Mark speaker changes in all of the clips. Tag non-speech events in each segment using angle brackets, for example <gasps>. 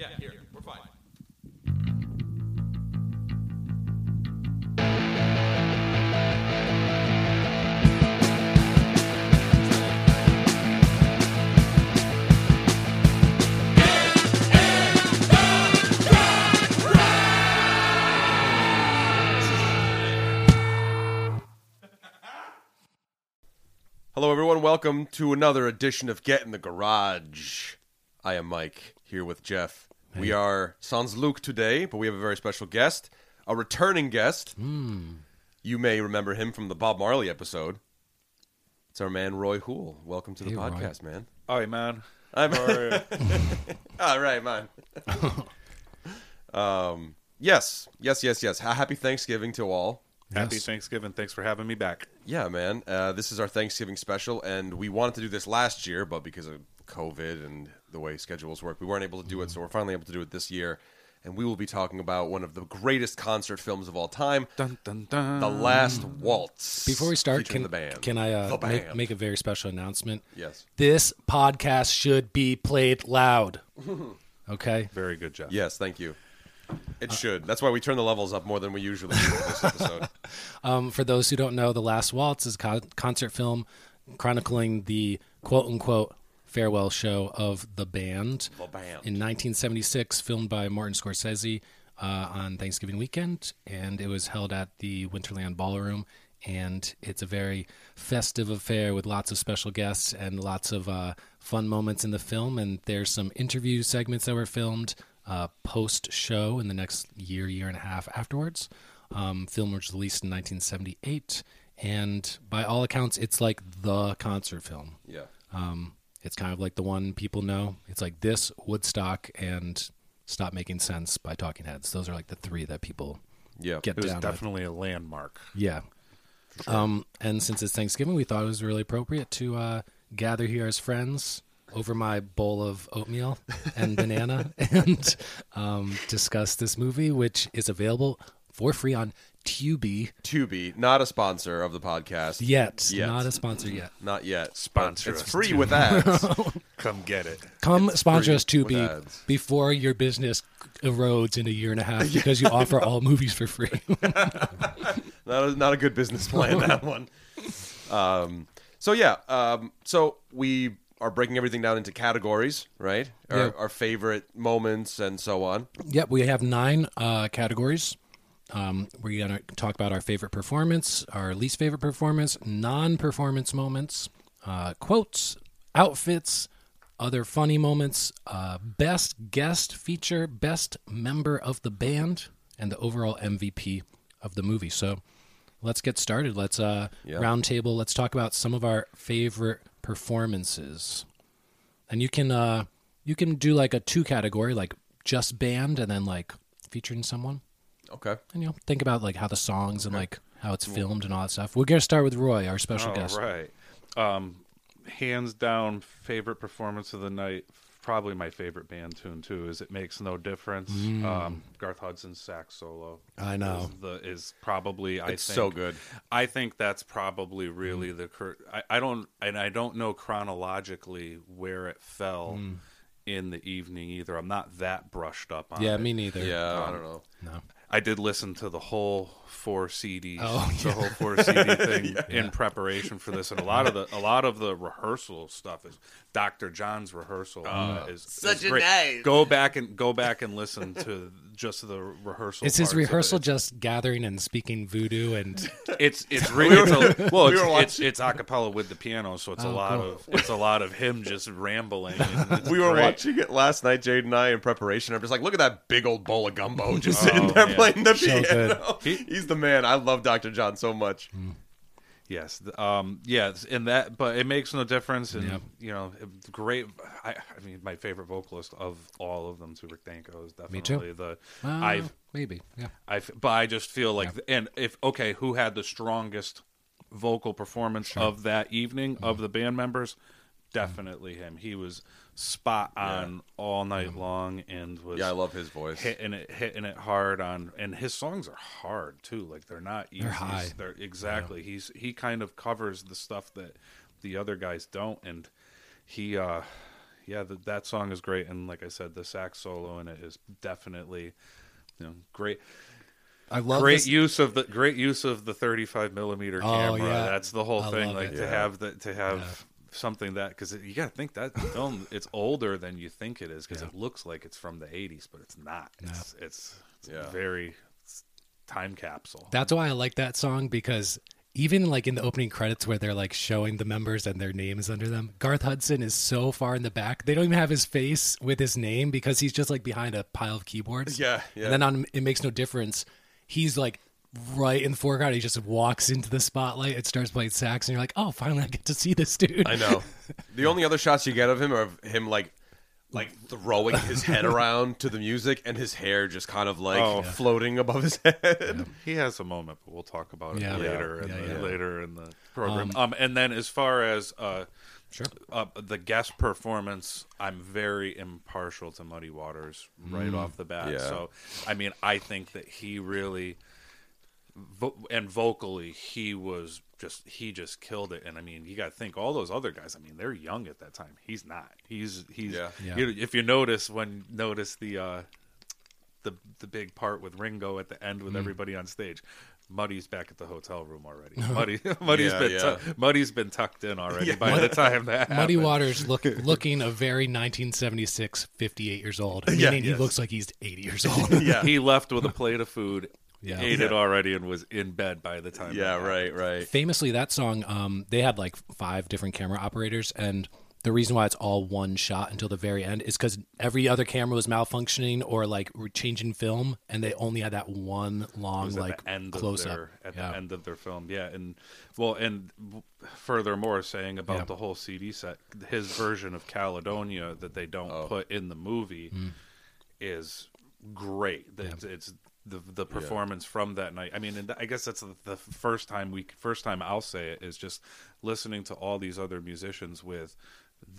Speaker 1: Yeah, here. We're fine. Hello, everyone. Welcome to another edition of Get in the Garage. I am Mike here with Jeff. We are sans Luke today, but we have a very special guest, a returning guest. You may remember him from the Bob Marley episode. It's our man Roy Hool. Welcome to the
Speaker 2: Hey, Roy.
Speaker 1: podcast, man.
Speaker 3: Hi, man.
Speaker 1: I'm
Speaker 3: How are you? <laughs>
Speaker 1: all right, man. <laughs> um, yes, yes, yes, yes. Happy Thanksgiving to all.
Speaker 3: Happy Thanksgiving. Thanks for having me back.
Speaker 1: Yeah, man. Uh, this is our Thanksgiving special, and we wanted to do this last year, but because of COVID and the way schedules work, we weren't able to do it. So we're finally able to do it this year, and we will be talking about one of the greatest concert films of all time,
Speaker 3: Dun, dun, dun.
Speaker 1: "The Last Waltz."
Speaker 2: Before we start,
Speaker 1: featuring
Speaker 2: can,
Speaker 1: the band,
Speaker 2: can I uh,
Speaker 1: The
Speaker 2: make,
Speaker 1: band.
Speaker 2: make a very special announcement?
Speaker 1: Yes.
Speaker 2: This podcast should be played loud. <laughs> Okay?
Speaker 3: Very good, Jeff.
Speaker 1: Yes, thank you. It should. That's why we turn the levels up more than we usually do in this episode. <laughs>
Speaker 2: Um, for those who don't know, The Last Waltz is a co- concert film chronicling the quote unquote farewell show of the band.
Speaker 1: The band.
Speaker 2: In 1976, filmed by Martin Scorsese uh, on Thanksgiving weekend, and it was held at the Winterland Ballroom. And it's a very festive affair with lots of special guests and lots of uh, fun moments in the film. And there's some interview segments that were filmed uh, post show in the next year, year and a half afterwards. Um, film was released in 1978, and by all accounts, it's like the concert film.
Speaker 1: Yeah.
Speaker 2: Um, it's kind of like the one people know. It's like this, Woodstock, and Stop Making Sense by Talking Heads. Those are like the three that people
Speaker 1: Yeah.
Speaker 2: get
Speaker 3: It was
Speaker 2: down with.
Speaker 3: definitely a landmark.
Speaker 2: Yeah. Um, and since it's Thanksgiving, we thought it was really appropriate to uh, gather here as friends over my bowl of oatmeal and banana <laughs> and um, discuss this movie, which is available for free on Tubi.
Speaker 1: Tubi, not a sponsor of the podcast.
Speaker 2: Yet,
Speaker 1: Yet.
Speaker 2: not a sponsor yet.
Speaker 1: Not yet.
Speaker 3: Sponsor
Speaker 1: It's
Speaker 3: us,
Speaker 1: free with ads. <laughs>
Speaker 3: Come get it.
Speaker 2: Come
Speaker 1: It's
Speaker 2: sponsor us,
Speaker 1: free with
Speaker 2: Tubi,
Speaker 1: ads.
Speaker 2: before your business erodes in a year and a half <laughs> because you offer all movies for free. <laughs>
Speaker 1: not a, not a good business plan that one. Um, so yeah, um, so we are breaking everything down into categories, right? Our,
Speaker 2: Yeah.
Speaker 1: our favorite moments and so on.
Speaker 2: Yep, we have nine uh, categories. Um, we're going to talk about our favorite performance, our least favorite performance, non performance moments, uh, quotes, outfits, other funny moments, uh, best guest feature, best member of the band, and the overall MVP of the movie. So let's get started. Let's uh,
Speaker 1: Yeah.
Speaker 2: round table. Let's talk about some of our favorite performances. And you can uh, you can do like a two category, like just band, and then like featuring someone
Speaker 1: Okay.
Speaker 2: and you know think about like how the songs and like how it's filmed and all that stuff. We're gonna start with Roy, our special
Speaker 3: All
Speaker 2: guest.
Speaker 3: right. Um, hands down, favorite performance of the night. Probably my favorite band tune too. Is "It Makes No Difference." Um, Garth Hudson's sax solo.
Speaker 2: Mm. I know.
Speaker 3: Is, the, is probably. I
Speaker 1: It's
Speaker 3: think,
Speaker 1: so good.
Speaker 3: I think that's probably really the cur- I, I don't and I don't know chronologically where it fell in the evening either. I'm not that brushed up on
Speaker 2: Yeah,
Speaker 3: it.
Speaker 2: me neither.
Speaker 1: Yeah, I don't know.
Speaker 2: No.
Speaker 3: I did listen to the whole four CDs,
Speaker 2: Oh,
Speaker 3: the <laughs> whole four CD <laughs> thing in preparation for this, and a lot of the a lot of the rehearsal stuff is Dr. John's rehearsal uh, is
Speaker 1: Such
Speaker 3: is
Speaker 1: a
Speaker 3: great.
Speaker 1: nice-
Speaker 3: Go back and go back and listen to <laughs> just the rehearsal.
Speaker 2: Is his
Speaker 3: parts it.
Speaker 2: rehearsal just gathering and speaking voodoo and <laughs>
Speaker 3: It's it's <laughs> really it's a, well it's,
Speaker 1: were
Speaker 3: it's it's a cappella with the piano, so it's a
Speaker 2: Oh,
Speaker 3: lot
Speaker 2: cool.
Speaker 3: of it's a lot of him just rambling. <laughs>
Speaker 1: We were
Speaker 3: great.
Speaker 1: watching it last night, Jade and I, in preparation. I'm just like, look at that big old bowl of gumbo just oh, sitting
Speaker 3: Oh,
Speaker 1: there
Speaker 3: yeah.
Speaker 1: playing the
Speaker 2: So
Speaker 1: piano.
Speaker 3: He-
Speaker 1: He's the man. I love Dr. John so much.
Speaker 3: Hmm. Yes, um, yes, and that, but it makes no difference. And
Speaker 2: Yep.
Speaker 3: you know, great. I, I mean, my favorite vocalist of all of them, Super Danko, is
Speaker 2: Me too.
Speaker 3: definitely the.
Speaker 2: uh,
Speaker 3: I've,
Speaker 2: maybe yeah
Speaker 3: I've, but I just feel like, and if okay, who had the strongest vocal performance of that evening of
Speaker 2: Mm-hmm.
Speaker 3: the band members? Definitely him. He was spot on all night long, and was
Speaker 1: Yeah, I love his voice.
Speaker 3: hitting it hitting it hard on and his songs are hard too like they're not easy
Speaker 2: high.
Speaker 3: They're- exactly he's he kind of covers the stuff that the other guys don't and he uh yeah, the, that song is great, and like I said, the sax solo in it is definitely, you know, great.
Speaker 2: I love
Speaker 3: great
Speaker 2: this-
Speaker 3: use of the great use of the 35 millimeter
Speaker 2: Oh,
Speaker 3: camera.
Speaker 2: yeah.
Speaker 3: That's the whole
Speaker 2: I
Speaker 3: thing. Like
Speaker 2: it.
Speaker 3: to
Speaker 1: Yeah.
Speaker 3: have the, to have something that because you got to think that <laughs> film it's older than you think it is because
Speaker 2: Yeah.
Speaker 3: it looks like it's from the 80s, but it's not. It's it's, it's
Speaker 1: Yeah.
Speaker 3: very it's time capsule.
Speaker 2: That's why I like that song because even like in the opening credits where they're like showing the members and their names under them, Garth Hudson is so far in the back. They don't even have his face with his name because he's just like behind a pile of keyboards.
Speaker 1: Yeah, yeah.
Speaker 2: And then on It Makes No Difference, he's like right in the foreground. He just walks into the spotlight. It starts playing sax, and you're like, oh, finally I get to see this dude.
Speaker 1: I know. <laughs> The only other shots you get of him are of him like like throwing his head <laughs> around to the music and his hair just kind of like
Speaker 3: Oh.
Speaker 1: floating above his head.
Speaker 3: He has a moment, but we'll talk about it
Speaker 2: Yeah.
Speaker 3: later
Speaker 2: Yeah.
Speaker 3: in
Speaker 2: Yeah,
Speaker 3: the,
Speaker 2: yeah.
Speaker 3: later in the program. Um, and then as far as uh,
Speaker 2: Sure.
Speaker 3: uh, the guest performance, I'm very impartial to Muddy Waters right off the bat.
Speaker 1: Yeah.
Speaker 3: So, I mean, I think that he really vo- and vocally he was just he just killed it and i mean you got to think all those other guys i mean they're young at that time he's not he's he's
Speaker 1: Yeah.
Speaker 2: Yeah.
Speaker 3: You, if you notice when notice the uh the the big part with ringo at the end with everybody on stage Muddy's back at the hotel room already. <laughs> Muddy, Muddy's
Speaker 1: Yeah,
Speaker 3: been
Speaker 1: yeah.
Speaker 3: tu- Muddy's been tucked in already by the time that
Speaker 2: Muddy
Speaker 3: happened.
Speaker 2: Waters look <laughs> looking a very 1976, 58 years old, meaning he
Speaker 1: yes.
Speaker 2: looks like he's 80 years <laughs> old.
Speaker 1: Yeah.
Speaker 3: He left with a plate of food,
Speaker 2: Yeah.
Speaker 3: ate it already, and was in bed by the time.
Speaker 1: yeah, right, right.
Speaker 2: Famously, that song, um, they had like five different camera operators, and the reason why it's all one shot until the very end is because every other camera was malfunctioning or like re- changing film, and they only had that one long
Speaker 3: was at
Speaker 2: like
Speaker 3: the end
Speaker 2: close
Speaker 3: their,
Speaker 2: up.
Speaker 3: at
Speaker 2: yeah.
Speaker 3: the end of their film. Yeah, and well, and furthermore, saying about
Speaker 2: Yeah.
Speaker 3: the whole CD set, his version of Caledonia that they don't
Speaker 1: Oh.
Speaker 3: put in the movie
Speaker 2: Mm.
Speaker 3: is great. It's, it's the the performance from that night. I mean, and I guess that's the, the first time we first time I'll say it is just listening to all these other musicians with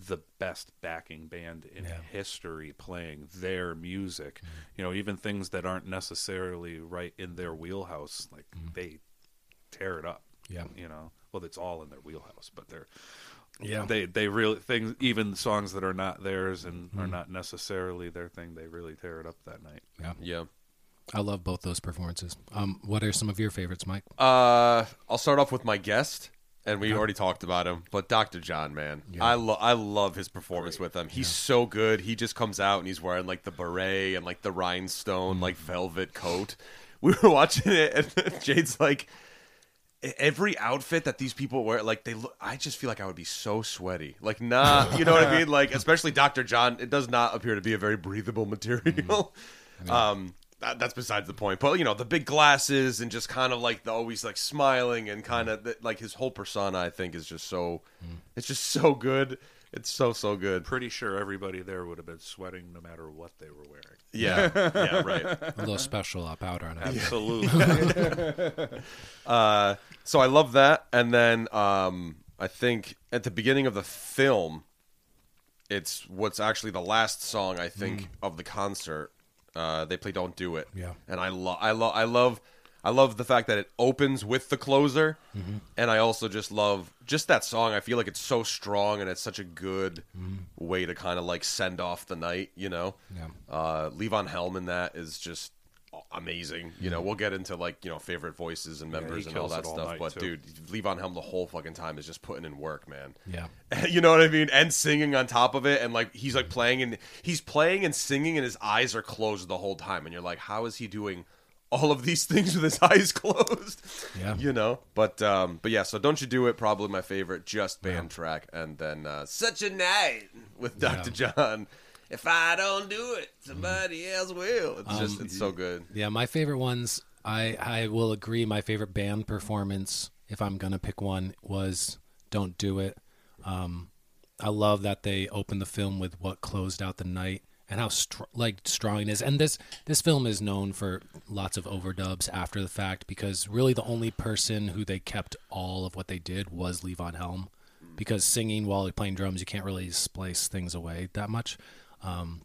Speaker 3: the best backing band in
Speaker 2: Yeah.
Speaker 3: history playing their music. Mm-hmm. You know, even things that aren't necessarily right in their wheelhouse, like mm-hmm. they tear it up.
Speaker 2: Yeah.
Speaker 3: You know, well, it's all in their wheelhouse, but they're
Speaker 2: Yeah.
Speaker 3: they they really things even songs that are not theirs and are mm-hmm. not necessarily their thing. They really tear it up that night.
Speaker 2: yeah.
Speaker 1: Yeah.
Speaker 2: I love both those performances. Um, what are some of your favorites, Mike?
Speaker 1: Uh, I'll start off with my guest, and we already talked about him, but Dr. John, man, I love I love his performance with him. He's so good. He just comes out and he's wearing like the beret and like the rhinestone like velvet coat. <laughs> We were watching it, and Jade's like. "E- Every outfit that these people wear, like they look, I just feel like I would be so sweaty. Like, nah, <laughs> you know what I mean? Like, <laughs> especially Dr. John, it does not appear to be a very breathable material. Um, that, that's besides the point. But you know, the big glasses and just kind of like the always like smiling and kind of like his whole persona, I think, is just so. It's just so good. It's so so good.
Speaker 3: Pretty sure everybody there would have been sweating no matter what they were wearing.
Speaker 1: Yeah, <laughs> yeah, right.
Speaker 2: A little special uh, powder on it.
Speaker 3: Absolutely. <laughs>
Speaker 1: Uh, so I love that. And then um, I think at the beginning of the film, it's what's actually the last song I think of the concert. Uh, they play "Don't Do It."
Speaker 2: Yeah.
Speaker 1: and I love, I love, I love, I love the fact that it opens with the closer, and I also just love just that song. I feel like it's so strong and it's such a good way to kind of like send off the night. You know,
Speaker 2: Yeah.
Speaker 1: uh, Levon Helm in that is just amazing. You know, we'll get into like you know favorite voices and members and all that
Speaker 3: all
Speaker 1: stuff. but
Speaker 3: too.
Speaker 1: dude, Levon Helm the whole fucking time is just putting in work, man.
Speaker 2: Yeah. <laughs>
Speaker 1: you know what I mean? And singing on top of it, and like he's like playing and he's playing and singing, and his eyes are closed the whole time, and you're like, how is he doing? All of these <laughs> things with his eyes <laughs> closed,
Speaker 2: Yeah.
Speaker 1: you know. But um, but yeah. So don't you do it? Probably my favorite, just band track, and then uh, such a night with Dr. John. If I don't do it, somebody else will. It's just it's so good.
Speaker 2: Yeah, my favorite ones. I I will agree. My favorite band performance, if I'm gonna pick one, was "Don't Do It." Um, I love that they opened the film with what closed out the night and how str- like strong it is. And this this film is known for lots of overdubs after the fact because really the only person who they kept all of what they did was Levon Helm. Because singing while playing drums, you can't really splice things away that much. Um,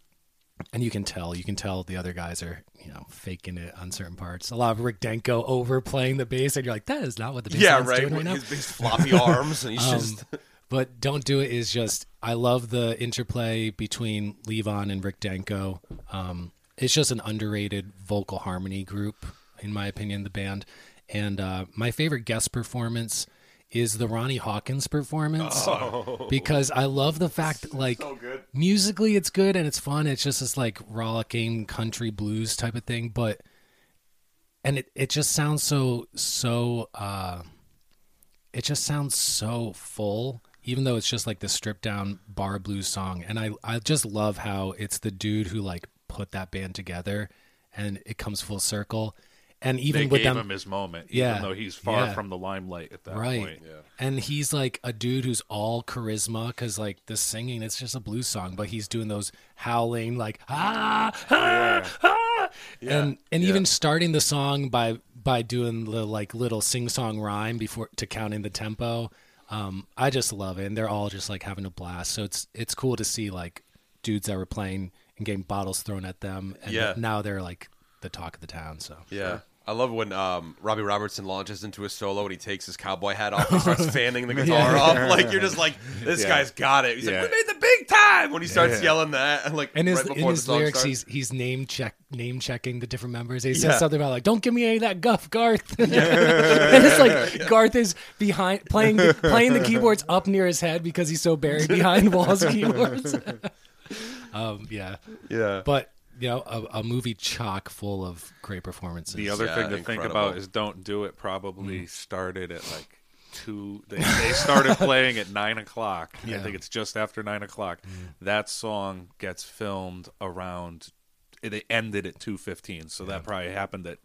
Speaker 2: and you can tell you can tell the other guys are you know faking it on certain parts a lot of rick Danko overplaying the bass and you're like that is not what the bass
Speaker 1: Yeah, right.
Speaker 2: doing right now
Speaker 1: his big floppy arms, and he's
Speaker 2: Um,
Speaker 1: just <laughs>
Speaker 2: but "Don't Do it is just I love the interplay between Levon and Rick Danko. Um, it's just an underrated vocal harmony group, in my opinion. The band, and uh, my favorite guest performance is the Ronnie Hawkins performance <laughs> because I love the fact that, like
Speaker 1: good.
Speaker 2: musically it's good and it's fun. It's just this like rollicking country blues type of thing, but and it, it just sounds so so uh it just sounds so full even though it's just like the stripped down bar blues song and I I just love how it's the dude who like put that band together and it comes full circle and even
Speaker 3: They
Speaker 2: with
Speaker 3: gave
Speaker 2: them
Speaker 3: him his moment,
Speaker 2: Yeah.
Speaker 3: even though he's far
Speaker 2: Yeah.
Speaker 3: from the limelight at that
Speaker 2: right
Speaker 3: point.
Speaker 2: and he's like a dude who's all charisma because like the singing it's just a blues song but he's doing those howling like ah, ah, ah. and and even starting the song by by doing the like little sing song rhyme before to counting the tempo um i just love it and they're all just like having a blast so it's it's cool to see like dudes that were playing and getting bottles thrown at them and
Speaker 1: Yeah.
Speaker 2: now they're like the talk of the town so
Speaker 1: Yeah. I love when um, Robbie Robertson launches into a solo and he takes his cowboy hat off <laughs> and starts fanning the guitar off. Like you're just like, this
Speaker 3: Yeah.
Speaker 1: guy's got it. He's
Speaker 3: Yeah.
Speaker 1: like, we made the big time when he starts
Speaker 3: Yeah.
Speaker 1: yelling that. And <laughs> like
Speaker 2: And his,
Speaker 1: right before
Speaker 2: in
Speaker 1: the
Speaker 2: his
Speaker 1: song
Speaker 2: lyrics,
Speaker 1: starts.
Speaker 2: he's he's name check name checking the different members. He
Speaker 1: Yeah.
Speaker 2: says something about like, "Don't give me any of that guff, Garth." <laughs> and it's like Garth is behind playing the, playing the keyboards up near his head because he's so buried behind Wall's keyboards. um, yeah,
Speaker 1: yeah.
Speaker 2: but you know, a, a movie chock full of great performances.
Speaker 3: The other
Speaker 1: Yeah,
Speaker 3: thing to think about is "Don't Do It" probably
Speaker 2: Mm.
Speaker 3: started at like two. They, they started <laughs> playing at nine o'clock.
Speaker 2: Yeah.
Speaker 3: I think it's just after nine o'clock. That song gets filmed around. They ended at two fifteen, so that probably happened at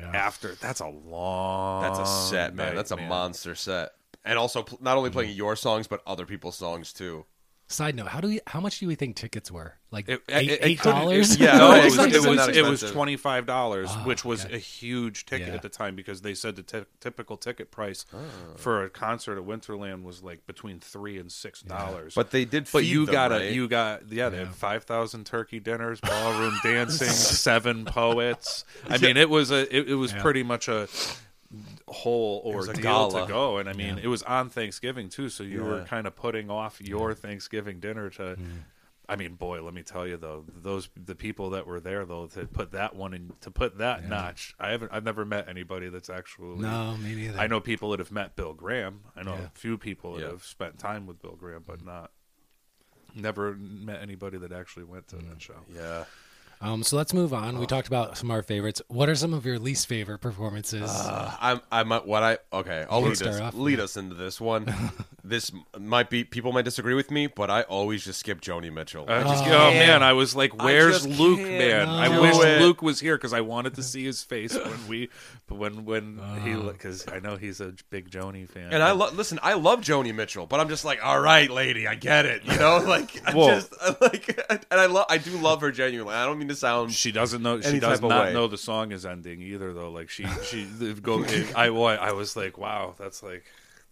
Speaker 3: after. That's a long.
Speaker 1: That's a set, man.
Speaker 3: night,
Speaker 1: That's a
Speaker 3: man.
Speaker 1: monster set. And also, not only playing your songs, but other people's songs too.
Speaker 2: Side note: How do we? How much do we think tickets were? Like
Speaker 3: It,
Speaker 2: eight
Speaker 3: it- it
Speaker 2: eight dollars?
Speaker 1: Yeah, <laughs>
Speaker 3: no, it was it was, it was twenty five dollars,
Speaker 2: Oh,
Speaker 3: which was
Speaker 2: okay.
Speaker 3: a huge ticket
Speaker 2: Yeah.
Speaker 3: at the time because they said the ty- typical ticket price
Speaker 1: Oh.
Speaker 3: for a concert at Winterland was like between three and six dollars.
Speaker 1: But they did.
Speaker 3: But
Speaker 1: feed
Speaker 3: you
Speaker 1: them,
Speaker 3: got
Speaker 1: right?
Speaker 3: a you got yeah they had five thousand turkey dinners, ballroom <laughs> dancing, <laughs> seven poets. I mean it was a it, it was
Speaker 2: Yeah.
Speaker 3: pretty much a whole ordeal
Speaker 1: gala.
Speaker 3: to go, and I mean it was on Thanksgiving too, so you were kind of putting off your Thanksgiving dinner to. I mean, boy, let me tell you though, those the people that were there though to put that one in to put that notch. I haven't I've never met anybody that's actually
Speaker 2: No, me neither.
Speaker 3: I know people that have met Bill Graham. I know
Speaker 2: Yeah.
Speaker 3: a few people that
Speaker 1: Yeah.
Speaker 3: have spent time with Bill Graham, but not never met anybody that actually went to
Speaker 2: Mm.
Speaker 3: that show.
Speaker 1: Yeah.
Speaker 2: Um, so let's move on. We talked about some of our favorites. What are some of your least favorite performances?
Speaker 1: Uh, I'm. I'm. What I. Okay. I'll lead
Speaker 2: start
Speaker 1: us.
Speaker 2: off.
Speaker 1: Lead us into this one. <laughs> this might be. People might disagree with me, but I always just skip Joni Mitchell.
Speaker 3: I just,
Speaker 2: Oh,
Speaker 3: oh,
Speaker 2: man.
Speaker 3: man, I was like, "Where's Luke,
Speaker 1: can't
Speaker 3: man? I
Speaker 2: do
Speaker 3: wish
Speaker 1: it.
Speaker 3: Luke was here because I wanted to see his face when we, when when he,
Speaker 2: Uh.
Speaker 3: because I know he's a big Joni fan.
Speaker 1: And I lo- listen. I love Joni Mitchell, but I'm just like, all right, lady, I get it. You know, <laughs> like I
Speaker 3: Well-
Speaker 1: just <laughs> like, and I love. I do love her genuinely. I don't mean to sound.
Speaker 3: she doesn't know. She does not know the song is ending either, though. Like she, she go. It, I, I was like, wow, that's like,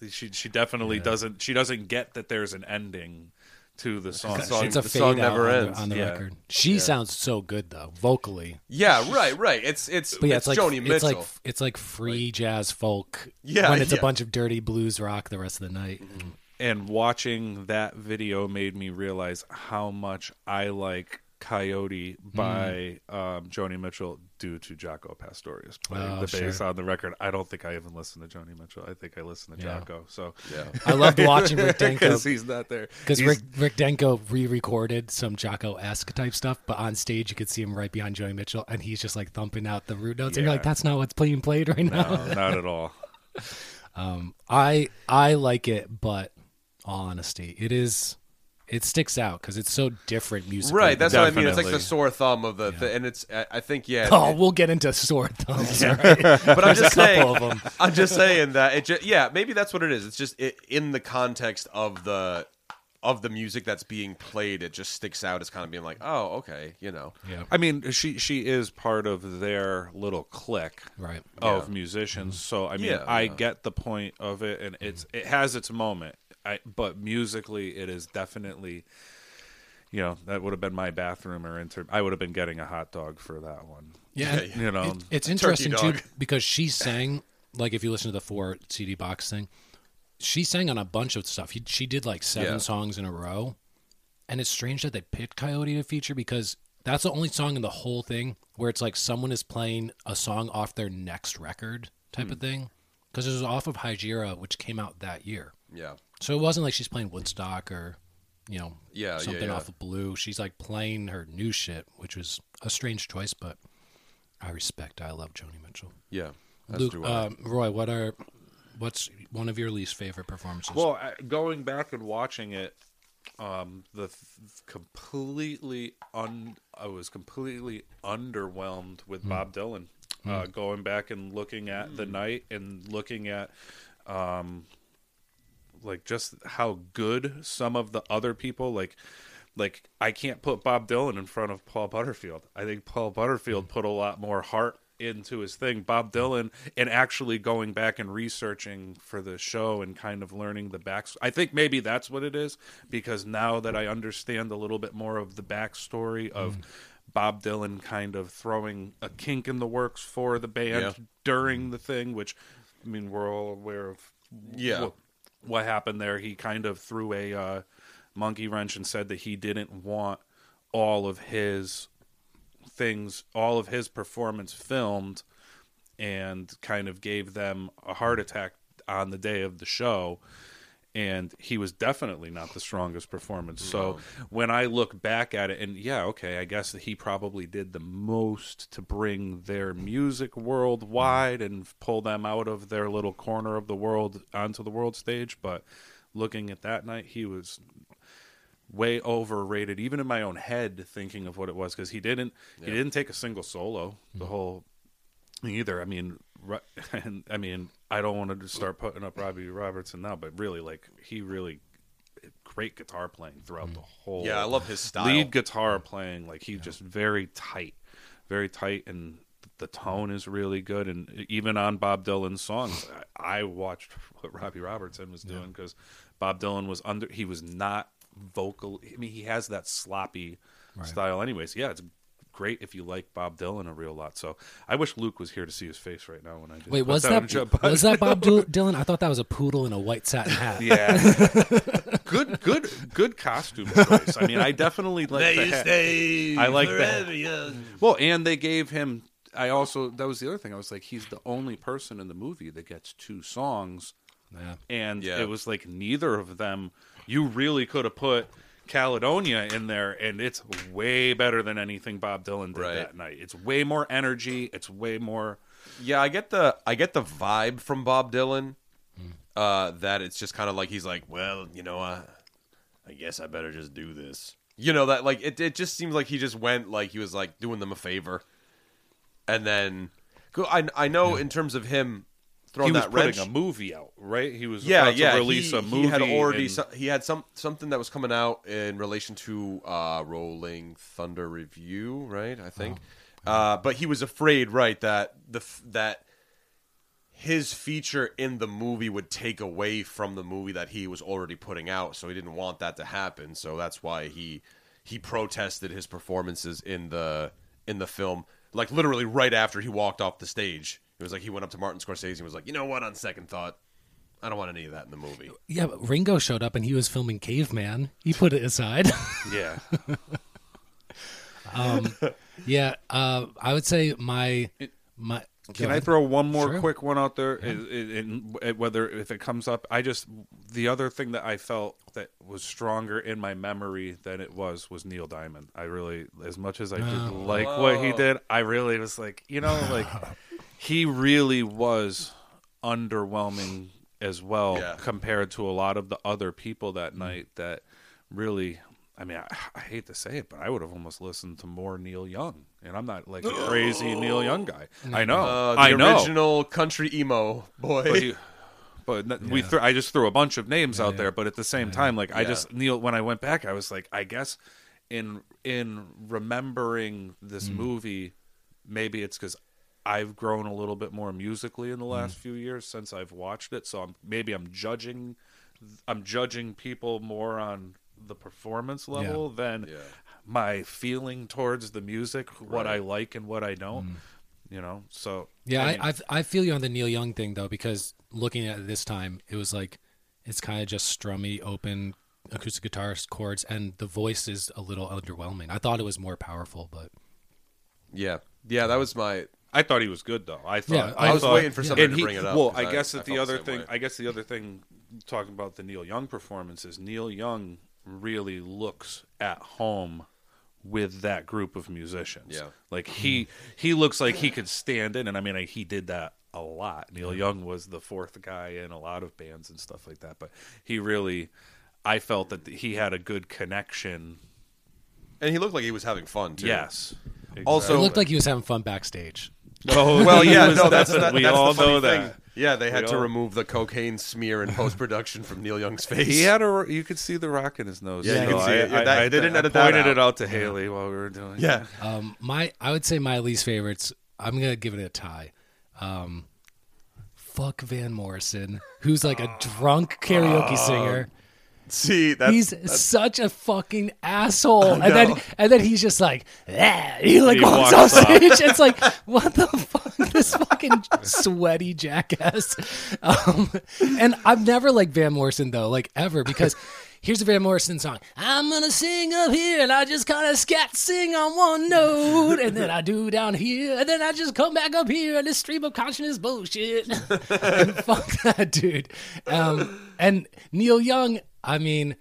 Speaker 3: she, she definitely doesn't. She doesn't get that there's an ending to the song.
Speaker 1: song-
Speaker 2: it's a
Speaker 1: the
Speaker 2: fade
Speaker 1: song
Speaker 2: out
Speaker 1: never
Speaker 2: on
Speaker 1: ends.
Speaker 2: the, on the
Speaker 3: Yeah.
Speaker 2: record. She sounds so good though, vocally.
Speaker 1: Yeah, right, right. It's it's
Speaker 2: But yeah,
Speaker 1: it's,
Speaker 2: it's, like
Speaker 1: Joni Mitchell.
Speaker 2: it's like it's like free jazz folk.
Speaker 1: Yeah,
Speaker 2: when it's
Speaker 1: yeah.
Speaker 2: a bunch of dirty blues rock the rest of the night. Mm-hmm.
Speaker 3: and watching that video made me realize how much I like Coyote by um, Joni Mitchell due to Jaco Pastorius playing
Speaker 2: Oh,
Speaker 3: the bass
Speaker 2: sure.
Speaker 3: on the record. I don't think I even listened to Joni Mitchell. I think I listened to
Speaker 2: Yeah.
Speaker 3: Jaco. So
Speaker 1: yeah.
Speaker 2: I loved <laughs> watching Rick Danko
Speaker 3: because he's not there.
Speaker 2: because Rick Rick Danko re-recorded some Jaco esque type stuff, but on stage you could see him right behind Joni Mitchell, and he's just like thumping out the root notes, and you're like, "That's not what's being played right now."
Speaker 3: no, not at all. <laughs>
Speaker 2: I I like it, but all honesty, it is it sticks out because it's so different musically.
Speaker 1: Right, that's what I mean. It's like the sore thumb of the, the and it's. I I think yeah.
Speaker 2: Oh,
Speaker 1: it-
Speaker 2: we'll get into sore thumbs. all right? <laughs>
Speaker 1: but I'm just
Speaker 2: a
Speaker 1: saying.
Speaker 2: of them.
Speaker 1: I'm just saying that it. Just, yeah, maybe that's what it is. It's just it, in the context of the of the music that's being played. It just sticks out as kind of being like, oh, okay, you know.
Speaker 2: Yeah,
Speaker 3: I mean, she she is part of their little clique
Speaker 2: right.
Speaker 3: of musicians. Mm-hmm. So I mean,
Speaker 1: Yeah,
Speaker 3: I
Speaker 1: yeah.
Speaker 3: get the point of it, and it's it has its moment. I, but musically, it is definitely, you know, that would have been my bathroom or inter. I would have been getting a hot dog for that one.
Speaker 2: Yeah,
Speaker 1: Yeah,
Speaker 3: You know,
Speaker 2: It- it's interesting too <laughs> because she sang like if you listen to the four CD box thing, she sang on a bunch of stuff. He, she did like seven
Speaker 1: Yeah.
Speaker 2: songs in a row, and it's strange that they picked Coyote to feature because that's the only song in the whole thing where it's like someone is playing a song off their next record type
Speaker 1: Hmm.
Speaker 2: of thing. Because it was off of Hejira, which came out that year.
Speaker 1: Yeah.
Speaker 2: So it wasn't like she's playing Woodstock or, you know,
Speaker 1: Yeah, yeah,
Speaker 2: something
Speaker 1: yeah.
Speaker 2: off of Blue. She's like playing her new shit, which was a strange choice, but I respect. I love Joni Mitchell.
Speaker 1: Yeah. That's
Speaker 2: Luke,
Speaker 1: true.
Speaker 2: um, Roy, what are what's one of your least favorite performances?
Speaker 3: Well, going back and watching it, um, the th- completely un, I was completely underwhelmed with Bob Dylan. Uh, going back and looking at the night and looking at, um, like just how good some of the other people like. Like I can't put Bob Dylan in front of Paul Butterfield. I think Paul Butterfield hmm. put a lot more heart into his thing. Bob Dylan and actually going back and researching for the show and kind of learning the back. I think maybe that's what it is because now that I understand a little bit more of the backstory of hmm. Bob Dylan kind of throwing a kink in the works for the band
Speaker 1: Yeah.
Speaker 3: during the thing, which I mean we're all aware of.
Speaker 1: Yeah.
Speaker 3: what, what happened there? He kind of threw a uh, monkey wrench and said that he didn't want all of his things, all of his performance filmed, and kind of gave them a heart attack on the day of the show. And he was definitely not the strongest performance. So when I look back at it, and yeah, okay, I guess he probably did the most to bring their music worldwide and pull them out of their little corner of the world onto the world stage. But looking at that night, he was way overrated even in my own head thinking of what it was because he didn't he didn't take a single solo the mm-hmm. whole either i mean <laughs> and i mean i don't want to start putting up robbie robertson now but really like he really great guitar playing throughout the mm. whole
Speaker 1: yeah, I love his style.
Speaker 3: lead guitar playing like he just very tight very tight and the tone is really good and even on bob dylan's songs i, I watched what robbie robertson was doing because bob dylan was under he was not vocal i mean he has that sloppy style anyways. Yeah it's great if you like bob dylan a real lot so i wish luke was here to see his face right now when i just
Speaker 2: Wait, was
Speaker 3: down
Speaker 2: that
Speaker 3: Joe
Speaker 2: was that Bob <laughs> Dylan? I thought that was a poodle in a white satin hat.
Speaker 3: yeah <laughs> good good good costume choice i mean i definitely like the hat. I like that. Well, and they gave him. I also that was the other thing. I was like, he's the only person in the movie that gets two songs,
Speaker 2: Yeah.
Speaker 3: and
Speaker 1: Yeah.
Speaker 3: it was like neither of them. You really could have put Caledonia in there, and it's way better than anything Bob Dylan did
Speaker 1: Right.
Speaker 3: that night. It's way more energy. It's way more.
Speaker 1: Yeah, I get the I get the vibe from Bob Dylan. Uh, that it's just kind of like he's like, well, you know, I, I guess I better just do this. You know that like it. It just seems like he just went like he was like doing them a favor, and then go. I I know in terms of him throwing
Speaker 3: he was
Speaker 1: that
Speaker 3: putting
Speaker 1: wrench.
Speaker 3: a movie out, right? He was
Speaker 1: yeah,
Speaker 3: about
Speaker 1: yeah.
Speaker 3: to release
Speaker 1: he,
Speaker 3: a movie.
Speaker 1: he had already
Speaker 3: and-
Speaker 1: so- he had some something that was coming out in relation to uh, Rolling Thunder Revue, right? I think, uh, but he was afraid, right, that the that his feature in the movie would take away from the movie that he was already putting out, so he didn't want that to happen. So that's why he he protested his performances in the in the film, like literally right after he walked off the stage. It was like he went up to Martin Scorsese and was like, "You know what? On second thought, I don't want any of that in the movie."
Speaker 2: Yeah, but Ringo showed up and he was filming Caveman. He put it aside. <laughs>
Speaker 3: yeah. <laughs>
Speaker 2: yeah, uh, I would say my my.
Speaker 3: Can
Speaker 2: go
Speaker 3: I throw one more
Speaker 2: Sure.
Speaker 3: quick one out there? is- in- in- whether if it comes up, I just the other thing that I felt that was stronger in my memory than it was was Neil Diamond. I really, as much as I did
Speaker 2: Oh.
Speaker 3: like what he did, I really was like, you know, like <laughs> he really was underwhelming as well
Speaker 1: Yeah.
Speaker 3: compared to a lot of the other people that night that really I mean, I, I hate to say it, but I would have almost listened to more Neil Young, and I'm not like a <gasps> crazy Neil Young guy. I know,
Speaker 1: Uh, the
Speaker 3: I know.
Speaker 1: original country emo boy.
Speaker 3: But, he, but n- we, threw, I just threw a bunch of names out
Speaker 2: yeah.
Speaker 3: there. But at the same time, like I just Neil, when I went back, I was like, I guess in in remembering this
Speaker 1: Mm.
Speaker 3: movie, maybe it's because I've grown a little bit more musically in the
Speaker 1: Mm.
Speaker 3: last few years since I've watched it. So I'm, maybe I'm judging, I'm judging people more on the performance level than
Speaker 1: Yeah.
Speaker 3: my feeling towards the music, what I like and what I don't. You know, so
Speaker 2: Yeah,
Speaker 3: I mean-
Speaker 2: I, I I feel you on the Neil Young thing though because looking at it this time, it was like It's kind of just strummy, open acoustic guitar chords, and the voice is a little underwhelming. I thought it was more powerful, but
Speaker 1: Yeah, yeah, that was my.
Speaker 3: I thought he was good though. I thought
Speaker 2: Yeah,
Speaker 3: I,
Speaker 1: I was
Speaker 3: thought-
Speaker 1: waiting for somebody
Speaker 3: and
Speaker 1: to
Speaker 3: he-
Speaker 1: bring it up,
Speaker 3: Well, I
Speaker 1: I-
Speaker 3: guess
Speaker 1: I
Speaker 3: that the
Speaker 1: felt the
Speaker 3: other
Speaker 1: same
Speaker 3: thing,
Speaker 1: way.
Speaker 3: I guess the other thing, talking about the Neil Young performance is Neil Young really looks at home with that group of musicians.
Speaker 1: Yeah.
Speaker 3: like he he looks like he could stand in, and I mean I, he did that a lot. Neil mm-hmm. Young was the fourth guy in a lot of bands and stuff like that, but he really, I felt that he had a good connection.
Speaker 1: And he looked like he was having fun too.
Speaker 3: Yes.
Speaker 1: Also-
Speaker 2: it looked like he was having fun backstage.
Speaker 3: Oh,
Speaker 1: Well, yeah, no, that's <laughs> that,
Speaker 3: we
Speaker 1: that's
Speaker 3: all
Speaker 1: the funny
Speaker 3: know
Speaker 1: thing.
Speaker 3: that.
Speaker 1: Yeah, they had
Speaker 3: We
Speaker 1: to
Speaker 3: all-
Speaker 1: remove the cocaine smear in <laughs> post production from Neil Young's face.
Speaker 3: He had a. You could see the rock in his nose.
Speaker 1: Yeah, you
Speaker 3: so
Speaker 1: can see
Speaker 3: I,
Speaker 1: it. Yeah,
Speaker 3: I-
Speaker 1: that-
Speaker 3: I-
Speaker 1: they didn't
Speaker 3: I
Speaker 1: edit that
Speaker 3: pointed
Speaker 1: out.
Speaker 3: it out to Haley while we were doing.
Speaker 1: yeah,
Speaker 3: it.
Speaker 2: Um, my I would say my least favorites. I'm gonna give it a tie. Um, fuck Van Morrison, who's like a drunk karaoke singer.
Speaker 1: See that's,
Speaker 2: he's
Speaker 1: that's
Speaker 2: such a fucking asshole, and then and then he's just like, he like
Speaker 3: He
Speaker 2: walks
Speaker 3: walks
Speaker 2: off. stage. It's like, what the fuck, <laughs> this fucking sweaty jackass. Um, and I've never liked Van Morrison though, like ever, because. Here's a Van Morrison song. I'm gonna sing up here, and I just kind of scat sing on one note, and then I do down here, and then I just come back up here, and this stream of consciousness bullshit. <laughs> and fuck that dude. Um, and Neil Young, I mean,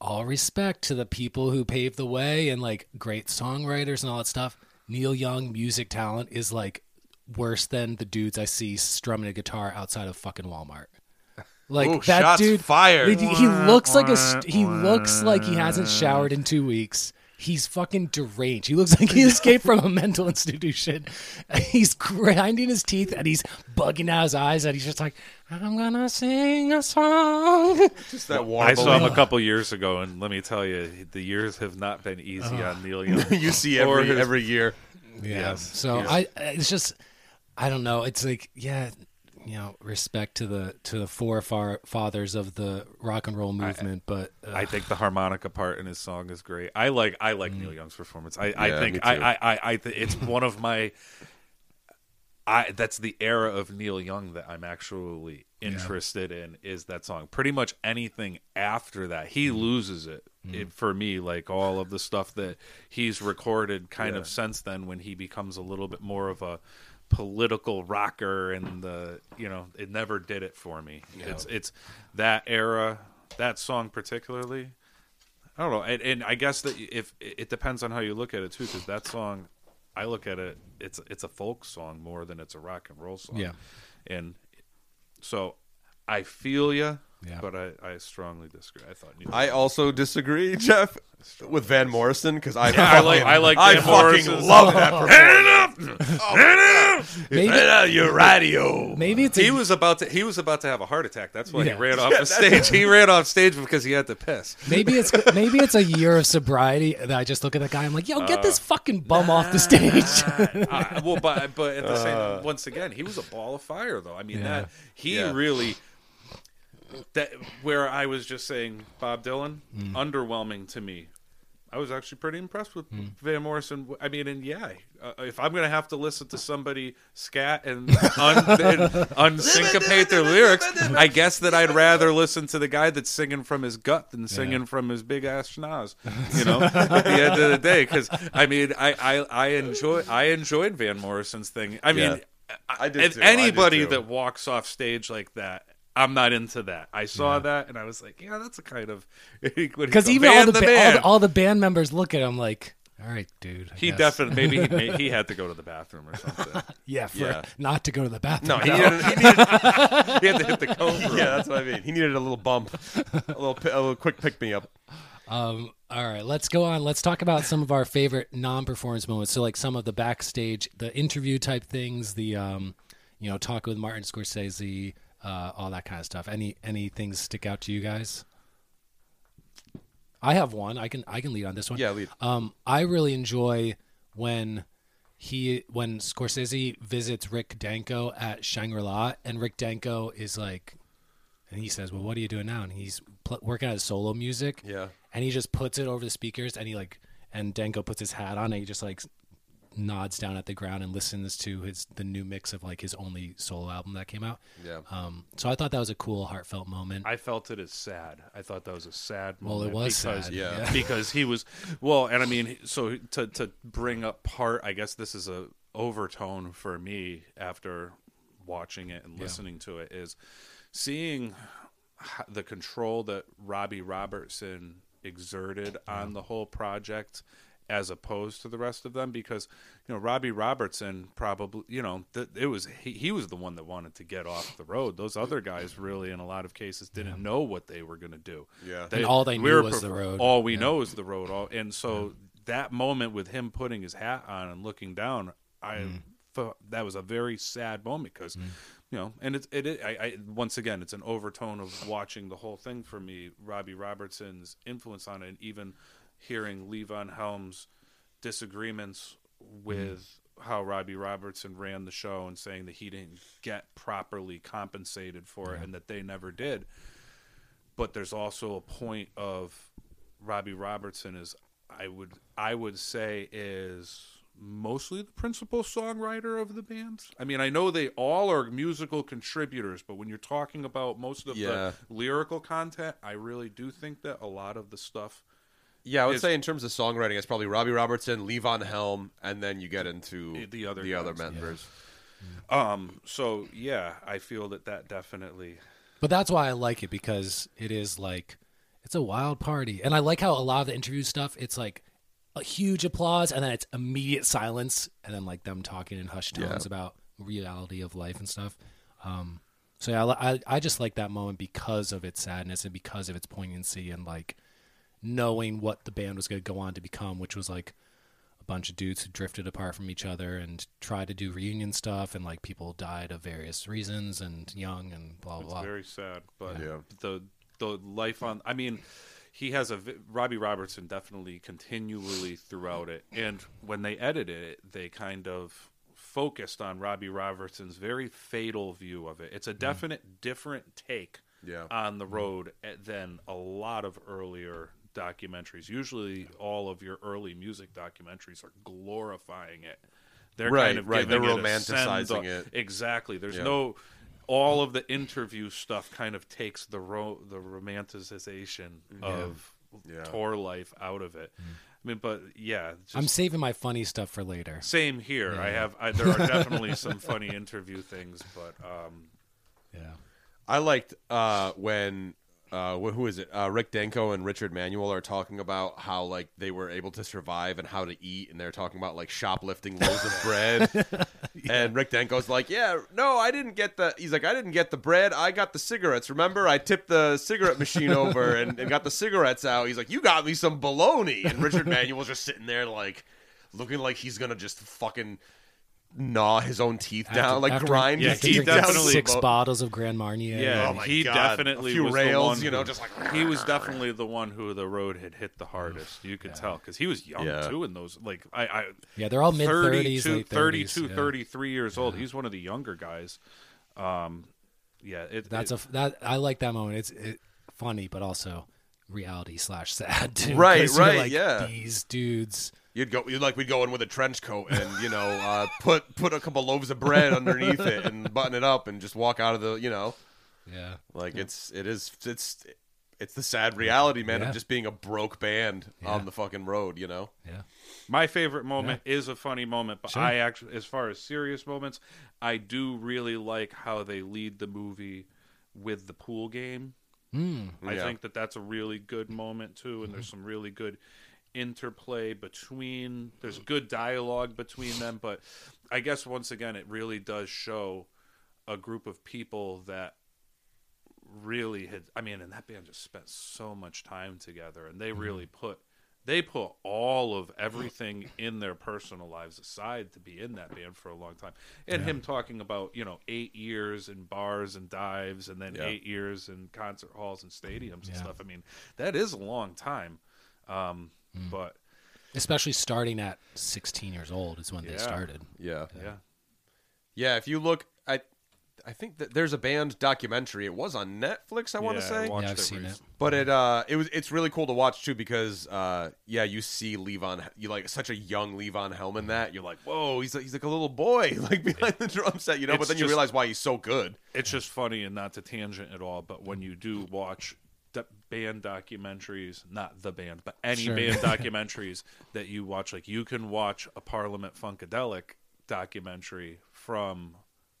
Speaker 2: all respect to the people who paved the way and like great songwriters and all that stuff. Neil Young music talent is like worse than the dudes I see strumming a guitar outside of fucking Walmart. Like
Speaker 1: Ooh,
Speaker 2: that dude
Speaker 1: fired.
Speaker 2: He, he looks like a he looks like he hasn't showered in 2 weeks. He's fucking deranged. He looks like he <laughs> escaped from a mental institution. <laughs> He's grinding his teeth and he's bugging out his eyes and he's just like, I'm gonna sing a song. <laughs>
Speaker 1: just that
Speaker 3: I saw him a couple years ago, and let me tell you, the years have not been easy on Neil Young.
Speaker 1: you see every every year.
Speaker 2: Yeah.
Speaker 3: Yes.
Speaker 2: So
Speaker 3: Yes.
Speaker 2: I, it's just, I don't know. It's like, yeah, you know, respect to the to the forefathers of the rock and roll movement, but uh,
Speaker 3: I think the harmonica part in his song is great. I like I like mm-hmm. Neil Young's performance. I,
Speaker 1: Yeah,
Speaker 3: I think. I I I, I th- it's one of my I that's the era of Neil Young that I'm actually interested in is that song. Pretty much anything after that, he mm-hmm. loses it. Mm-hmm. It, for me, like all of the stuff that he's recorded, kind
Speaker 1: Yeah.
Speaker 3: of since then, when he becomes a little bit more of a political rocker, and the you know, it never did it for me. It's it's that era, that song particularly. I don't know, and, and I guess that if it depends on how you look at it too, because that song, I look at it, it's it's a folk song more than it's a rock and roll song.
Speaker 2: Yeah.
Speaker 3: and so I feel you,
Speaker 2: Yeah.
Speaker 3: but I, I strongly disagree. I thought Neil
Speaker 1: I also disagree, <laughs> Jeff, with Van Morrison because I, <laughs>
Speaker 3: I
Speaker 1: fucking,
Speaker 3: like- I like
Speaker 1: I
Speaker 3: Van
Speaker 1: fucking
Speaker 3: Morrison's-
Speaker 1: love that <laughs> performance.
Speaker 2: maybe
Speaker 1: Turn on your radio.
Speaker 2: maybe it's
Speaker 3: he
Speaker 2: a,
Speaker 3: was about to he was about to have a heart attack. That's why
Speaker 2: Yeah.
Speaker 3: he ran off the stage. He ran off stage because he had to piss.
Speaker 2: maybe it's maybe it's a year of sobriety that I just look at that guy. I'm like, yo, get
Speaker 3: Uh,
Speaker 2: this fucking bum off the stage.
Speaker 3: I, well, but but at the same once again, he was a ball of fire though. I mean
Speaker 2: Yeah.
Speaker 3: that he
Speaker 1: Yeah.
Speaker 3: really that where I was just saying Bob Dylan mm. underwhelming to me. I was actually pretty impressed with mm. Van Morrison. I mean, and yeah, uh, if I'm going to have to listen to somebody scat and, <laughs> un- and unsyncopate their lyrics, I guess that I'd rather listen to the guy that's singing from his gut than singing from his big ass schnoz. You know, at the end of the day, because I mean, I, I I enjoy I enjoyed Van Morrison's thing. I mean,
Speaker 1: Yeah. Uh, I did
Speaker 3: and
Speaker 1: too. I did
Speaker 3: anybody
Speaker 1: too.
Speaker 3: that walks off stage like that. I'm not into that. I saw that and I was like, yeah, that's a kind of <laughs>
Speaker 2: Because even all the, ba- all the all the band members look at him like, all right, dude. I
Speaker 3: he
Speaker 2: guess."
Speaker 3: definitely maybe he, may, he <laughs> had to go to the bathroom or something. <laughs>
Speaker 2: yeah, for
Speaker 1: Yeah.
Speaker 2: not to go to the bathroom.
Speaker 1: No, he needed, he needed
Speaker 3: he had to hit the cone.
Speaker 1: yeah, that's what I mean. He needed a little bump, a little, a little quick pick me up.
Speaker 2: Um, all right, let's go on. Let's talk about some of our favorite non-performance moments. So, like some of the backstage, the interview type things, the um, you know, talk with Martin Scorsese, uh, all that kind of stuff. Any any things stick out to you guys? I have one. I can I can lead on this one.
Speaker 1: Yeah, lead.
Speaker 2: Um, I really enjoy when he when Scorsese visits Rick Danko at Shangri La, and Rick Danko is like, and he says, "Well, what are you doing now?" And he's pl- working on his solo music.
Speaker 1: Yeah.
Speaker 2: and he just puts it over the speakers, and he like, and Danko puts his hat on, and he just like nods down at the ground and listens to his the new mix of like his only solo album that came out.
Speaker 1: Yeah.
Speaker 2: Um, so I thought that was a cool, heartfelt moment.
Speaker 3: I felt it as sad. I thought that was a sad moment.
Speaker 2: Well, it was
Speaker 3: because,
Speaker 2: sad,
Speaker 1: yeah. <laughs>
Speaker 3: because he was well, and I mean, so to to bring up part, I guess this is a overtone for me after watching it and
Speaker 2: Yeah.
Speaker 3: listening to it is seeing the control that Robbie Robertson exerted on the whole project as opposed to the rest of them because you know Robbie Robertson probably you know th- it was he, he was the one that wanted to get off the road those other guys really in a lot of cases didn't know what they were going to do
Speaker 1: Yeah.
Speaker 2: And all they
Speaker 3: we
Speaker 2: knew
Speaker 3: were
Speaker 2: was the road.
Speaker 3: all we
Speaker 2: Yeah.
Speaker 3: know is the road all and so that moment with him putting his hat on and looking down I
Speaker 2: Mm.
Speaker 3: thought that was a very sad moment because you know and it's it, it I, I once again it's an overtone of watching the whole thing for me Robbie Robertson's influence on it and even hearing Levon Helm's disagreements mm-hmm. with how Robbie Robertson ran the show and saying that he didn't get properly compensated for it and that they never did but there's also a point of Robbie Robertson is I would I would say is mostly the principal songwriter of the band. I mean, I know they all are musical contributors, but when you're talking about most of
Speaker 1: Yeah.
Speaker 3: the lyrical content, I really do think that a lot of the stuff
Speaker 1: Yeah, I would
Speaker 3: is-
Speaker 1: say in terms of songwriting, it's probably Robbie Robertson, Levon Helm, and then you get into
Speaker 3: The other
Speaker 1: the other
Speaker 3: guys,
Speaker 1: members.
Speaker 3: um so yeah, I feel that that definitely
Speaker 2: But that's why I like it because it is like it's a wild party, and I like how a lot of the interview stuff. It's like a huge applause, and then it's immediate silence, and then like them talking in hushed tones
Speaker 1: Yeah.
Speaker 2: about reality of life and stuff. Um, so yeah, I I just like that moment because of its sadness and because of its poignancy and like knowing what the band was going to go on to become, which was like a bunch of dudes who drifted apart from each other and tried to do reunion stuff, and like people died of various reasons and young and blah blah
Speaker 3: It's
Speaker 2: blah.
Speaker 3: very sad, but
Speaker 1: Yeah.
Speaker 3: the the life on. I mean, he has a Robbie Robertson definitely continually throughout it, and when they edited it, they kind of focused on Robbie Robertson's very fatal view of it. It's a definite different take
Speaker 1: Yeah.
Speaker 3: on the road eh, than a lot of earlier documentaries. Usually, all of your early music documentaries are glorifying it. They're
Speaker 1: Right,
Speaker 3: kind of
Speaker 1: right.
Speaker 3: giving
Speaker 1: They're
Speaker 3: it a send
Speaker 1: romanticizing it.
Speaker 3: Exactly. There's
Speaker 1: Yeah.
Speaker 3: no all of the interview stuff kind of takes the ro- the romanticization of
Speaker 1: Yeah.
Speaker 3: tour life out of it. I mean, but yeah, just
Speaker 2: I'm saving my funny stuff for later.
Speaker 3: same here. I have I, there are definitely some funny interview things, but um,
Speaker 2: Yeah.
Speaker 1: I liked uh, when uh, who is it? Uh, Rick Danko and Richard Manuel are talking about how like they were able to survive and how to eat, and they're talking about like shoplifting loaves of bread. <laughs> And Rick Danko's like, "Yeah, no, I didn't get the." He's like, "I didn't get the bread. I got the cigarettes. Remember, I tipped the cigarette machine <laughs> over and, and got the cigarettes out." He's like, "You got me some bologna." And Richard Manuel's just sitting there like looking like he's gonna just fucking gnaw his own teeth down, like
Speaker 2: after-
Speaker 1: grind
Speaker 3: Yeah,
Speaker 1: his
Speaker 3: he
Speaker 1: teeth down.
Speaker 3: definitely-
Speaker 2: six
Speaker 1: Bo-
Speaker 2: bottles of Grand Marnier.
Speaker 3: yeah,
Speaker 1: Oh my
Speaker 3: he
Speaker 1: God.
Speaker 3: definitely
Speaker 1: A few
Speaker 3: was the
Speaker 1: rails,
Speaker 3: one
Speaker 1: you know,
Speaker 3: who-
Speaker 1: just like
Speaker 3: he was <laughs> definitely the one who the road had hit the hardest. You could tell because he was young
Speaker 1: Yeah.
Speaker 3: too in those like I, I
Speaker 2: Yeah, they're all mid 30s,
Speaker 3: 32, 32
Speaker 2: yeah.
Speaker 3: 33 years old. He's one of the younger guys. Um, yeah, it,
Speaker 2: That's
Speaker 3: it,
Speaker 2: a that I like that moment. It's it, funny, but also reality slash sad too.
Speaker 1: Right,
Speaker 2: 'cause you're
Speaker 1: right,
Speaker 2: like,
Speaker 1: yeah.
Speaker 2: These dudes.
Speaker 1: You'd go, you'd like we'd go in with a trench coat and you know uh, put put a couple loaves of bread underneath it and button it up and just walk out of the you know
Speaker 2: Yeah.
Speaker 1: like it's it is it's it's the sad reality man
Speaker 2: Yeah.
Speaker 1: of just being a broke band
Speaker 2: Yeah.
Speaker 1: on the fucking road you know
Speaker 2: Yeah.
Speaker 3: my favorite moment is a funny moment, but
Speaker 2: Sure.
Speaker 3: I actually, as far as serious moments, I do really like how they lead the movie with the pool game.
Speaker 2: Mm.
Speaker 3: I
Speaker 1: Yeah.
Speaker 3: think that that's a really good moment too, and there's some really good interplay between. There's good dialogue between them, but I guess once again, it really does show a group of people that really had. I mean, and that band just spent so much time together, and they really put. They put all of everything in their personal lives aside to be in that band for a long time. And him talking about, you know, eight years in bars and dives and then
Speaker 1: Yeah.
Speaker 3: eight years in concert halls and stadiums and
Speaker 2: Yeah.
Speaker 3: stuff. I mean, that is a long time. Um,
Speaker 2: Mm.
Speaker 3: But
Speaker 2: Especially starting at 16 years old is when they started.
Speaker 1: yeah
Speaker 3: yeah,
Speaker 1: yeah if you look I I think that there's a band documentary. It was on Netflix. I want to
Speaker 3: Yeah,
Speaker 1: say,
Speaker 3: I
Speaker 2: yeah, I've
Speaker 3: it
Speaker 2: seen it.
Speaker 1: but it uh it was it's really cool to watch too because uh yeah you see Levon you like such a young Levon Helm in that you're like whoa he's like, he's like a little boy <laughs> like behind the drum set you know but
Speaker 3: It's
Speaker 1: then you
Speaker 3: just-
Speaker 1: realize why he's so good.
Speaker 3: it's just funny and not to tangent at all, but when you do watch the band documentaries, not the band, but any
Speaker 2: Sure.
Speaker 3: band <laughs> documentaries that you watch, like you can watch a Parliament Funkadelic documentary from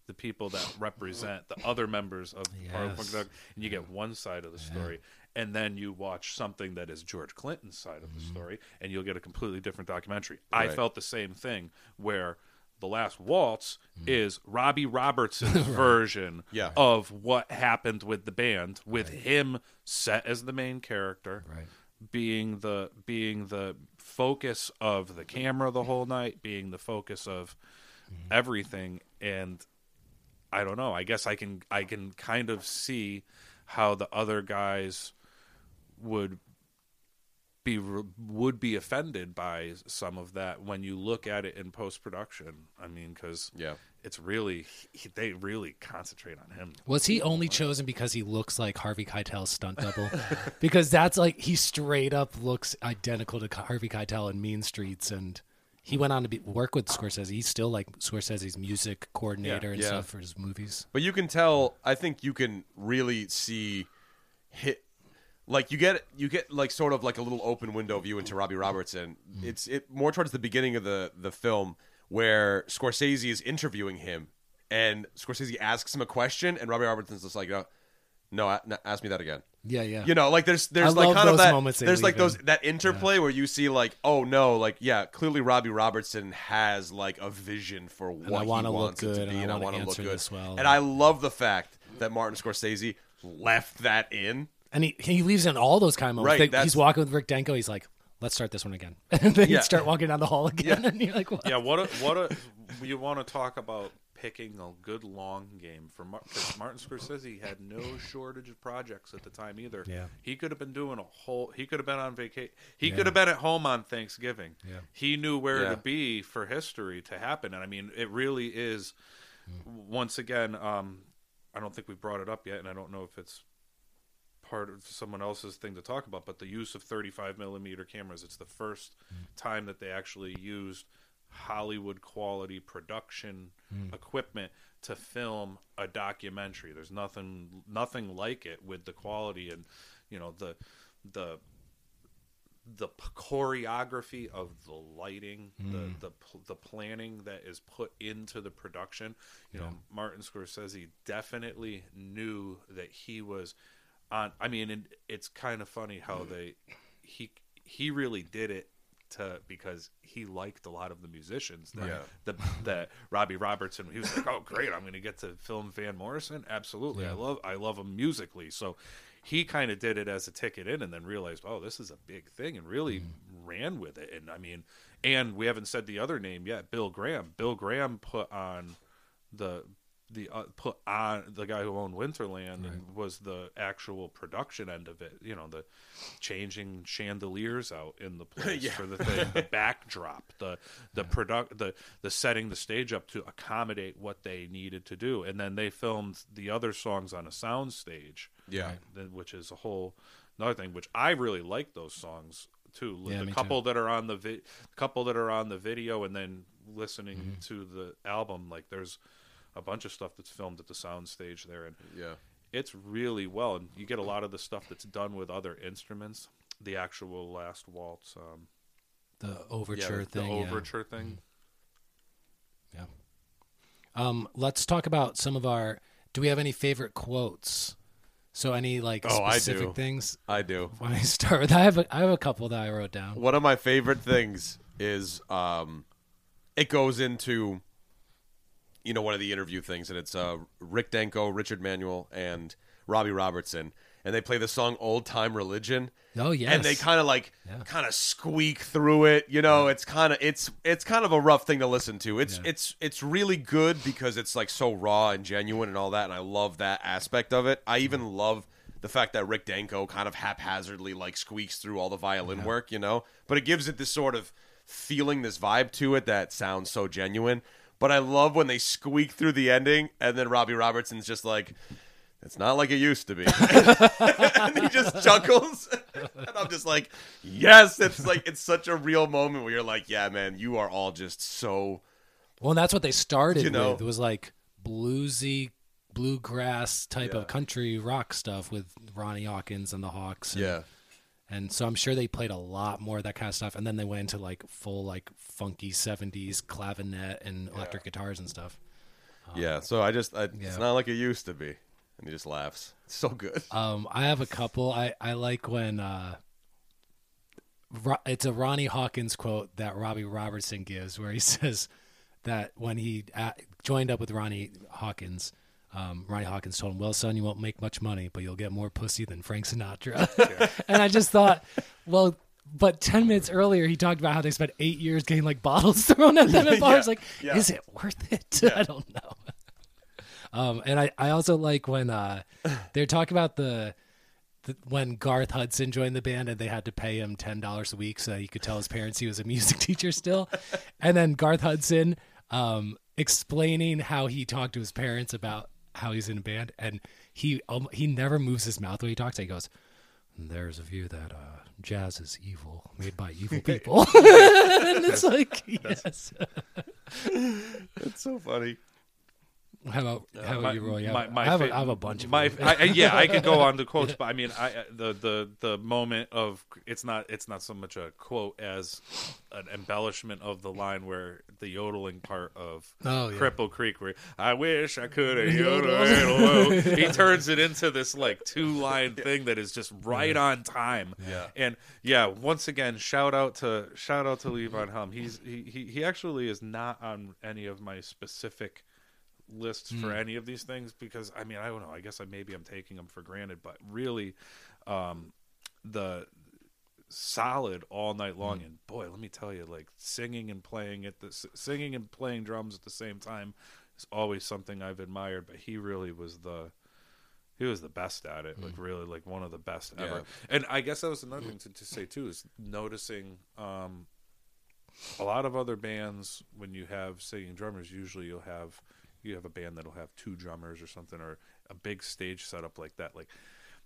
Speaker 3: the people that represent the other members of Parliament Funkadelic, and you get one side of the story. And then you watch something that is George Clinton's side of the mm-hmm. story, and you'll get a completely different documentary. I felt the same thing where the last waltz
Speaker 2: Mm.
Speaker 3: is Robbie Robertson's <laughs> version
Speaker 1: Yeah.
Speaker 3: of what happened with the band, with him set as the main character,
Speaker 2: Right.
Speaker 3: being the being the focus of the camera the whole night, being the focus of
Speaker 2: Mm-hmm.
Speaker 3: everything, and I don't know. I guess I can I can kind of see how the other guys would be would be offended by some of that when you look at it in post production. I mean, because
Speaker 1: Yeah.
Speaker 3: it's really he- they really concentrate on him.
Speaker 2: Was he only chosen because he looks like Harvey Keitel's stunt double? <laughs> because that's like he straight up looks identical to Harvey Keitel in Mean Streets, and he went on to be, work with Scorsese. He's still like Scorsese's music coordinator and
Speaker 1: Yeah.
Speaker 2: stuff for his movies.
Speaker 1: But you can tell. I think you can really see hit. Like you get you get like sort of like a little open window view into Robbie Robertson. Mm-hmm. It's it more towards the beginning of the the film where Scorsese is interviewing him, and Scorsese asks him a question, and Robbie Robertson's just like, no, no, ask me that again.
Speaker 2: Yeah, yeah.
Speaker 1: You know, like there's there's
Speaker 2: I
Speaker 1: like kind of that there's like those
Speaker 2: in.
Speaker 1: that interplay where you see like oh no like yeah clearly Robbie Robertson has like a vision for what
Speaker 2: I wanna
Speaker 1: he
Speaker 2: look
Speaker 1: wants it to
Speaker 2: good,
Speaker 1: be
Speaker 2: and I
Speaker 1: I
Speaker 2: wanna
Speaker 1: look good
Speaker 2: well.
Speaker 1: and I love the fact that Martin Scorsese left that in
Speaker 2: And he he leaves in all those kind of moments.
Speaker 1: Right,
Speaker 2: They- he's walking with Rick Danko. He's like, "Let's start this one again." <laughs> and then
Speaker 1: Yeah.
Speaker 2: you start walking down the hall again, <laughs> and you're like, "What?"
Speaker 3: Yeah, what a, what a you want to talk about picking a good long game for Mar- 'cause Martin Scorsese had no shortage of projects at the time either.
Speaker 2: Yeah.
Speaker 3: he could have been doing a whole. He could have been on vacation. He
Speaker 2: Yeah.
Speaker 3: could have been at home on Thanksgiving.
Speaker 2: Yeah.
Speaker 3: he knew where
Speaker 1: Yeah.
Speaker 3: to be for history to happen, and I mean, it really is. Once again, um, I don't think we brought it up yet, and I don't know if it's part of someone else's thing to talk about, but the use of 35 millimeter cameras. It's the first mm. time that they actually used Hollywood quality production mm. equipment to film a documentary. There's nothing nothing like it with the quality and you know the the the choreography of the lighting, the mm. the the planning that is put into the production. You know, Martin Scorsese definitely knew that he was on. I mean, and it's kind of funny how mm. they he he really did it to because he liked a lot of the musicians that
Speaker 1: Yeah.
Speaker 3: the that Robbie Robertson. He was like, "Oh, great! I'm going to get to film Van Morrison. Absolutely, I love I love him musically." So he kind of did it as a ticket in, and then realized, "Oh, this is a big thing," and really mm. ran with it. And I mean, and we haven't said the other name yet, Bill Graham. Bill Graham put on the the uh, put on the guy who owned Winterland and was the actual production end of it. You know, the changing chandeliers out in the <laughs> place
Speaker 1: Yeah.
Speaker 3: for the thing, the <laughs> backdrop, the the product, the the setting the stage up to accommodate what they needed to do, and then they filmed the other songs on a sound stage.
Speaker 1: Yeah.
Speaker 3: then- which is a whole another thing. Which I really like those songs too.
Speaker 2: Yeah,
Speaker 3: the
Speaker 2: me
Speaker 3: couple that are on the vi- couple that are on the video, and then listening
Speaker 2: Mm-hmm.
Speaker 3: to the album. Like there's a bunch of stuff that's filmed at the sound stage there, and
Speaker 1: yeah
Speaker 3: it's really well. And you get a lot of the stuff that's done with other instruments. The actual last waltz, um,
Speaker 2: The overture
Speaker 3: the
Speaker 2: thing. yeah.
Speaker 3: overture thing.
Speaker 2: Yeah. Um, let's talk about some of our. Do we have any favorite quotes? So any like
Speaker 1: Oh, I
Speaker 2: specific
Speaker 1: do.
Speaker 2: things?
Speaker 1: I do <laughs>
Speaker 2: Why don't I start with? I have a, I have a couple that I wrote down.
Speaker 1: one of my favorite things is um it goes into you know one of the interview things and it's uh Rick Danko, Richard Manuel and Robbie Robertson and they play the song Old Time Religion.
Speaker 2: Oh yes.
Speaker 1: and they kind of like
Speaker 2: Yeah.
Speaker 1: kind of squeak through it you know? It's kind of it's it's kind of a rough thing to listen to. It's
Speaker 2: Yeah.
Speaker 1: it's it's really good because it's like so raw and genuine and all that and I love that aspect of it. I even love the fact that Rick Danko kind of haphazardly like squeaks through all the violin work you know? But it gives it this sort of feeling this vibe to it that sounds so genuine But I love when they squeak through the ending, and then Robbie Robertson's just like, "It's not like it used to be," <laughs> and he just chuckles, <laughs> and I'm just like, "Yes!" It's like it's such a real moment where you're like, "Yeah, man, you are all just so."
Speaker 2: Well, and that's what they started
Speaker 1: You know-
Speaker 2: with. It was like bluesy, bluegrass type
Speaker 1: Yeah.
Speaker 2: of country rock stuff with Ronnie Hawkins and the Hawks. And,
Speaker 1: Yeah,
Speaker 2: And so I'm sure they played a lot more of that kind of stuff. And then they went into like full, like funky 70s clavinet and electric guitars and stuff.
Speaker 1: yeah. So I just, I,
Speaker 2: Yeah.
Speaker 1: it's not like it used to be, and he just laughs. It's so good. <laughs>
Speaker 2: Um, I have a couple. I, I like when uh, Ro- it's a Ronnie Hawkins quote that Robbie Robertson gives, where he <laughs> says that when he uh, joined up with Ronnie Hawkins, um, Ronnie Hawkins told him, "Well, son, you won't make much money, but you'll get more pussy than Frank Sinatra." <laughs> <laughs> and I just thought, well. But ten minutes earlier, he talked about how they spent eight years getting like bottles <laughs> thrown at them at bars.
Speaker 1: Yeah,
Speaker 2: Like,
Speaker 1: yeah.
Speaker 2: is it worth it? I don't know. Um, and I, I also like when uh, they're talking about the, the when Garth Hudson joined the band and they had to pay him ten dollars a week so he could tell his parents he was a music teacher still, and then Garth Hudson um, explaining how he talked to his parents about how he's in a band, and he um, he never moves his mouth when he talks. He goes, "There's a view that uh, jazz is evil, made by evil <laughs> people," <laughs> and it's like, <laughs> yes.
Speaker 1: It's so funny.
Speaker 2: How about uh, how about
Speaker 3: my,
Speaker 2: you, Roy? I have,
Speaker 3: my, my
Speaker 2: I, have a,
Speaker 3: fa-
Speaker 2: I have a bunch of
Speaker 3: my. I, yeah I could go on to <laughs> quotes but I mean I the the the moment of it's not it's not so much a quote as an embellishment of the line where the yodeling part of
Speaker 2: Oh, yeah.
Speaker 3: Cripple Creek where I wish I could have <laughs> yodeled he <laughs> turns it into this like two line thing that is just right on time
Speaker 1: Yeah.
Speaker 3: and yeah once again shout out to shout out to Levon Helm he's he, he he actually is not on any of my specific lists for any of these things because I mean I don't know. I guess I maybe I'm taking them for granted but really um the solid all night long and boy let me tell you like singing and playing at the singing and playing drums at the same time is always something I've admired but he really was the he was the best at it like really like one of the best ever. And I guess that was another thing to, to say too is noticing um a lot of other bands when you have singing drummers usually you'll have you have a band that'll have two drummers or something or a big stage setup like that like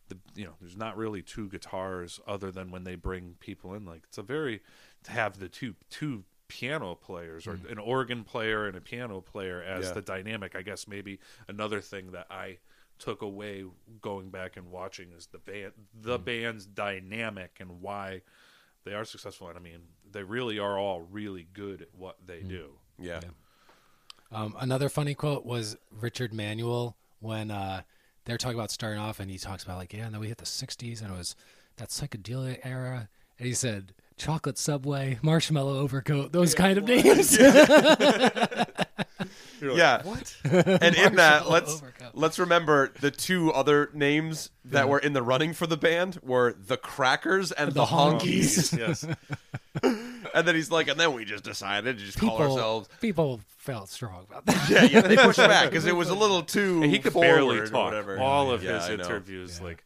Speaker 3: the you know there's not really two guitars other than when they bring people in like it's a very to have the two two piano players or mm-hmm. an organ player and a piano player as
Speaker 1: Yeah.
Speaker 3: the dynamic i guess maybe another thing that i took away going back and watching is the band the mm-hmm. band's dynamic and why they are successful and i mean they really are all really good at what they mm-hmm. do.
Speaker 1: Yeah.
Speaker 2: Um, another funny quote was Richard Manuel when uh, they're talking about starting off, and he talks about like, yeah, and then we hit the '60s, and it was that psychedelic era, and he said chocolate subway, marshmallow overcoat, those kind of names.
Speaker 1: yeah. What? and in that, let's
Speaker 2: overcoat.
Speaker 1: let's remember the two other names that were in the running for the band were the Crackers and the,
Speaker 2: The
Speaker 1: Honkies.
Speaker 3: yes <laughs>
Speaker 1: And then he's like, and then we just decided to just call ourselves.
Speaker 2: people felt strong about that.
Speaker 1: Yeah, yeah. They pushed back <laughs> because it was a little too.
Speaker 3: he could barely talk
Speaker 1: Whatever.
Speaker 3: all of
Speaker 1: Yeah,
Speaker 3: his
Speaker 1: I know.
Speaker 3: interviews like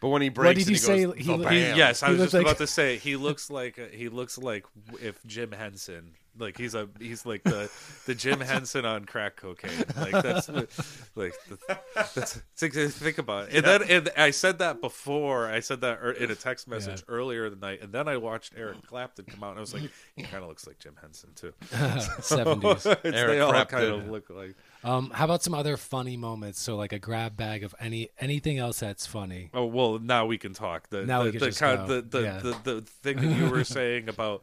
Speaker 1: But when he breaks,
Speaker 2: did
Speaker 1: it,
Speaker 2: you say
Speaker 1: goes,
Speaker 2: he
Speaker 1: "The
Speaker 2: looked-
Speaker 3: He- yes, I
Speaker 2: He
Speaker 3: was
Speaker 2: looks
Speaker 3: just about to say he looks like he looks like if Jim Henson, like he's a he's like the the Jim Henson on crack cocaine. Like that's what- like the, that's think, think about it. And then and I said that before. I said that er- in a text message earlier in the night, and then I watched Eric Clapton come out, and I was like, he kind of looks like Jim Henson too. <laughs>
Speaker 2: Seventies. <laughs>
Speaker 3: It's-
Speaker 1: Eric
Speaker 3: they all
Speaker 1: Clapton.
Speaker 3: kind of look like.
Speaker 2: Um, how about some other funny moments? So like a grab bag of any anything else that's funny.
Speaker 3: Oh well, now we can talk. The
Speaker 2: Now
Speaker 3: the,
Speaker 2: we can
Speaker 3: the,
Speaker 2: just
Speaker 3: kind-
Speaker 2: go.
Speaker 3: the, the,
Speaker 2: Yeah.
Speaker 3: the the thing that you were saying about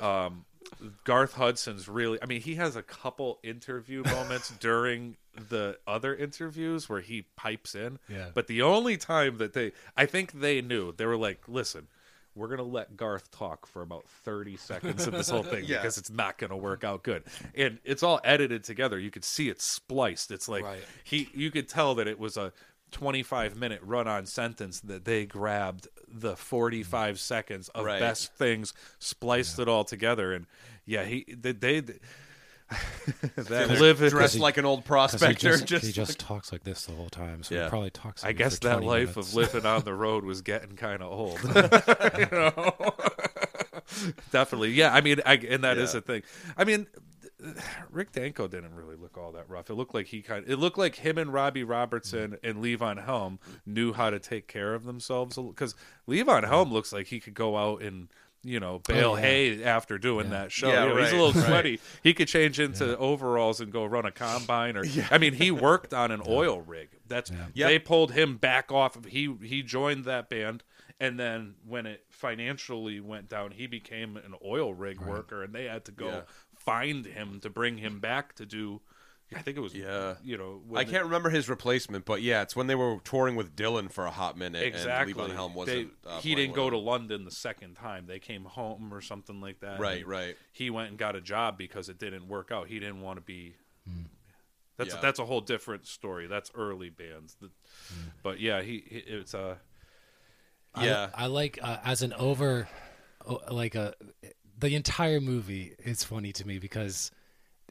Speaker 3: um, Garth Hudson's really. I mean, he has a couple interview moments <laughs> during the other interviews where he pipes in.
Speaker 2: Yeah.
Speaker 3: But the only time that they, I think they knew they were like, listen. We're gonna let Garth talk for about thirty seconds of this whole <laughs> thing
Speaker 1: Yeah.
Speaker 3: because it's not gonna work out good, and it's all edited together. You could see it spliced. It's like
Speaker 2: Right.
Speaker 3: he you could tell that it was a 25 minute run on sentence that they grabbed the 45 mm. seconds of
Speaker 1: Right.
Speaker 3: best things spliced it all together and yeah he they, they that live
Speaker 1: dressed like an old prospector.
Speaker 2: he just,
Speaker 1: just
Speaker 2: he just talks like this the whole time, so
Speaker 1: Yeah.
Speaker 2: he probably talks.
Speaker 3: I guess
Speaker 2: for
Speaker 3: that life
Speaker 2: minutes.
Speaker 3: of living on the road was getting kind of old. <laughs> you know? <laughs> Definitely. Yeah, I mean I, and that is
Speaker 1: Yeah.
Speaker 3: a thing. I mean Rick Danko didn't really look all that rough. It looked like he kind. Of, it looked like him and Robbie Robertson mm. and Levon Helm knew how to take care of themselves because Levon Helm looks like he could go out and you know bale
Speaker 2: Oh, yeah.
Speaker 3: hay after doing
Speaker 2: Yeah.
Speaker 3: that show.
Speaker 1: Yeah,
Speaker 3: You know, He's a
Speaker 1: right,
Speaker 3: little
Speaker 1: right.
Speaker 3: sweaty. He could change into overalls and go run a combine. Or <laughs> I mean, he worked on an oil rig. That's
Speaker 1: Yep.
Speaker 3: they pulled him back off of he he joined that band and then when it financially went down he became an oil rig worker and they had to go
Speaker 1: Yeah.
Speaker 3: find him to bring him back to do I think it was
Speaker 1: Yeah.
Speaker 3: you know
Speaker 1: I
Speaker 3: when
Speaker 1: can't remember his replacement, but yeah, it's when they were touring with Dylan for a hot minute.
Speaker 3: exactly
Speaker 1: And Levon Helm wasn't. uh,
Speaker 3: he didn't go to. London the second time they came home or something like that
Speaker 1: Right, right.
Speaker 3: he went and got a job because it didn't work out he didn't want to be that's
Speaker 1: Yeah.
Speaker 3: that's a whole different story that's early bands The-
Speaker 1: Hmm.
Speaker 3: but yeah he, he it's uh
Speaker 1: Yeah.
Speaker 2: I, I like uh, as an over, like a the entire movie is funny to me because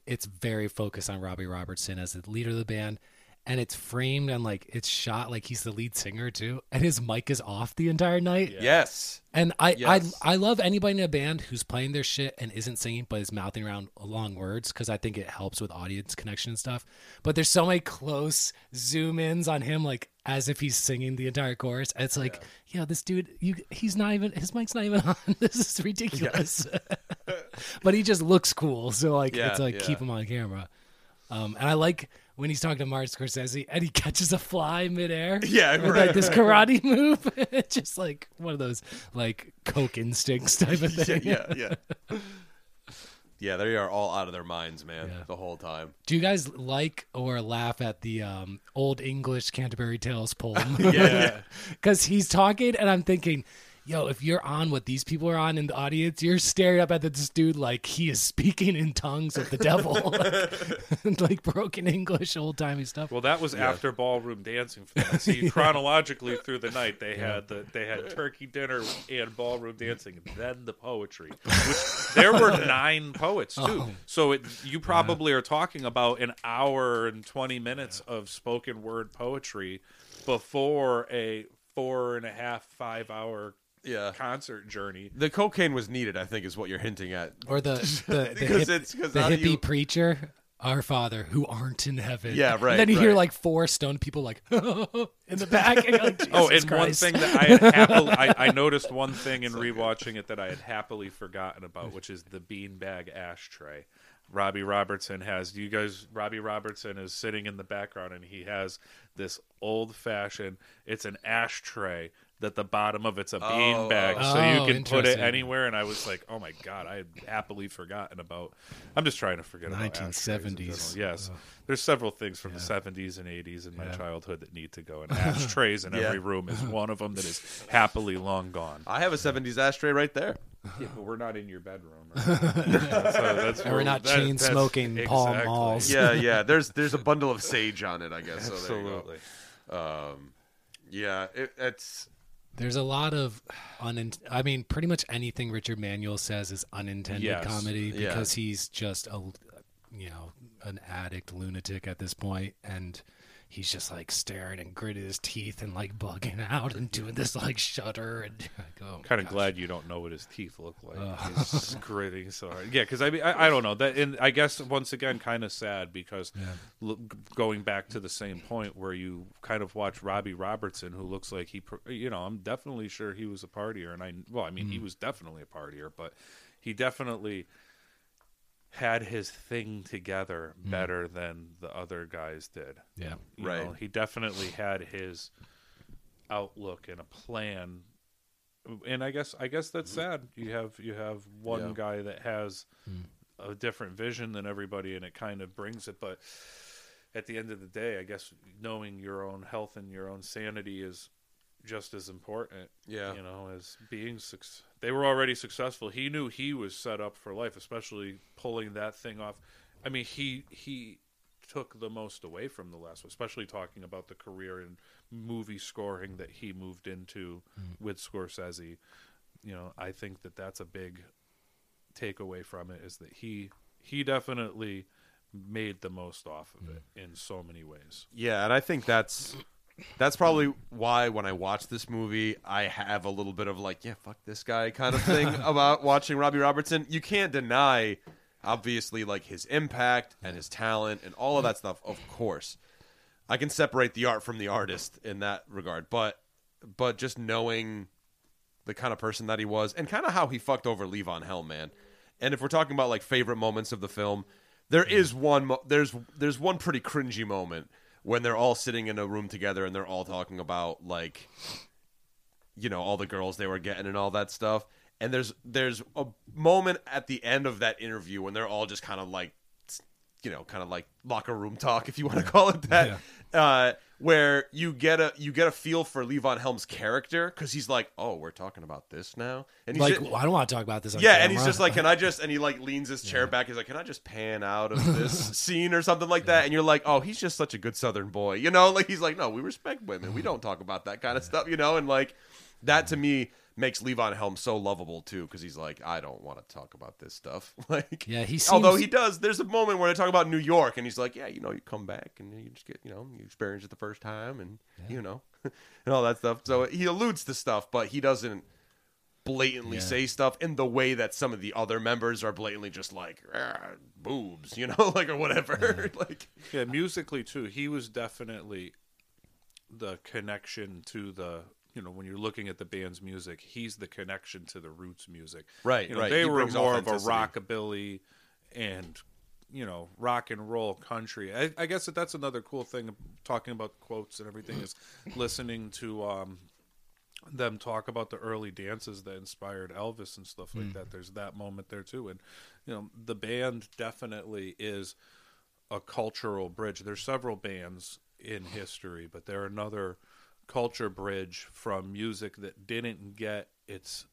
Speaker 2: it's very focused on Robbie Robertson as the leader of the band, and it's framed and like it's shot like he's the lead singer too, and his mic is off the entire night.
Speaker 1: Yes.
Speaker 2: And I,
Speaker 1: Yes.
Speaker 2: I I love anybody in a band who's playing their shit and isn't singing but is mouthing around long words because I think it helps with audience connection and stuff. But there's so many close zoom ins on him, like as if he's singing the entire chorus. And it's like, yeah. this dude, you he's not even his mic's not even <laughs> on. this is ridiculous. <laughs> <laughs> but he just looks cool, so like
Speaker 1: Yeah,
Speaker 2: it's like
Speaker 1: yeah.
Speaker 2: keep him on camera. Um, and I like when he's talking to Martin Scorsese and he <laughs> catches a fly midair. <laughs>
Speaker 1: Yeah,
Speaker 2: with
Speaker 1: right.
Speaker 2: like this karate move. just like one of those like coke instincts type of thing.
Speaker 1: yeah, yeah. Yeah, they are all out of their minds, man,
Speaker 2: Yeah.
Speaker 1: the whole time.
Speaker 2: Do you guys like or laugh at the um, old English Canterbury Tales poem?
Speaker 1: Yeah.
Speaker 2: Because he's talking, and I'm thinking, yo, if you're on what these people are on in the audience, you're staring up at this dude like he is speaking in tongues of the devil, like, <laughs> <laughs> like broken English, old timey stuff.
Speaker 3: Well, that was after ballroom dancing for them. <laughs> See, chronologically through the night, they had the they had turkey dinner and ballroom dancing, and then the poetry. Which there were nine poets too.
Speaker 2: Oh.
Speaker 3: So it, you probably are talking about an hour and twenty minutes of spoken word poetry before a four and a half five hour
Speaker 1: Yeah.
Speaker 3: concert journey.
Speaker 1: The cocaine was needed, I think, is what you're hinting at.
Speaker 2: or the <laughs> the, the,
Speaker 1: Because
Speaker 2: hip-
Speaker 1: it's-
Speaker 2: the hippie
Speaker 1: you-
Speaker 2: preacher. Our Father, who aren't in heaven.
Speaker 1: Yeah, right,
Speaker 2: And then you hear like four stoned people like <laughs> in the back. And you're like,
Speaker 3: Oh,
Speaker 2: Jesus
Speaker 3: and one thing that I had <laughs> happily, I, I noticed one thing in rewatching it that I had happily forgotten about, which is the beanbag ashtray. Robbie Robertson has. You guys? Robbie Robertson is sitting in the background, and he has this old fashioned. It's an ashtray that the bottom of it's a beanbag,
Speaker 2: oh.
Speaker 3: so you
Speaker 2: Oh,
Speaker 3: can put it
Speaker 2: interesting.
Speaker 3: anywhere. And I was like, oh my god, I had happily forgotten about. I'm just trying to forget about
Speaker 2: 1970s.
Speaker 3: ashtrays in general. Yes, there's several things from the 70s and 80s in my childhood that need to go. And <laughs> ashtrays in
Speaker 1: Yeah.
Speaker 3: every room is one of them that is <laughs> happily long gone.
Speaker 1: I have a 70s ashtray right there.
Speaker 3: Yeah, but we're not in your bedroom. <laughs> so that's
Speaker 2: And we're
Speaker 3: where-
Speaker 2: not
Speaker 3: that-
Speaker 2: chain
Speaker 3: that's-
Speaker 2: smoking Pall
Speaker 3: exactly.
Speaker 2: Malls.
Speaker 1: Yeah, yeah. There's there's a bundle of sage on it, I guess. So there you go.
Speaker 3: Absolutely.
Speaker 1: Um, yeah, it, it's
Speaker 2: There's a lot of un. I mean, pretty much anything Richard Manuel says is unintended
Speaker 3: Yes.
Speaker 2: comedy
Speaker 1: Yeah.
Speaker 2: because he's just a, you know, an addict lunatic at this point, and he's just like staring and gritting his teeth and like bugging out and doing this like shudder and like, oh,
Speaker 3: Kind of glad you don't know what his teeth look like. He's just <laughs> gritting so hard. Yeah, because I mean, I, I don't know. That, and I guess once again, kind of sad because l- going back to the same point where you kind of watch Robbie Robertson, who looks like he, you know, I'm definitely sure he was a partier, and I, well, I mean, he mm. was definitely a partier, but he definitely had his thing together hmm. better than the other guys did.
Speaker 2: Yeah.
Speaker 3: You
Speaker 1: Right.
Speaker 3: know, he definitely had his outlook and a plan. And I guess I guess that's hmm. sad. You have you have one
Speaker 1: Yeah.
Speaker 3: guy that has hmm. a different vision than everybody and it kind of brings it but at the end of the day, I guess knowing your own health and your own sanity is just as important.
Speaker 1: Yeah.
Speaker 3: You know, as being suc They were already successful. He knew he was set up for life, especially pulling that thing off. I mean, he he took the most away from the last one, especially talking about the career and movie scoring that he moved into mm-hmm. with Scorsese. You know, I think that that's a big takeaway from it is that he he definitely made the most off of mm-hmm. it in so many ways.
Speaker 1: yeah, and I think that's that's probably why when I watch this movie, I have a little bit of like, yeah, fuck this guy kind of thing <laughs> about watching Robbie Robertson. You can't deny obviously like his impact and his talent and all of that stuff. Of course, I can separate the art from the artist in that regard, but but just knowing the kind of person that he was and kind of how he fucked over Levon Helm, man. And if we're talking about like favorite moments of the film, there mm-hmm. is one mo- there's there's one pretty cringy moment when they're all sitting in a room together and they're all talking about like you know all the girls they were getting and all that stuff. And there's there's a moment at the end of that interview when they're all just kind of like you know, kind of like locker room talk, if you want to call it that, uh, where you get a you get a feel for Levon Helm's character because he's like, oh, we're talking about this now, and he's
Speaker 2: Like,
Speaker 1: just-
Speaker 2: well, I don't want to talk about this. On
Speaker 1: yeah, and he's just like, can I just? And he like leans his chair back. He's like, can I just pan out of <laughs> this scene or something like that? And you're like, oh, he's just such a good Southern boy, you know? Like he's like, no, we respect women. We don't talk about that kind of stuff, you know? And like that to mm. me makes Levon Helm so lovable too because he's like, I don't want to talk about this stuff. <laughs> like,
Speaker 2: Yeah, he
Speaker 1: although he does. There's a moment where they talk about New York, and he's like, yeah, you know, you come back and you just get, you know, you experience it the first time, and you know, <laughs> and all that stuff. So he alludes to stuff, but he doesn't blatantly
Speaker 2: Yeah.
Speaker 1: say stuff in the way that some of the other members are blatantly just like "Ah, boobs, <laughs> you know, like or whatever. like
Speaker 3: Yeah, musically too. He was definitely the connection to the you know when you're looking at the band's music, he's the connection to the roots music.
Speaker 1: Right,
Speaker 3: You know,
Speaker 1: right.
Speaker 3: They
Speaker 1: He
Speaker 3: were more of a rockabilly and you know rock and roll country. I, I guess that that's another cool thing talking about quotes and everything is <clears throat> listening to um them talk about the early dances that inspired Elvis and stuff like that. There's that moment there too, and you know the band definitely is a cultural bridge. There's several bands in history, but they're another culture bridge from music that didn't get its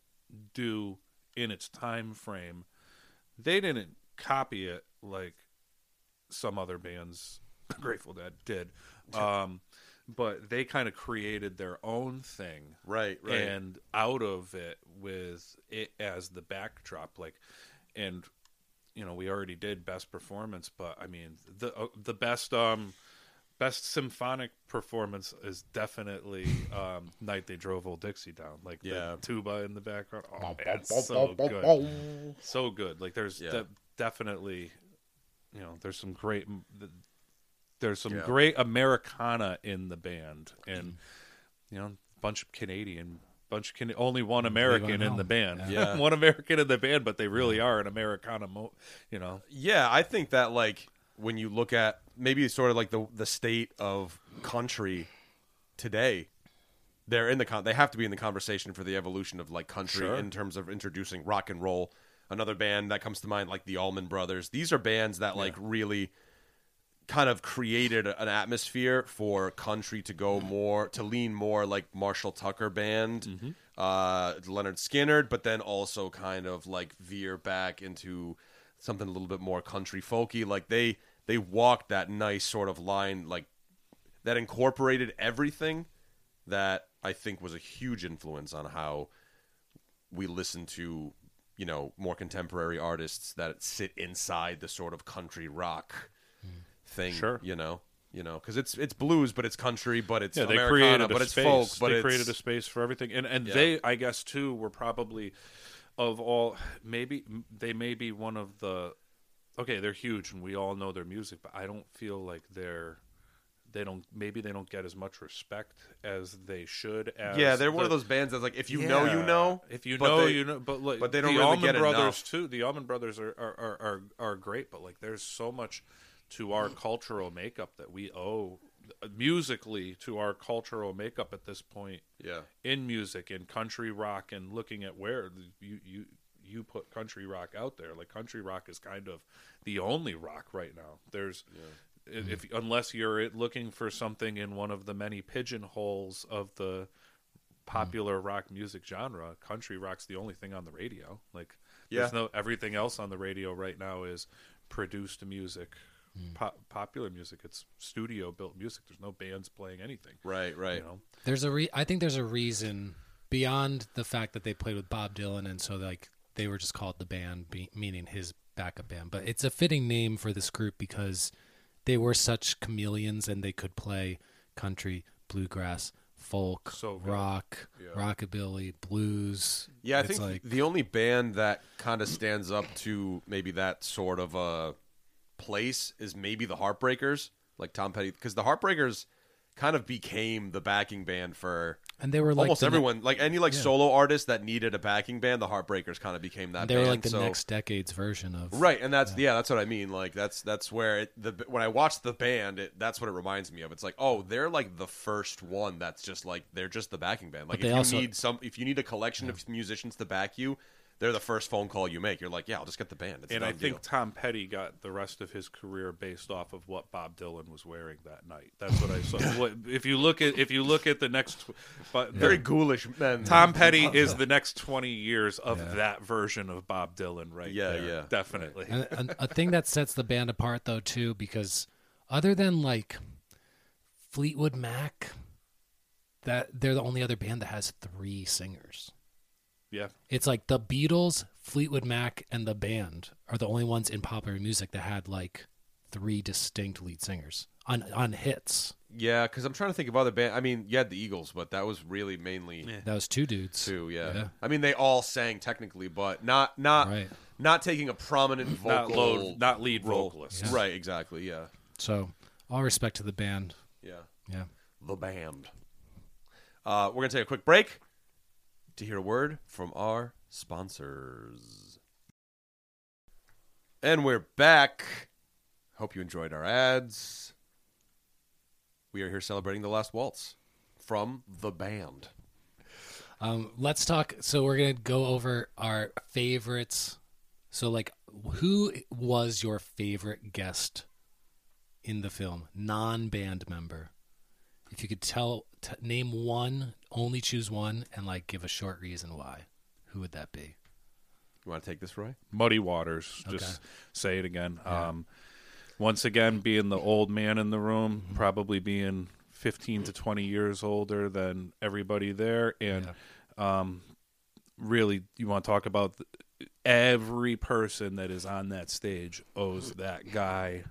Speaker 3: due in its time frame. They didn't copy it like some other bands, <laughs> Grateful Dead did, <laughs> um, but they kind of created their own thing
Speaker 1: right, right.
Speaker 3: and out of it with it as the backdrop like and you know we already did best performance but i mean the uh, the best um best symphonic performance is definitely um night they drove old dixie down like
Speaker 1: Yeah.
Speaker 3: the tuba in the background. Oh man it's so good. so good. Like there's
Speaker 1: Yeah.
Speaker 3: de- definitely you know there's some great there's some
Speaker 1: Yeah.
Speaker 3: great americana in the band and you know bunch of canadian bunch of Can- only one american in the band.
Speaker 1: Yeah. <laughs>
Speaker 3: one american in the band but they really are an americana mo- you know?
Speaker 1: Yeah, I think that like when you look at maybe sort of like the the state of country today, they're in the con- they have to be in the conversation for the evolution of like country
Speaker 3: Sure.
Speaker 1: in terms of introducing rock and roll. Another band that comes to mind like the Allman Brothers. These are bands that like really kind of created an atmosphere for country to go more to lean more like Marshall Tucker band, uh, Lynyrd Skynyrd, but then also kind of like veer back into something a little bit more country folky. Like they they walked that nice sort of line like that incorporated everything that I think was a huge influence on how we listen to you know more contemporary artists that sit inside the sort of country rock hmm. thing
Speaker 3: Sure.
Speaker 1: you know you know because it's it's blues but it's country but it's
Speaker 3: yeah
Speaker 1: Americana, but it's
Speaker 3: space
Speaker 1: folk but
Speaker 3: they
Speaker 1: it's
Speaker 3: created a space for everything and and
Speaker 1: Yeah.
Speaker 3: they i guess too were probably of all maybe they may be one of the okay they're huge and we all know their music but i don't feel like they're they don't maybe they don't get as much respect as they should as
Speaker 1: yeah they're one of those bands that's like if you know you know
Speaker 3: If you know,
Speaker 1: they-
Speaker 3: you know. But like,
Speaker 1: but they don't
Speaker 3: the
Speaker 1: really
Speaker 3: Allman
Speaker 1: get
Speaker 3: Brothers
Speaker 1: enough.
Speaker 3: too. The Allman Brothers are are, are are are great, but like, there's so much to our mm. cultural makeup that we owe musically to our cultural makeup at this point
Speaker 1: yeah.
Speaker 3: in music and country rock and looking at where you you you put country rock out there. Like country rock is kind of the only rock right now. There's if unless you're looking for something in one of the many pigeonholes of the popular mm. rock music genre country rock's the only thing on the radio. Like there's no everything else on the radio right now is produced music Mm. po- popular music. It's studio built music. There's no bands playing anything.
Speaker 1: Right right.
Speaker 3: You know?
Speaker 2: There's a re- I think there's a reason beyond the fact that they played with Bob Dylan and so like they were just called the band be- meaning his backup band. But it's a fitting name for this group because they were such chameleons and they could play country bluegrass folk,
Speaker 3: So good.
Speaker 2: rock, rockabilly, blues.
Speaker 1: Yeah, I
Speaker 2: It's
Speaker 1: think
Speaker 2: like
Speaker 1: the only band that kind of stands up to maybe that sort of a place is maybe the Heartbreakers, like Tom Petty, because the Heartbreakers kind of became the backing band for
Speaker 2: and they were like
Speaker 1: almost
Speaker 2: the ne-
Speaker 1: everyone. Like any like
Speaker 2: Yeah.
Speaker 1: solo artist that needed a backing band, the Heartbreakers kind of became that.
Speaker 2: they were
Speaker 1: band,
Speaker 2: like the
Speaker 1: so-
Speaker 2: next decade's version of
Speaker 1: Right, and that's yeah. that's what I mean. Like that's that's where it, the when I watch the band, it, that's what it reminds me of. It's like, oh, they're like the first one that's just like they're just the backing band. Like if
Speaker 2: they
Speaker 1: you
Speaker 2: also-
Speaker 1: need some, if you need a collection of musicians to back you, they're the first phone call you make. You're like, yeah, I'll just get the band. It's
Speaker 3: And I think
Speaker 1: deal.
Speaker 3: Tom Petty got the rest of his career based off of what Bob Dylan was wearing that night. That's what I saw. <laughs> what, if you look at if you look at the next, but
Speaker 1: very ghoulish men.
Speaker 3: Tom Petty is the next twenty years of that version of Bob Dylan, right?
Speaker 1: Yeah,
Speaker 3: there.
Speaker 1: yeah.
Speaker 3: definitely.
Speaker 2: And a, a thing that sets the band apart though too because other than like Fleetwood Mac that they're the only other band that has 3 singers.
Speaker 3: Yeah,
Speaker 2: It's like the Beatles, Fleetwood Mac and the band are the only ones in popular music that had like three distinct lead singers on on hits.
Speaker 1: yeah, because I'm trying to think of other band. I mean, you had the Eagles, but that was really mainly
Speaker 2: That was two dudes.
Speaker 1: two. Yeah.
Speaker 2: Yeah.
Speaker 1: I mean, they all sang technically, but not not
Speaker 2: Right.
Speaker 1: not taking a prominent vocal.
Speaker 3: not load, not lead vocalist.
Speaker 2: Yeah.
Speaker 1: Right, exactly. Yeah,
Speaker 2: So, all respect to the band.
Speaker 1: yeah.
Speaker 2: Yeah.
Speaker 1: the band. Uh, we're going to take a quick break to hear a word from our sponsors. And we're back. Hope you enjoyed our ads. We are here celebrating The Last Waltz from the band.
Speaker 2: Um, let's talk. So we're gonna go over our favorites. So, like, who was your favorite guest in the film, non-band member? If you could tell, t- name one, only choose one, and like give a short reason why. Who would that be?
Speaker 1: You want to take this, Roy?
Speaker 3: Muddy Waters.
Speaker 2: Okay.
Speaker 3: Just say it again. Um, once again, being the old man in the room,
Speaker 2: Mm-hmm.
Speaker 3: probably being 15 to 20 years older than everybody there. And um, really, you want to talk about th- every person that is on that stage owes that guy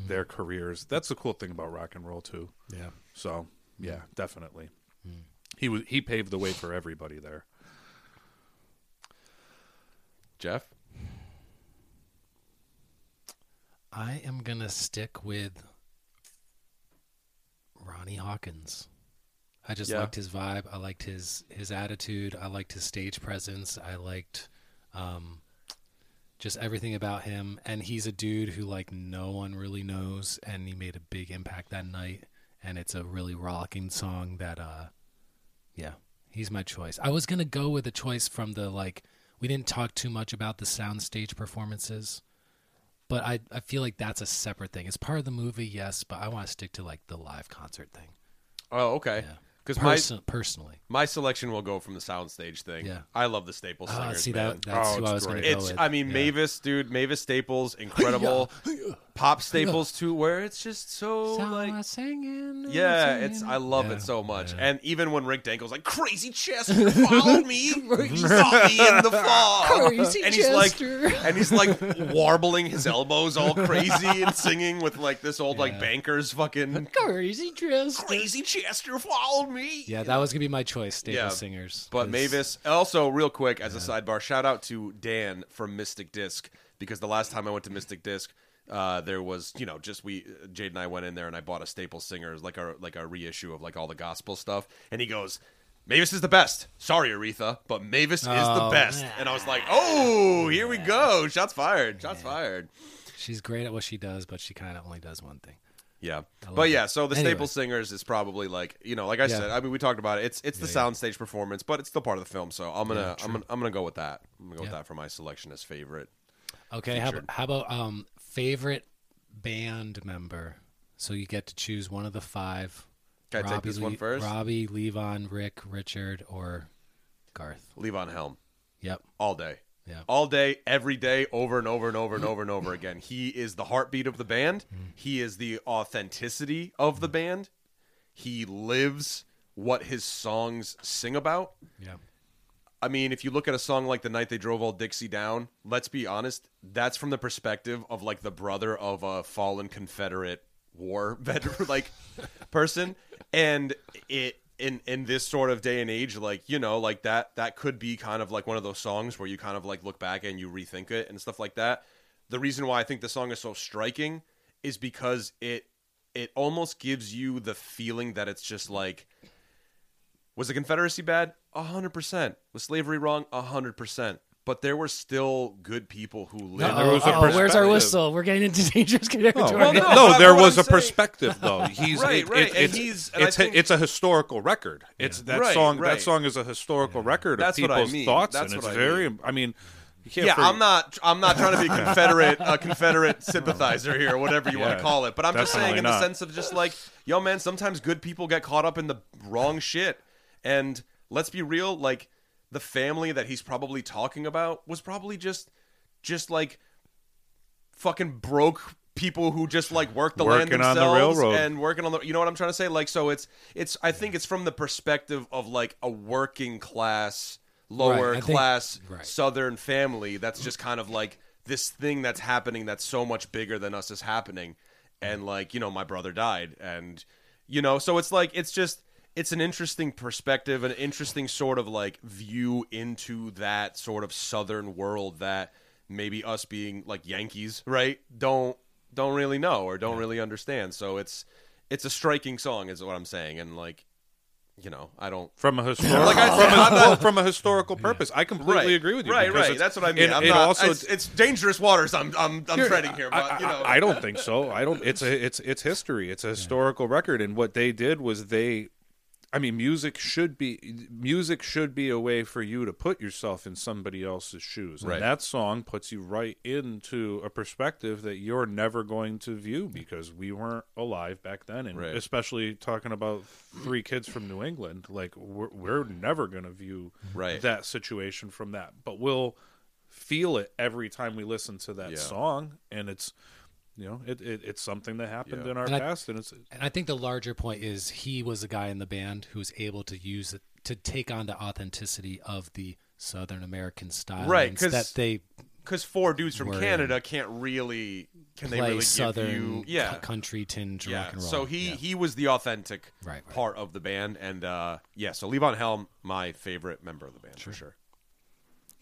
Speaker 2: Mm-hmm.
Speaker 3: their careers. That's the cool thing about rock and roll, too.
Speaker 2: Yeah.
Speaker 3: So, yeah, definitely. He was he paved the way for everybody there.
Speaker 1: Jeff?
Speaker 2: I am gonna stick with Ronnie Hawkins. I just
Speaker 1: Yeah.
Speaker 2: liked his vibe. I liked his his attitude. I liked his stage presence. I liked um, just everything about him. And he's a dude who like no one really knows, and he made a big impact that night. And it's a really rocking song that, uh, yeah, he's my choice. I was gonna go with a choice from the like. We didn't talk too much about the soundstage performances but I, I feel like that's a separate thing. It's part of the movie, yes, but I want to stick to like the live concert thing.
Speaker 1: Oh, okay.
Speaker 2: Yeah.
Speaker 1: Because my,
Speaker 2: personally,
Speaker 1: my selection will go from the soundstage thing.
Speaker 2: Yeah.
Speaker 1: I love the Staples
Speaker 2: Ah,
Speaker 1: singers,
Speaker 2: see
Speaker 1: man.
Speaker 2: that that's
Speaker 3: Oh,
Speaker 2: who I was going to go
Speaker 1: It's,
Speaker 2: with.
Speaker 1: I mean,
Speaker 2: Yeah.
Speaker 1: Mavis, dude, Mavis Staples, <laughs> incredible. <laughs> Pop <laughs> Staples too, where it's just so like,
Speaker 2: singing,
Speaker 1: yeah,
Speaker 2: singing.
Speaker 1: it's I love
Speaker 2: Yeah,
Speaker 1: it so much.
Speaker 2: yeah.
Speaker 1: And even when Rick Danko's like, "Crazy Chester <laughs> followed me, <laughs> He saw me in the fog,"
Speaker 2: Crazy
Speaker 1: and he's like,
Speaker 2: Chester.
Speaker 1: and he's like warbling his elbows all crazy and singing with like this old like
Speaker 2: Yeah.
Speaker 1: banker's fucking
Speaker 2: crazy dress.
Speaker 1: crazy Chester followed me.
Speaker 2: Yeah, that was gonna be my choice. Staples
Speaker 1: Yeah,
Speaker 2: singers,
Speaker 1: But
Speaker 2: 'cause-
Speaker 1: Mavis, also real quick as a sidebar, shout out to Dan from Mystic Disc because the last time I went to Mystic Disc, uh, there was you know just we Jade and I went in there and I bought a Staple Singers like a like a reissue of like all the gospel stuff, and he goes. Mavis is the best. Sorry, Aretha, but Mavis is the
Speaker 2: Oh,
Speaker 1: best. And I was like, "Oh, here we go! Shots fired! Shots fired!"
Speaker 2: she's great at what she does, but she kind of only does one thing.
Speaker 1: Yeah, but
Speaker 2: it.
Speaker 1: yeah. So the
Speaker 2: Anyway.
Speaker 1: Staples Singers is probably like you know, like I
Speaker 2: Yeah.
Speaker 1: said. I mean, we talked about it. It's it's the
Speaker 2: Yeah, yeah.
Speaker 1: soundstage performance, but it's still part of the film. So I'm gonna
Speaker 2: Yeah,
Speaker 1: I'm gonna I'm gonna go with that. I'm gonna go with that for my selection as favorite.
Speaker 2: Okay, how about, how about um favorite band member? So you get to choose one of the five.
Speaker 1: Can I take this one first?
Speaker 2: Robbie, Levon, Rick, Richard, or Garth.
Speaker 1: Levon Helm
Speaker 2: Yep.
Speaker 1: all day.
Speaker 2: Yeah.
Speaker 1: All day, every day, over and over and over and over and over again. He is the heartbeat of the band. Mm-hmm. He is the authenticity of the band. He lives what his songs sing about.
Speaker 2: Yeah.
Speaker 1: I mean, if you look at a song like "The Night They Drove Old Dixie Down," let's be honest, that's from the perspective of like the brother of a fallen Confederate war <laughs> veteran, like person, and it in in this sort of day and age like you know like that that could be kind of like one of those songs where you kind of like look back and you rethink it and stuff like that. The reason why i think the song is so striking is because it it almost gives you the feeling that it's just like was the confederacy bad 100% was slavery wrong 100% but there were still good people who lived
Speaker 3: there was a
Speaker 2: Uh-oh, where's our
Speaker 3: perspective.
Speaker 2: whistle? We're getting into <laughs> dangerous territory.
Speaker 1: Oh, well, no,
Speaker 3: no, there
Speaker 1: what
Speaker 3: was
Speaker 1: I'm
Speaker 3: a
Speaker 1: saying-
Speaker 3: perspective though. <laughs> He's
Speaker 1: Right,
Speaker 3: it-
Speaker 1: right,
Speaker 3: it-
Speaker 1: and
Speaker 3: it's
Speaker 1: he's- and I
Speaker 3: it's
Speaker 1: think-
Speaker 3: a, it's a historical record. It's that
Speaker 1: Right,
Speaker 3: song.
Speaker 1: right.
Speaker 3: That song is a historical record
Speaker 1: That's
Speaker 3: of
Speaker 1: what I
Speaker 3: people's
Speaker 1: mean.
Speaker 3: thoughts,
Speaker 1: That's
Speaker 3: and it's
Speaker 1: I
Speaker 3: very.
Speaker 1: mean.
Speaker 3: I mean, you can't.
Speaker 1: yeah,
Speaker 3: forget-
Speaker 1: I'm not. I'm not trying to be a Confederate, a Confederate <laughs> sympathizer here, or whatever you want
Speaker 3: Yeah,
Speaker 1: to call it. But I'm just saying,
Speaker 3: definitely
Speaker 1: in the
Speaker 3: not.
Speaker 1: sense of just like, yo, man, sometimes good people get caught up in the wrong shit. And let's be real, like the family that he's probably talking about was probably just, just like, fucking broke people who just like work the land
Speaker 3: Working on the
Speaker 1: themselves
Speaker 3: railroad.
Speaker 1: and working on the. You know what I'm trying to say? Like, so it's it's. I think it's from the perspective of like a working class, lower
Speaker 2: Right, I think-
Speaker 1: class
Speaker 2: right.
Speaker 1: southern family that's just kind of like this thing that's happening that's so much bigger than us is happening and like you know my brother died and you know so it's like it's just it's an interesting perspective an interesting sort of like view into that sort of southern world that maybe us being like yankees right don't don't really know or don't really understand so it's it's a striking song is what i'm saying and like you know i don't
Speaker 3: from a <laughs> historical
Speaker 1: Like I
Speaker 3: from,
Speaker 1: said,
Speaker 3: a,
Speaker 1: I'm not-
Speaker 3: well, from a historical purpose. I completely
Speaker 1: right.
Speaker 3: agree with you.
Speaker 1: Right, right. That's what I mean.
Speaker 3: It,
Speaker 1: I'm
Speaker 3: it
Speaker 1: not,
Speaker 3: also
Speaker 1: it's, it's dangerous waters. I'm I'm I'm treading here, but
Speaker 3: I,
Speaker 1: you know,
Speaker 3: I, I don't think so. I don't. It's a it's it's history. It's a historical record, and what they did was they. I mean, music should be music should be a way for you to put yourself in somebody else's shoes, and
Speaker 1: Right.
Speaker 3: that song puts you right into a perspective that you're never going to view because we weren't alive back then, and
Speaker 1: Right.
Speaker 3: especially talking about three kids from New England, like we're, we're never going to view
Speaker 1: Right.
Speaker 3: that situation from that, but we'll feel it every time we listen to that
Speaker 1: Yeah.
Speaker 3: song, and it's you know it, it it's something that happened
Speaker 1: Yeah.
Speaker 3: in our
Speaker 2: And I-
Speaker 3: past, and it's
Speaker 2: And I think the larger point is he was a guy in the band who was able to use it to take on the authenticity of the Southern American style,
Speaker 1: Right, 'cause
Speaker 2: that they
Speaker 1: because four dudes from Canada can't really can they
Speaker 2: play
Speaker 1: really
Speaker 2: Southern
Speaker 1: give you yeah
Speaker 2: c- country tinge
Speaker 1: yeah.
Speaker 2: rock and roll.
Speaker 1: So he
Speaker 2: Yeah.
Speaker 1: he was the authentic
Speaker 2: Right, right.
Speaker 1: part of the band, and uh yeah. So Levon Helm, my favorite member of the band for sure.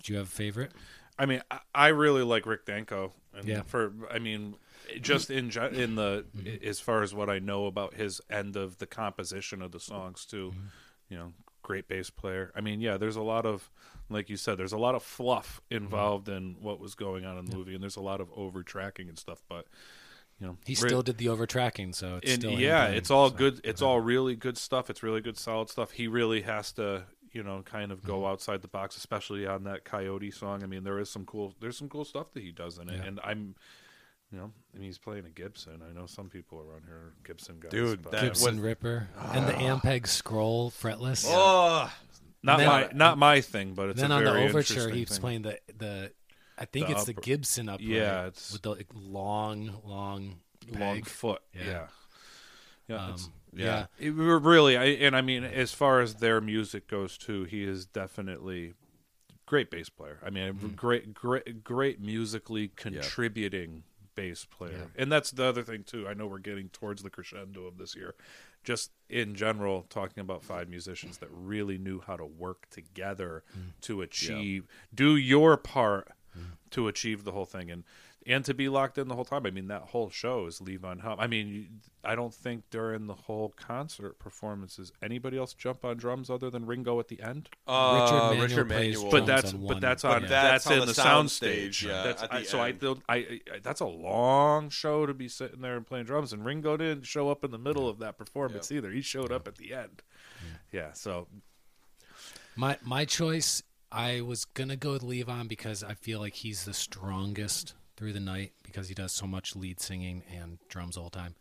Speaker 2: Do you have a favorite?
Speaker 3: I mean, I, I really like Rick Danko. And
Speaker 2: Yeah.
Speaker 3: For I mean, just in in the mm-hmm. as far as what I know about his end of the composition of the songs too, mm-hmm. you know, great bass player. I mean, yeah, there's a lot of like you said, there's a lot of fluff mm-hmm. involved in what was going on in the movie, and there's a lot of over tracking and stuff. But you know,
Speaker 2: He still did the over tracking, so it's
Speaker 3: and
Speaker 2: still
Speaker 3: yeah, it's all
Speaker 2: so.
Speaker 3: good. It's all really good stuff. It's really good, solid stuff. He really has to, you know, kind of
Speaker 2: Mm-hmm.
Speaker 3: go outside the box, especially on that Coyote song. I mean, there is some cool. There's some cool stuff that he does in it,
Speaker 2: Yeah.
Speaker 3: and I'm, you know, I mean, he's playing a Gibson. I know some people around here are Gibson guys,
Speaker 1: Dude,
Speaker 3: but
Speaker 1: that-
Speaker 2: Gibson
Speaker 1: what-
Speaker 2: Ripper and the Ampeg scroll fretless.
Speaker 1: Oh,
Speaker 3: not
Speaker 2: then-
Speaker 3: my not my thing, but it's
Speaker 2: then
Speaker 3: a
Speaker 2: on the
Speaker 3: very
Speaker 2: overture,
Speaker 3: interesting
Speaker 2: he's
Speaker 3: thing.
Speaker 2: playing the the. I think
Speaker 3: The
Speaker 2: it's the
Speaker 3: upper-
Speaker 2: Gibson upright.
Speaker 3: Yeah, it's-
Speaker 2: with the like, long, long,
Speaker 3: long
Speaker 2: peg.
Speaker 3: foot.
Speaker 2: Yeah.
Speaker 3: Yeah, yeah.
Speaker 2: Um,
Speaker 3: it's-
Speaker 2: yeah.
Speaker 3: It, we're really, I, and I mean, as far as their music goes, too, he is definitely great bass player. I mean,
Speaker 2: Mm-hmm.
Speaker 3: great, great, great musically contributing bass player.
Speaker 2: Yeah.
Speaker 3: And that's the other thing too. I know we're getting towards the crescendo of this year. Just in general, talking about five musicians that really knew how to work together
Speaker 2: Mm.
Speaker 3: to achieve, do your part to achieve the whole thing, and and to be locked in the whole time. I mean, that whole show is Levon Helm. I mean, I don't think during the whole concert performances anybody else jump on drums other than Ringo at the end.
Speaker 1: uh,
Speaker 2: Manuel
Speaker 1: Richard
Speaker 2: plays
Speaker 1: Manuel.
Speaker 3: But that's
Speaker 2: on
Speaker 3: but that's on
Speaker 2: yeah.
Speaker 3: that's,
Speaker 1: That's on
Speaker 3: in
Speaker 1: the
Speaker 3: the
Speaker 1: sound
Speaker 3: sound
Speaker 1: stage,
Speaker 3: stage.
Speaker 1: yeah,
Speaker 3: that's
Speaker 1: at
Speaker 3: I, so I
Speaker 1: end.
Speaker 3: don't I, I that's a long show to be sitting there and playing drums. And Ringo didn't show up in the middle of that performance either. He showed up at the end. Yeah. So
Speaker 2: My my choice, I was gonna go with Levon because I feel like he's the strongest through the night because he does so much lead singing and drums all the time.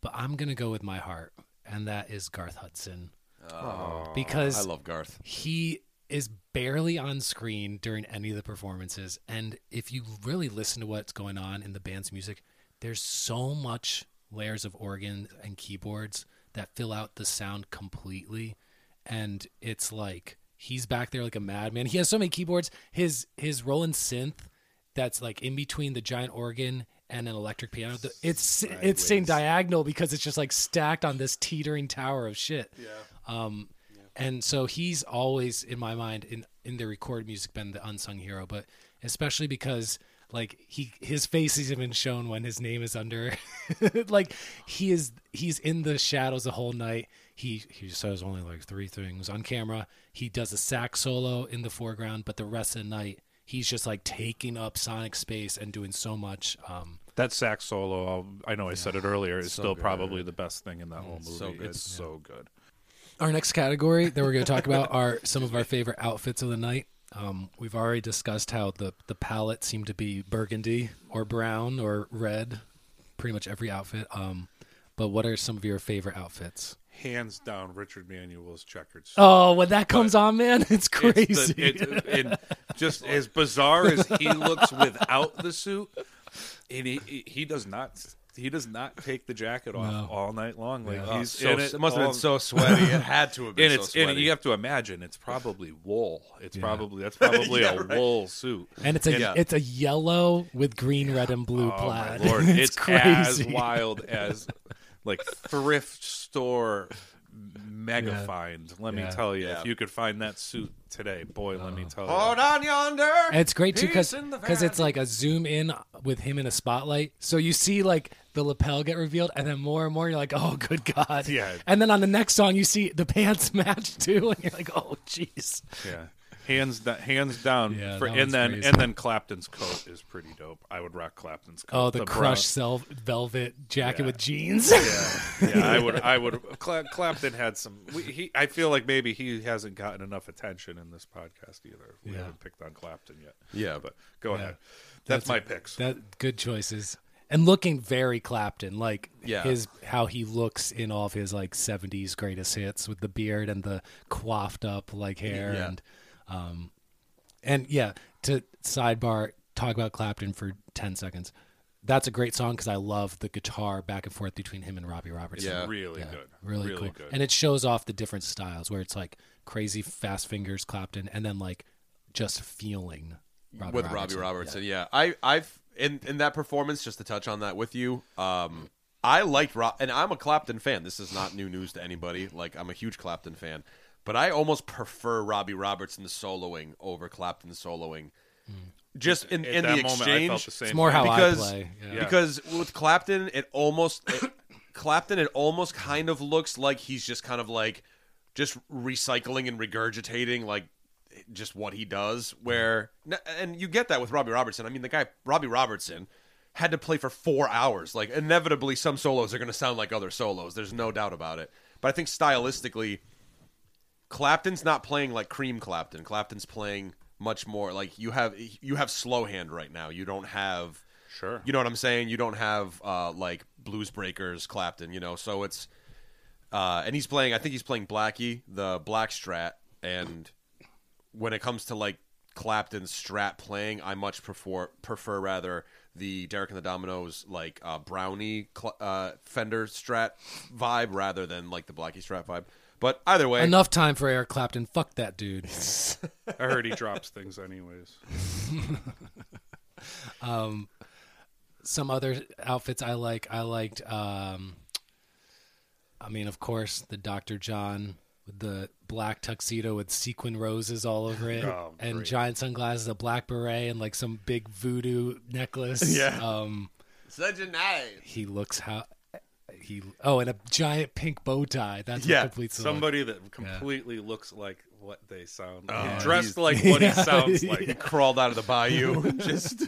Speaker 2: But I'm gonna go with my heart, and that is Garth Hudson oh, because
Speaker 1: I love Garth.
Speaker 2: he is barely on screen during any of the performances and if you really listen to what's going on in the band's music there's so much layers of organ and keyboards that fill out the sound completely and it's like he's back there like a madman he has so many keyboards his his Roland synth that's like in between the giant organ and an electric piano. The- it's it's saying diagonal because it's just like stacked on this teetering tower of shit. Yeah. Um, and so he's always in my mind in in the recorded music been the unsung hero, but especially because like he his face is even shown when his name is under <laughs> like he is he's in the shadows the whole night. He he says only like three things on camera. He does a sax solo in the foreground but the rest of the night he's just like taking up sonic space and doing so much um
Speaker 3: That sax solo, I'll- I know I said it earlier, is
Speaker 1: so
Speaker 3: still
Speaker 1: good.
Speaker 3: probably the best thing in that whole movie.
Speaker 1: so good.
Speaker 3: It's so good.
Speaker 2: Our next category that we're going to talk about are some of our favorite outfits of the night. Um, we've already discussed how the the palette seemed to be burgundy or brown or red, pretty much every outfit. Um, but what are some of your favorite outfits?
Speaker 3: Hands down, Richard Manuel's checkered suit.
Speaker 2: Oh, when that comes on, man, <laughs> it's
Speaker 3: It's
Speaker 2: crazy.
Speaker 3: the- it- and just as bizarre as he looks without the suit, and he, he- he does not he does not take the jacket off
Speaker 2: No.
Speaker 3: all night long. Like
Speaker 1: Oh,
Speaker 3: he's
Speaker 1: so,
Speaker 3: in it.
Speaker 1: it must have been so sweaty. It had to have been
Speaker 3: and
Speaker 1: so sweaty.
Speaker 3: and you have to imagine it's probably wool. It's
Speaker 2: Yeah.
Speaker 3: probably that's <laughs> probably
Speaker 1: Yeah,
Speaker 3: a
Speaker 1: right.
Speaker 3: wool suit.
Speaker 2: and it's a
Speaker 1: Yeah.
Speaker 2: it's a yellow with green, red, and blue
Speaker 3: Oh
Speaker 2: plaid.
Speaker 3: my <laughs> lord,
Speaker 2: it's,
Speaker 3: it's,
Speaker 2: crazy.
Speaker 3: as wild as like thrift store mega
Speaker 2: Yeah.
Speaker 3: find. Let
Speaker 2: Yeah.
Speaker 3: me tell you,
Speaker 1: Yeah.
Speaker 3: if you could find that suit today, boy, let me oh. tell
Speaker 1: Hold
Speaker 3: you.
Speaker 1: Hold on yonder.
Speaker 2: And it's great too because
Speaker 1: Peace in the
Speaker 2: it's like a zoom in with him in a spotlight. So you see like the lapel get revealed, and then more and more you're like, oh, good god.
Speaker 3: Yeah.
Speaker 2: And then on the next song you see the pants <laughs> match too, and you're like, oh, jeez.
Speaker 3: Yeah. Hands da- hands down,
Speaker 2: Yeah,
Speaker 3: for,
Speaker 2: that
Speaker 3: and then
Speaker 2: crazy.
Speaker 3: and then Clapton's coat is pretty dope. I would rock Clapton's coat.
Speaker 2: Oh, the,
Speaker 3: brown-
Speaker 2: crushed sel- velvet jacket
Speaker 3: Yeah.
Speaker 2: with jeans.
Speaker 3: Yeah, <laughs> yeah, I would. I would. Cla- Clapton had some. We, he, I feel like maybe he hasn't gotten enough attention in this podcast either. We
Speaker 2: Yeah.
Speaker 3: haven't picked on Clapton yet.
Speaker 1: Yeah.
Speaker 3: but go
Speaker 2: Yeah.
Speaker 3: ahead. That's, my picks.
Speaker 2: that good choices. And looking very Clapton, like
Speaker 1: Yeah.
Speaker 2: his how he looks in all of his like '70s greatest hits with the beard and the coiffed up like hair
Speaker 1: Yeah.
Speaker 2: and um and yeah. To sidebar, talk about Clapton for ten seconds. That's a great song because I love the guitar back and forth between him and Robbie Robertson.
Speaker 1: Yeah.
Speaker 3: really
Speaker 2: Yeah,
Speaker 3: good.
Speaker 2: really,
Speaker 3: really
Speaker 2: cool.
Speaker 3: good.
Speaker 2: And it shows off the different styles where it's like crazy fast fingers Clapton and then like just feeling Robbie
Speaker 1: with
Speaker 2: Robertson.
Speaker 1: Robbie Robertson. Yeah. I I've in in that performance just to touch on that with you. Um I liked Rob and I'm a Clapton fan. This is not new news to anybody. Like I'm a huge Clapton fan. But I almost prefer Robbie Robertson soloing over Clapton soloing. Just in,
Speaker 3: At
Speaker 1: in the
Speaker 3: moment,
Speaker 1: exchange.
Speaker 3: I the.
Speaker 2: It's more how
Speaker 1: because
Speaker 2: I play. Yeah.
Speaker 1: because with Clapton, it almost it, Clapton it almost kind of looks like he's just kind of like just recycling and regurgitating like just what he does. Where and you get that with Robbie Robertson. I mean, the guy Robbie Robertson had to play for four hours. Like inevitably, some solos are going to sound like other solos. There's no doubt about it. But I think stylistically, Clapton's not playing like Cream Clapton. Clapton's playing much more like you have you have slow hand right now. You don't have
Speaker 3: Sure.
Speaker 1: you know what I'm saying? You don't have uh, like Blues Breakers Clapton, you know. So it's uh, and he's playing. I think he's playing Blackie, the Black Strat. And when it comes to like Clapton's Strat playing, I much prefer prefer rather the Derek and the Dominos like uh, Brownie uh, Fender Strat vibe rather than like the Blackie Strat vibe. But either way,
Speaker 2: Enough time for Eric Clapton. Fuck that dude. <laughs>
Speaker 3: I heard he drops things anyways. <laughs>
Speaker 2: um, Some other outfits I like. I liked. Um, I mean, of course, the Dr. John with the black tuxedo with sequin roses all over it, <laughs>
Speaker 3: Oh,
Speaker 2: and
Speaker 3: great.
Speaker 2: giant sunglasses, a black beret, and like some big voodoo necklace.
Speaker 1: Yeah.
Speaker 2: Um,
Speaker 1: such a night.
Speaker 2: he looks how he. Oh, and a giant pink bow tie. That's
Speaker 1: Yeah,
Speaker 2: what completes the look.
Speaker 3: Somebody that completely looks like what they sound.
Speaker 1: Oh,
Speaker 3: dressed <laughs> like what he
Speaker 2: Yeah.
Speaker 3: sounds <laughs>
Speaker 1: He crawled out of the bayou. <laughs> Just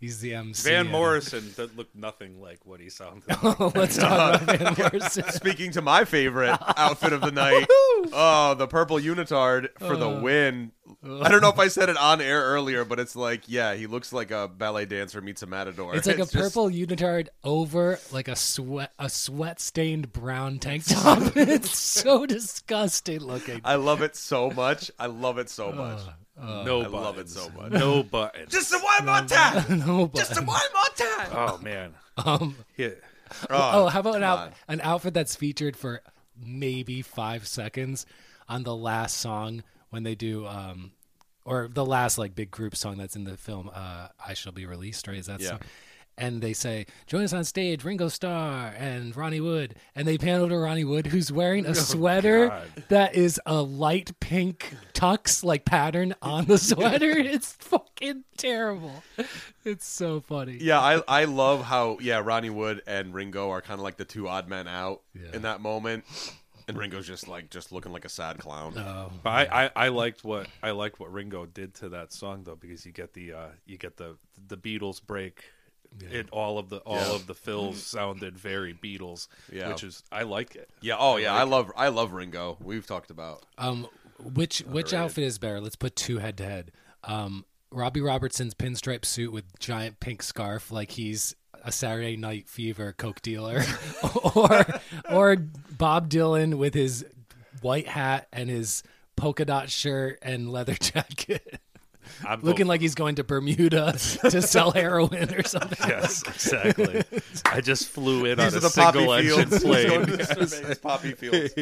Speaker 2: He's the MC.
Speaker 3: Van
Speaker 2: and-
Speaker 3: Morrison that looked nothing like what he sounded like.
Speaker 2: Oh, let's talk about Van Morrison.
Speaker 1: Speaking to my favorite outfit of the night, oh, the purple unitard for the uh. win. I don't know if I said it on air earlier, but it's like, yeah, he looks like a ballet dancer meets a matador.
Speaker 2: It's like a
Speaker 1: just-
Speaker 2: purple unitard over like a sweat a sweat stained brown tank top. <laughs> it's so disgusting looking.
Speaker 1: I love it so much. I love it so much.
Speaker 3: no
Speaker 1: I
Speaker 3: buttons.
Speaker 1: love it so much.
Speaker 3: No buttons.
Speaker 1: Just a one more time. <laughs>
Speaker 2: no, but,
Speaker 1: Just a one more time.
Speaker 3: oh man.
Speaker 2: um,
Speaker 3: Yeah.
Speaker 2: oh, how about an, out, an outfit that's featured for maybe five seconds on the last song when they do, um, or the last like big group song that's in the film, uh, "I Shall Be Released." Right? Is that
Speaker 1: Yeah.
Speaker 2: song? and they say, "Join us on stage, Ringo Starr and Ronnie Wood," and they pan over to Ronnie Wood, who's wearing a <laughs> sweater
Speaker 3: God.
Speaker 2: that is a light pink tux like pattern on the <laughs> sweater. <laughs> it's fucking terrible. It's so funny.
Speaker 1: Yeah, I I love how yeah Ronnie Wood and Ringo are kind of like the two odd men out
Speaker 2: Yeah.
Speaker 1: in that moment, and Ringo's just like just looking like a sad clown.
Speaker 2: Oh,
Speaker 3: But I, I, I liked what I liked what Ringo did to that song though because you get the uh, you get the the Beatles break. It all of the all
Speaker 1: Yeah.
Speaker 3: of the fills sounded very Beatles,
Speaker 1: Yeah.
Speaker 3: which is I like it.
Speaker 1: Yeah. Oh yeah. I love I love Ringo. We've talked about.
Speaker 2: Um, which which outfit is better? Let's put two head to head. Um, Robbie Robertson's pinstripe suit with giant pink scarf, like he's a Saturday Night Fever coke dealer, <laughs> or or Bob Dylan with his white hat and his polka dot shirt and leather <laughs> jacket,
Speaker 3: I'm
Speaker 2: looking like he's going to Bermuda <laughs> to sell heroin or something.
Speaker 3: yes, exactly. I just flew in
Speaker 1: These
Speaker 3: on a
Speaker 1: the poppy
Speaker 3: single engine
Speaker 1: fields.
Speaker 3: plane.
Speaker 1: Going to survey poppy fields.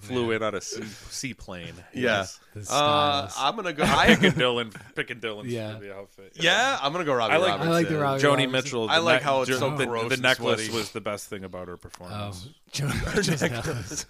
Speaker 3: Flew in on a sea, seaplane. <laughs>
Speaker 1: Yeah.
Speaker 3: Yes.
Speaker 1: Uh. I'm gonna go. <laughs> I,
Speaker 3: Picking Dylan, picking Dylan
Speaker 2: Yeah.
Speaker 3: for the outfit.
Speaker 1: yeah, I'm gonna go Robbie
Speaker 3: I like- I
Speaker 1: Robertson.
Speaker 2: like the Robbie-
Speaker 3: Joni
Speaker 2: Robertson.
Speaker 3: Mitchell.
Speaker 1: I
Speaker 3: the
Speaker 1: like
Speaker 3: neck-
Speaker 1: how it's so
Speaker 3: the,
Speaker 1: gross
Speaker 3: The
Speaker 1: and
Speaker 3: necklace
Speaker 1: sweaty.
Speaker 3: was the best thing about her
Speaker 2: Oh,
Speaker 3: performance. <laughs>
Speaker 2: Joni's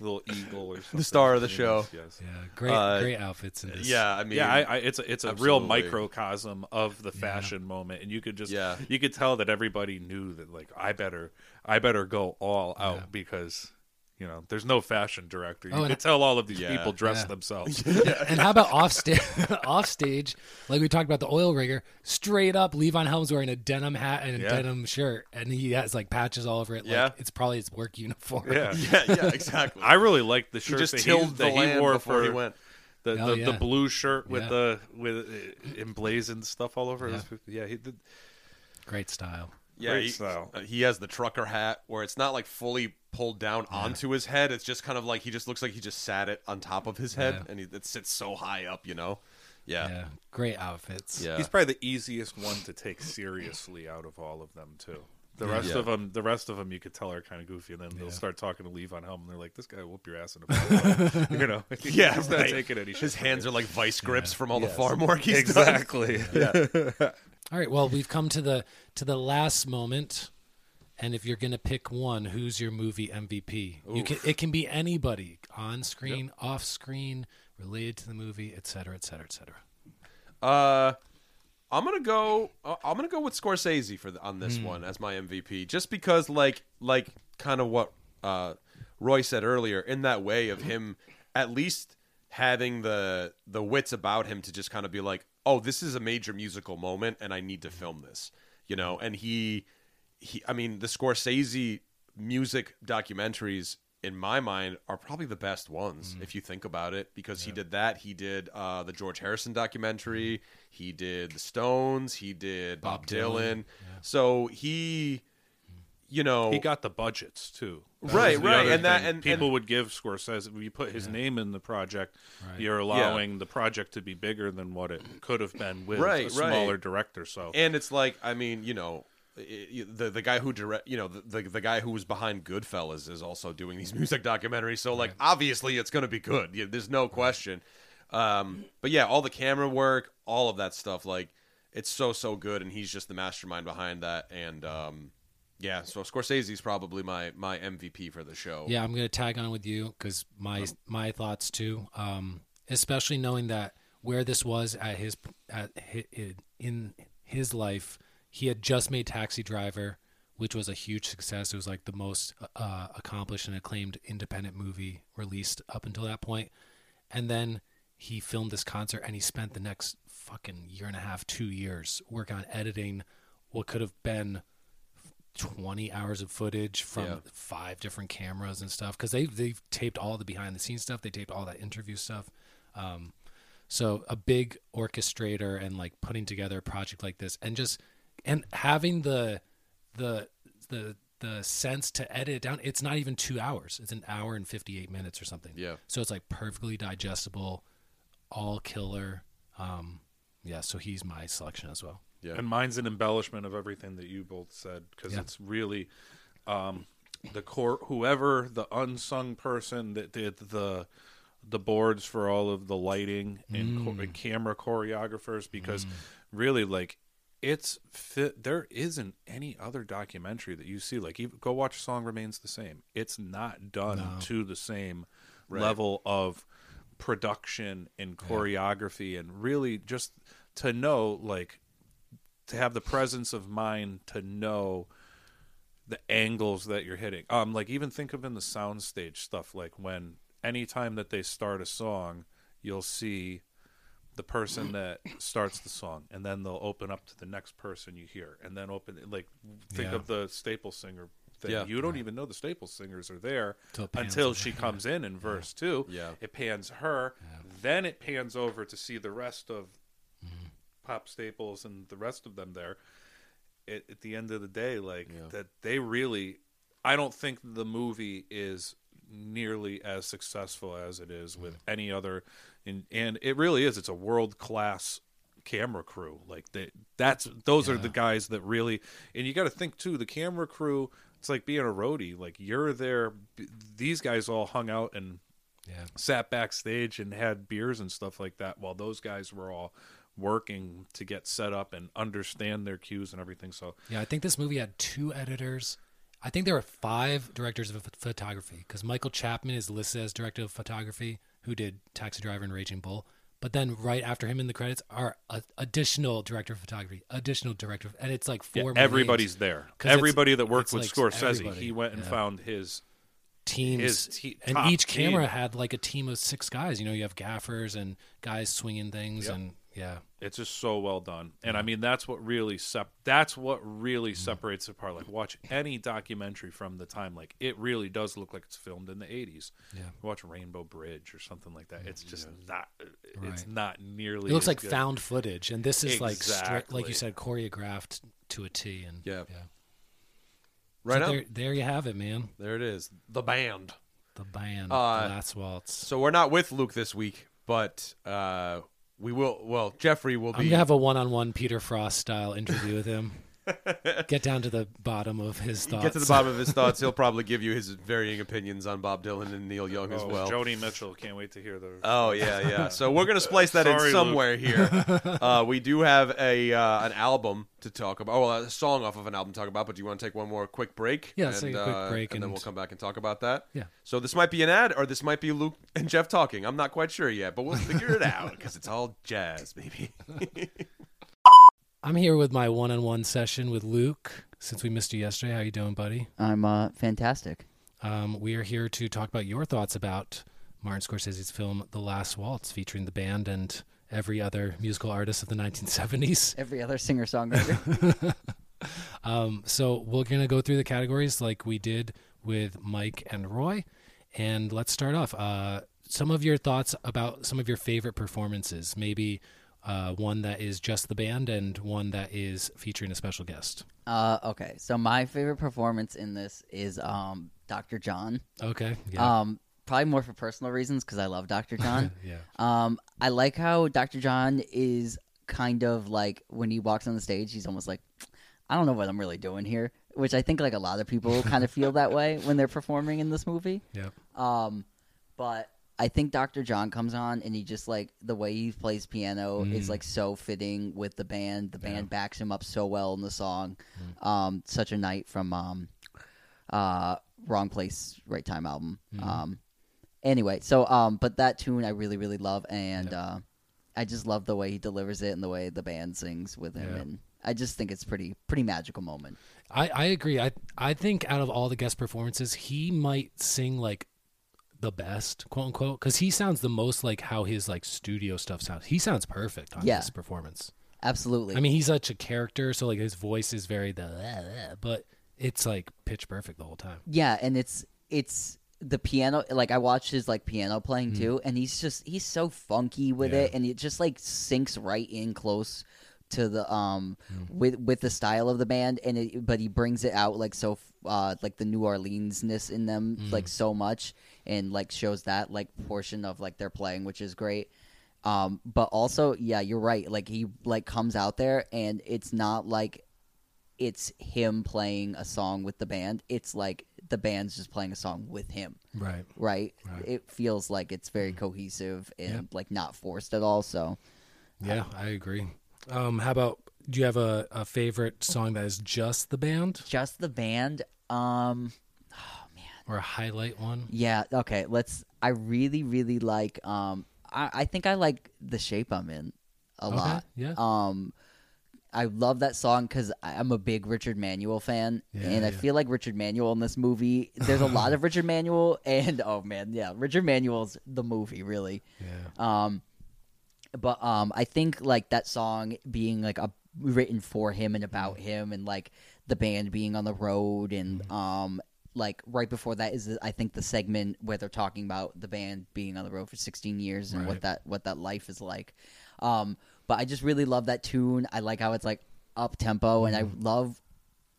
Speaker 3: little eagle or something.
Speaker 1: The star of the
Speaker 3: Yes,
Speaker 1: show.
Speaker 3: Yes.
Speaker 2: Yeah, great,
Speaker 1: Uh,
Speaker 2: great outfits in this.
Speaker 1: Yeah, I mean,
Speaker 3: Yeah, I, I, it's a, it's a real
Speaker 1: Absolutely.
Speaker 3: microcosm of the fashion moment, and you could just
Speaker 1: Yeah.
Speaker 3: you could tell that everybody knew that like I better I better go all out because you know there's no fashion director. You
Speaker 2: Oh,
Speaker 3: could tell all of these
Speaker 1: Yeah.
Speaker 3: people dress
Speaker 2: Yeah.
Speaker 3: themselves. <laughs>
Speaker 2: And how about off stage? <laughs> off stage, like we talked about the oil rigger, straight up, Levon Helms wearing a denim hat and a
Speaker 3: Yeah.
Speaker 2: denim shirt, and he has like patches all over it. Like,
Speaker 1: Yeah.
Speaker 2: it's probably his work uniform.
Speaker 3: yeah. <laughs>
Speaker 1: yeah, yeah, exactly.
Speaker 3: I really liked the
Speaker 1: he
Speaker 3: shirt
Speaker 1: just
Speaker 3: that, he,
Speaker 1: the
Speaker 3: that he wore
Speaker 1: before
Speaker 3: for
Speaker 1: he went.
Speaker 3: the,
Speaker 2: Oh,
Speaker 3: the,
Speaker 2: yeah.
Speaker 3: the blue shirt with
Speaker 2: Yeah.
Speaker 3: the with emblazoned stuff all over. it.
Speaker 2: Yeah.
Speaker 3: Yeah, he did.
Speaker 2: Great style.
Speaker 1: Yeah,
Speaker 3: Great
Speaker 1: he,
Speaker 3: style.
Speaker 1: uh, he has the trucker hat where it's not like fully pulled down onto his head. It's just kind of like he just looks like he just sat it on top of his head,
Speaker 2: Yeah.
Speaker 1: and he, it sits so high up, you know. Yeah,
Speaker 2: Yeah, great outfits.
Speaker 1: yeah.
Speaker 3: He's probably the easiest one to take seriously out of all of them too. The rest
Speaker 1: Yeah.
Speaker 3: of them, the rest of them, you could tell are kind of goofy, and then they'll
Speaker 2: Yeah.
Speaker 3: start talking to Levon Helm, and they're like, "This guy will whoop your ass in a bar." <laughs> you know, <laughs>
Speaker 1: Yeah,
Speaker 3: he's not
Speaker 1: right.
Speaker 3: taking any shit.
Speaker 1: His hands
Speaker 3: you.
Speaker 1: are like vice grips from all
Speaker 3: Yes.
Speaker 1: the farm work he's done.
Speaker 3: exactly. <laughs>
Speaker 2: All right. Well, we've come to the to the last moment, and if you're gonna pick one, who's your movie MVP? You can. It can be anybody on screen, off screen, related to the movie, et cetera, et cetera, et cetera.
Speaker 1: Uh, I'm gonna go. Uh, I'm gonna go with Scorsese for the, on this one as my MVP, just because, like, like kind of what uh, Roy said earlier, in that way of him at least having the the wits about him to just kind of be like, oh, this is a major musical moment, and I need to film this, you know. And he, he, I mean, the Scorsese music documentaries in my mind are probably the best ones if you think about it because he did that. He did uh, the george harrison documentary. He did the stones. He did bob,
Speaker 2: Bob
Speaker 1: dylan,
Speaker 2: Dylan,
Speaker 1: so he you know
Speaker 3: He got the budgets too. That
Speaker 1: Right, right,
Speaker 3: other
Speaker 1: and that- and-
Speaker 3: people
Speaker 1: and-
Speaker 3: would give Scorsese. if you put his name in the project,
Speaker 2: Right.
Speaker 3: you're allowing the project to be bigger than what it could have been with
Speaker 1: Right,
Speaker 3: a
Speaker 1: right.
Speaker 3: smaller director. So
Speaker 1: and it's like i mean you know the the guy who direct you know the, the the guy who was behind Goodfellas is also doing these <laughs> music documentaries so like obviously it's going to be good yeah, there's no question um but yeah all the camera work all of that stuff like it's so so good and he's just the mastermind behind that and um yeah so Scorsese's probably my my MVP for the show
Speaker 2: Yeah, I'm gonna tag on with you because my my thoughts too. Um, especially knowing that where this was at his at hi- in his life, he had just made Taxi Driver, which was a huge success. It was like the most uh, accomplished and acclaimed independent movie released up until that point. point, and then he filmed this concert and he spent the next fucking year and a half, two years working on editing what could have been 20 hours of footage from
Speaker 1: Yeah.
Speaker 2: five different cameras and stuff because they they've taped all the behind the scenes stuff. They taped all that interview stuff. Um, so a big orchestrator and like putting together a project like this and just and having the the the the sense to edit it down it's not even two hours. It's an hour and 58 minutes or something.
Speaker 1: Yeah.
Speaker 2: so it's like perfectly digestible all killer. Um yeah so he's my selection as well
Speaker 1: yeah
Speaker 3: and mine's an embellishment of everything that you both said because
Speaker 2: Yeah.
Speaker 3: it's really um, the core whoever the unsung person that did the the boards for all of the lighting and,
Speaker 2: Mm.
Speaker 3: cho- and camera choreographers because really like it's fit. There isn't any other documentary that you see like even, go watch "Song Remains the Same." It's not done
Speaker 2: No.
Speaker 3: to the same
Speaker 1: Right.
Speaker 3: level of production and choreography, and really just to know like to have the presence of mind to know the angles that you're hitting. Um, like even think of in the soundstage stuff, like when anytime that they start a song, you'll see the person <clears throat> that starts the song, and then they'll open up to the next person you hear, and then open like think
Speaker 2: Yeah.
Speaker 3: of the staple singer. Thing.
Speaker 1: Yeah.
Speaker 3: you don't even know the staple singers are there
Speaker 2: Till it pans
Speaker 3: until she <laughs>
Speaker 2: yeah.
Speaker 3: comes in in verse two.
Speaker 1: Yeah.
Speaker 3: it pans her, then it pans over to see the rest of. Pop staples and the rest of them there it, at the end of the day like
Speaker 1: Yeah.
Speaker 3: that they really i don't think the movie is nearly as successful as it is with any other and and it really is. It's a world class camera crew. Like they, that's those are the guys that really and you got to think too the camera crew it's like being a roadie. Like you're there these guys all hung out and
Speaker 2: Yeah.
Speaker 3: sat backstage and had beers and stuff like that while those guys were all working to get set up and understand their cues and everything. So
Speaker 2: Yeah, I think this movie had two editors. I think there were five directors of photography because Michael Chapman is listed as director of photography, who did Taxi Driver and Raging Bull. But then right after him in the credits are a, additional director of photography, additional director, of, and it's like four. more
Speaker 3: everybody's there. Everybody that worked with
Speaker 2: like
Speaker 3: Scorsese,
Speaker 2: everybody.
Speaker 3: he went and
Speaker 2: Yeah.
Speaker 3: found his.
Speaker 2: teams,
Speaker 3: te-
Speaker 2: and each camera
Speaker 3: team.
Speaker 2: had like a team of six guys. You know, you have gaffers and guys swinging things,
Speaker 3: Yep.
Speaker 2: and yeah,
Speaker 3: It's just so well done, and I mean that's what really sep- That's what really
Speaker 2: Mm.
Speaker 3: separates it apart. Like watch any documentary from the time, like it really does look like it's filmed in the '80s.
Speaker 2: Yeah.
Speaker 3: watch Rainbow Bridge or something like that. It's just not. It's
Speaker 2: Right.
Speaker 3: not nearly.
Speaker 2: it looks like
Speaker 3: good.
Speaker 2: found footage, and this is like straight, like you said, choreographed to a T. And
Speaker 1: Yeah.
Speaker 2: yeah.
Speaker 1: Right
Speaker 2: so there, there you have it, man.
Speaker 1: There it is. The band.
Speaker 2: The band,
Speaker 1: Uh,
Speaker 2: the Last Waltz.
Speaker 1: So we're not with Luke this week, but uh, we will. Well, Jeffrey will be.
Speaker 2: I'm gonna have a one-on-one Peter Frost style interview with him. Get down to the bottom of his thoughts.
Speaker 1: Get to the bottom of his thoughts. He'll <laughs> probably give you his varying opinions on Bob Dylan and Neil Young as
Speaker 3: Oh,
Speaker 1: well.
Speaker 3: Joni Mitchell. Can't wait to hear the.
Speaker 1: Oh yeah, yeah. <laughs> So we're gonna splice that in
Speaker 3: Sorry,
Speaker 1: somewhere here. <laughs> Uh, we do have a uh, an album to talk about. Oh, well, a song off of an album to talk about. But do you want to take one more quick break?
Speaker 2: Yeah, let's
Speaker 1: and,
Speaker 2: take a quick
Speaker 1: uh,
Speaker 2: break
Speaker 1: and, then we'll come back and talk about that.
Speaker 2: Yeah.
Speaker 1: So this might be an ad, or this might be Luke and Jeff talking. I'm not quite sure yet, but we'll figure it out because it's all jazz, baby.
Speaker 2: I'm here with my one-on-one session with Luke. Since we missed you yesterday, how you doing, buddy?
Speaker 4: I'm uh, fantastic.
Speaker 2: Um, we are here to talk about your thoughts about Martin Scorsese's film *The Last Waltz*, featuring the band and every other musical artist of the 1970s. <laughs>
Speaker 4: Every other singer songwriter. <laughs>
Speaker 2: Um, so we're gonna go through the categories like we did with Mike and Roy, and let's start off. Uh, some of your thoughts about some of your favorite performances, maybe uh, one that is just the band and one that is featuring a special guest.
Speaker 4: uh, okay, so my favorite performance in this is um, Dr. John.
Speaker 2: Okay. Yeah.
Speaker 4: Um, probably more for personal reasons because I love Dr. <laughs> John.
Speaker 2: yeah.
Speaker 4: um, I like how Dr. John is kind of like when he walks on the stage, he's almost like, I don't know what I'm really doing here, which I think like a lot of people kind of feel that way when they're performing in this movie. <laughs>
Speaker 2: Yeah.
Speaker 4: Um, but I think Dr. John comes on and he just like the way he plays piano is
Speaker 2: Mm.
Speaker 4: like so fitting with the band. The band
Speaker 2: Yeah.
Speaker 4: backs him up so well in the song. Um, such a night from um, uh, Wrong Place, Right Time album.
Speaker 2: Mm-hmm.
Speaker 4: Um, anyway, so um, but that tune I really really love, and uh, I just love the way he delivers it and the way the band sings with him,
Speaker 2: Yeah.
Speaker 4: and I just think it's pretty pretty magical moment.
Speaker 2: I, I agree. I I think out of all the guest performances, he might sing like the best, quote unquote, because he sounds the most like how his like studio stuff sounds. He sounds perfect on
Speaker 4: Yeah.
Speaker 2: this performance.
Speaker 4: Absolutely.
Speaker 2: I mean, he's such a character, so like his voice is very the, but it's like pitch perfect the whole time.
Speaker 4: Yeah, and it's it's the piano like I watched his like piano playing
Speaker 2: Mm-hmm.
Speaker 4: too and he's just he's so funky with
Speaker 2: Yeah.
Speaker 4: it and it just like sinks right in close to the um
Speaker 2: Mm-hmm.
Speaker 4: with with the style of the band and it but he brings it out like so uh like the New Orleansness in them
Speaker 2: Mm.
Speaker 4: like so much and like shows that like portion of like their playing which is great um but also yeah you're right like he like comes out there and it's not like it's him playing a song with the band. It's like the band's just playing a song with him,
Speaker 2: Right.
Speaker 4: right?
Speaker 2: Right.
Speaker 4: It feels like it's very cohesive and
Speaker 2: Yeah.
Speaker 4: like not forced at all. So
Speaker 2: Yeah, I agree. Um, how about Do you have a, a favorite song that is just the band
Speaker 4: Just the band. Um,
Speaker 2: or a highlight one?
Speaker 4: yeah. Okay. Let's. I really, really like. Um, I, I think I like the shape I'm in a
Speaker 2: Okay,
Speaker 4: lot.
Speaker 2: yeah.
Speaker 4: Um, I love that song because I'm a big Richard Manuel fan,
Speaker 2: Yeah,
Speaker 4: and I
Speaker 2: yeah.
Speaker 4: feel like Richard Manuel in this movie. There's a lot of <laughs> Richard Manuel, and oh man, yeah, Richard Manuel's the movie really.
Speaker 2: Yeah.
Speaker 4: Um, but um, I think like that song being like a written for him and about him, and like the band being on the road, and
Speaker 2: Mm-hmm.
Speaker 4: um, like right before that is I think the segment where they're talking about the band being on the road for 16 years and what that what that life is like. Um, but I just really love that tune. I like how it's like up tempo, and I
Speaker 2: Mm-hmm.
Speaker 4: love.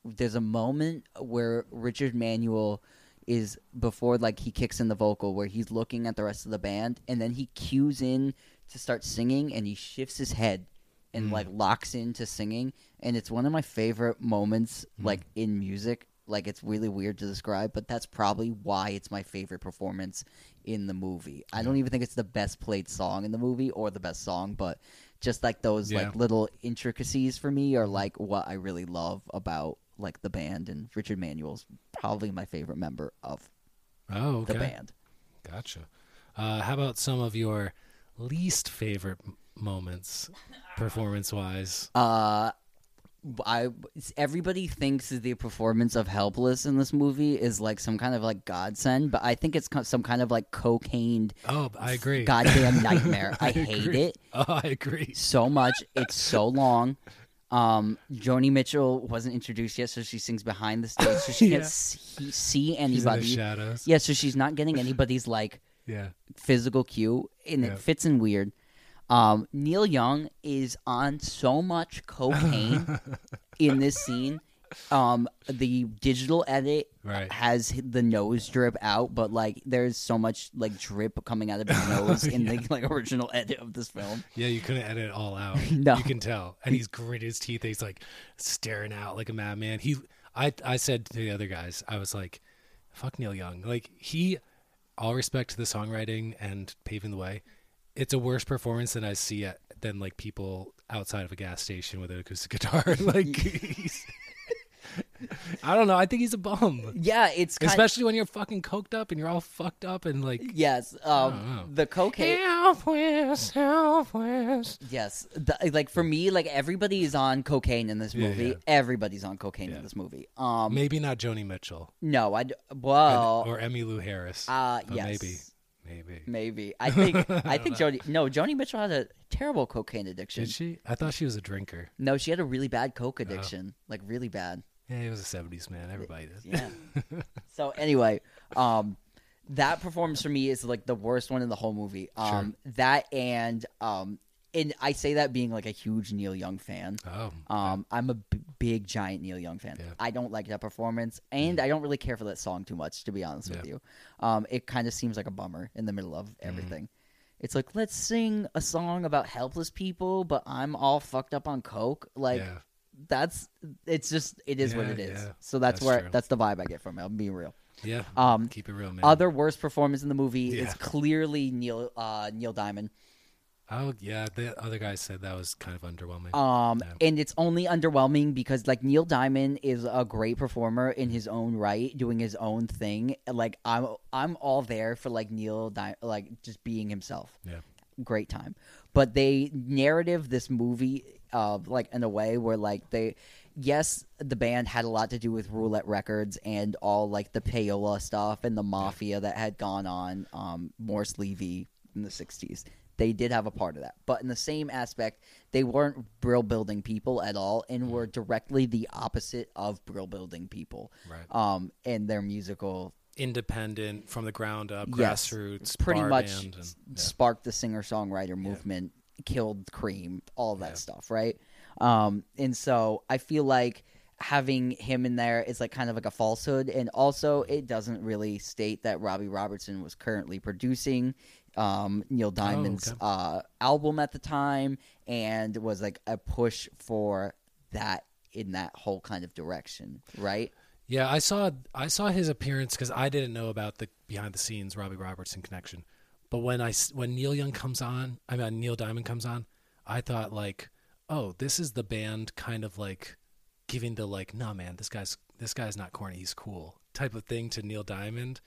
Speaker 4: There's a moment where Richard Manuel is before like he kicks in the vocal where he's looking at the rest of the band and then he cues in to start singing and he shifts his head and like locks into singing and it's one of my favorite moments like in music like it's really weird to describe but that's probably why it's my favorite performance in the movie i don't even think it's the best played song in the movie or the best song but just like those
Speaker 2: Yeah.
Speaker 4: like little intricacies for me are like what i really love about like the band and richard manuel's probably my favorite member of
Speaker 2: Oh, okay.
Speaker 4: the band
Speaker 2: Gotcha. Uh, how about some of your least favorite m- moments, <laughs> performance wise?
Speaker 4: Uh, I everybody thinks that the performance of Helpless in this movie is like some kind of like godsend, but I think it's some kind of like cocaine
Speaker 2: Oh, I agree.
Speaker 4: goddamn nightmare. <laughs> I, hate
Speaker 2: agree.
Speaker 4: it
Speaker 2: Oh, I agree.
Speaker 4: so much. It's so long. Um, Joni Mitchell wasn't introduced yet, so she sings behind the stage, so she <laughs>
Speaker 2: Yeah.
Speaker 4: can't see, see
Speaker 2: She's in the
Speaker 4: anybody.
Speaker 2: shadows.
Speaker 4: Yeah, so she's not getting anybody's like <laughs>
Speaker 2: Yeah.
Speaker 4: physical cue, and it fits in weird. Um, Neil Young is on so much cocaine <laughs> in this scene. Um, the digital edit
Speaker 2: Right.
Speaker 4: has the nose drip out, but like there's so much like drip coming out of his <laughs> nose in the like original edit of this film.
Speaker 2: Yeah, you couldn't edit it all out. <laughs>
Speaker 4: No.
Speaker 2: You can tell. And he's gritted his teeth. He's like staring out like a madman. He I I said to the other guys, I was like, fuck Neil Young. Like he all respect to the songwriting and paving the way. It's a worse performance than I see at than like people outside of a gas station with an acoustic <laughs> guitar. <laughs> like <laughs> I don't know. I think he's a bum.
Speaker 4: Yeah, it's kind
Speaker 2: Especially when you're fucking coked up and you're all fucked up and like
Speaker 4: yes. Um, the cocaine.
Speaker 2: Southwest, Southwest.
Speaker 4: Yes, the, like for me, like everybody is on cocaine in this movie.
Speaker 2: yeah.
Speaker 4: Everybody's on cocaine
Speaker 2: Yeah.
Speaker 4: in this movie. Um,
Speaker 2: Maybe not Joni Mitchell.
Speaker 4: no, I well,
Speaker 2: or Emmylou Harris.
Speaker 4: uh, yes,
Speaker 2: maybe, maybe.
Speaker 4: maybe. I think <laughs> I think Joni. No, Joni Mitchell had a terrible cocaine addiction.
Speaker 2: Did she? I thought she was a drinker.
Speaker 4: No, she had a really bad coke addiction, like really bad.
Speaker 2: Yeah, he was a '70s man. Everybody did.
Speaker 4: Yeah. <laughs> so anyway, um, that performance for me is like the worst one in the whole movie. Um, that and um, and I say that being like a huge Neil Young fan.
Speaker 2: Oh,
Speaker 4: Um, I'm a b- big giant Neil Young fan.
Speaker 2: Yeah. Mm-hmm.
Speaker 4: I don't like that performance, and I don't really care for that song too much, to be honest with you. Um, it kind of seems like a bummer in the middle of
Speaker 2: Mm-hmm.
Speaker 4: everything. It's like let's sing a song about helpless people, but I'm all fucked up on coke. Like
Speaker 2: yeah.
Speaker 4: that's it's just it is what it is.
Speaker 2: yeah.
Speaker 4: So that's,
Speaker 2: That's
Speaker 4: where
Speaker 2: true.
Speaker 4: that's the vibe I get from it. I'm being real.
Speaker 2: Yeah.
Speaker 4: Um,
Speaker 2: Keep it real, man.
Speaker 4: other worst performance in the movie
Speaker 2: Yeah.
Speaker 4: is clearly Neil uh, Neil Diamond.
Speaker 2: Oh, yeah. The other guy said that was kind of underwhelming.
Speaker 4: Um,
Speaker 2: Yeah.
Speaker 4: and it's only underwhelming because like Neil Diamond is a great performer in his own right, doing his own thing. Like I'm, I'm all there for like Neil, Di- like just being himself.
Speaker 2: yeah.
Speaker 4: Great time, but they narrative this movie, uh, like in a way where like they, yes, the band had a lot to do with Roulette Records and all like the payola stuff and the mafia that had gone on, um, Morris Levy in the '60s they did have a part of that. But in the same aspect, they weren't brill building people at all and were directly the opposite of brill building people.
Speaker 2: Right.
Speaker 4: Um, in their musical
Speaker 2: Independent from the ground up,
Speaker 4: Yes.
Speaker 2: grassroots,
Speaker 4: pretty
Speaker 2: bar
Speaker 4: much
Speaker 2: band and- yeah.
Speaker 4: sparked the singer songwriter movement, killed Cream, all of that stuff, right? Um, and so I feel like having him in there is like kind of like a falsehood, and also it doesn't really state that Robbie Robertson was currently producing um, Neil Diamond's
Speaker 2: okay.
Speaker 4: uh, album at the time, and was like a push for that in that whole kind of direction, right?
Speaker 2: Yeah, I saw I saw his appearance because I didn't know about the behind the scenes Robbie Robertson connection. But when I when Neil Young comes on, I mean Neil Diamond comes on, I thought like, oh, this is the band kind of like giving the like, nah, man, this guy's this guy's not corny, he's cool type of thing to Neil Diamond.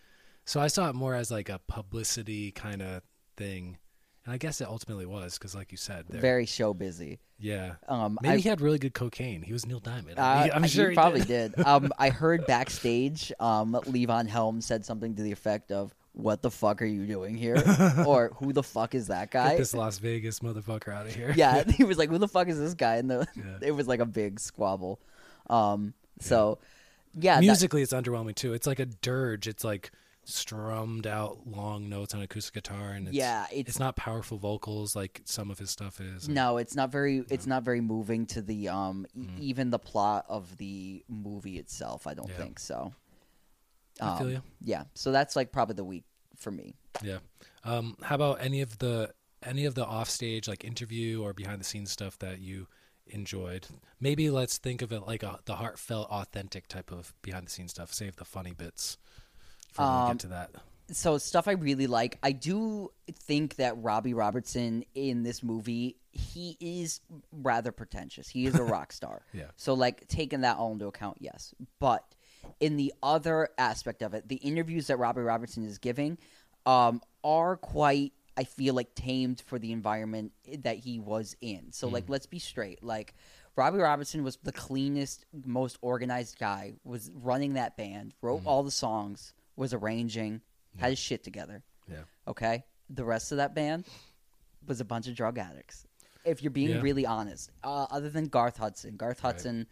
Speaker 2: So I saw it more as like a publicity kind of thing, and I guess it ultimately was because, like you said, they're-
Speaker 4: Very show busy.
Speaker 2: yeah.
Speaker 4: Um,
Speaker 2: Maybe
Speaker 4: I-
Speaker 2: he had really good cocaine. He was Neil Diamond.
Speaker 4: Uh,
Speaker 2: I'm sure he
Speaker 4: probably
Speaker 2: did.
Speaker 4: did. Um, I heard backstage, um, Levon Helm said something to the effect of, "What the fuck are you doing here?" <laughs> or "Who the fuck is that guy?"
Speaker 2: Get this Las Vegas motherfucker out of here.
Speaker 4: yeah, <laughs> he was like, "Who the fuck is this guy?" And the,
Speaker 2: Yeah. <laughs>
Speaker 4: it was like a big squabble. Um, so yeah, that-
Speaker 2: Musically, it's underwhelming too. It's like a dirge. It's like strummed out long notes on acoustic guitar, and it's,
Speaker 4: Yeah,
Speaker 2: it's,
Speaker 4: it's-
Speaker 2: not powerful vocals like some of his stuff is.
Speaker 4: no, it's not very. It's not very moving to the um, e-
Speaker 2: Mm.
Speaker 4: even the plot of the movie itself. I don't
Speaker 2: Yeah.
Speaker 4: think so. Um. Yeah, so that's like probably the week for me.
Speaker 2: Yeah. Um, how about any of the any of the offstage like interview or behind the scenes stuff that you enjoyed? Maybe let's think of it like a, the heartfelt, authentic type of behind the scenes stuff. Save the funny bits for when we
Speaker 4: Um,
Speaker 2: get to that.
Speaker 4: so stuff I really like. I do think that Robbie Robertson in this movie, he is rather pretentious. He is a <laughs> rock star.
Speaker 2: Yeah.
Speaker 4: So like taking that all into account, yes. But in the other aspect of it, the interviews that Robbie Robertson is giving um, are quite I feel like tamed for the environment that he was in. So like let's be straight. Like Robbie Robertson was the cleanest, most organized guy, was running that band, wrote all the songs, was arranging, had his shit together.
Speaker 2: Yeah.
Speaker 4: Okay? The rest of that band was a bunch of drug addicts. If you're being
Speaker 2: Yeah.
Speaker 4: really honest, uh, other than Garth Hudson, Garth
Speaker 2: Right.
Speaker 4: Hudson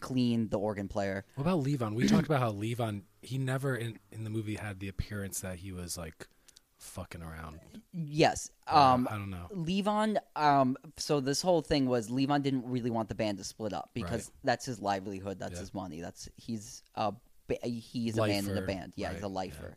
Speaker 4: cleaned the organ player.
Speaker 2: What about Levon? We talked about how Levon he never in in the movie had the appearance that he was like fucking around.
Speaker 4: Yes.
Speaker 2: Uh,
Speaker 4: Um,
Speaker 2: I don't know.
Speaker 4: Levon, um, so this whole thing was Levon didn't really want the band to split up because
Speaker 2: Right.
Speaker 4: that's his livelihood, that's
Speaker 2: Yeah.
Speaker 4: his money, that's he's a ba- he's a man in the band, yeah, he's a
Speaker 2: right,
Speaker 4: lifer.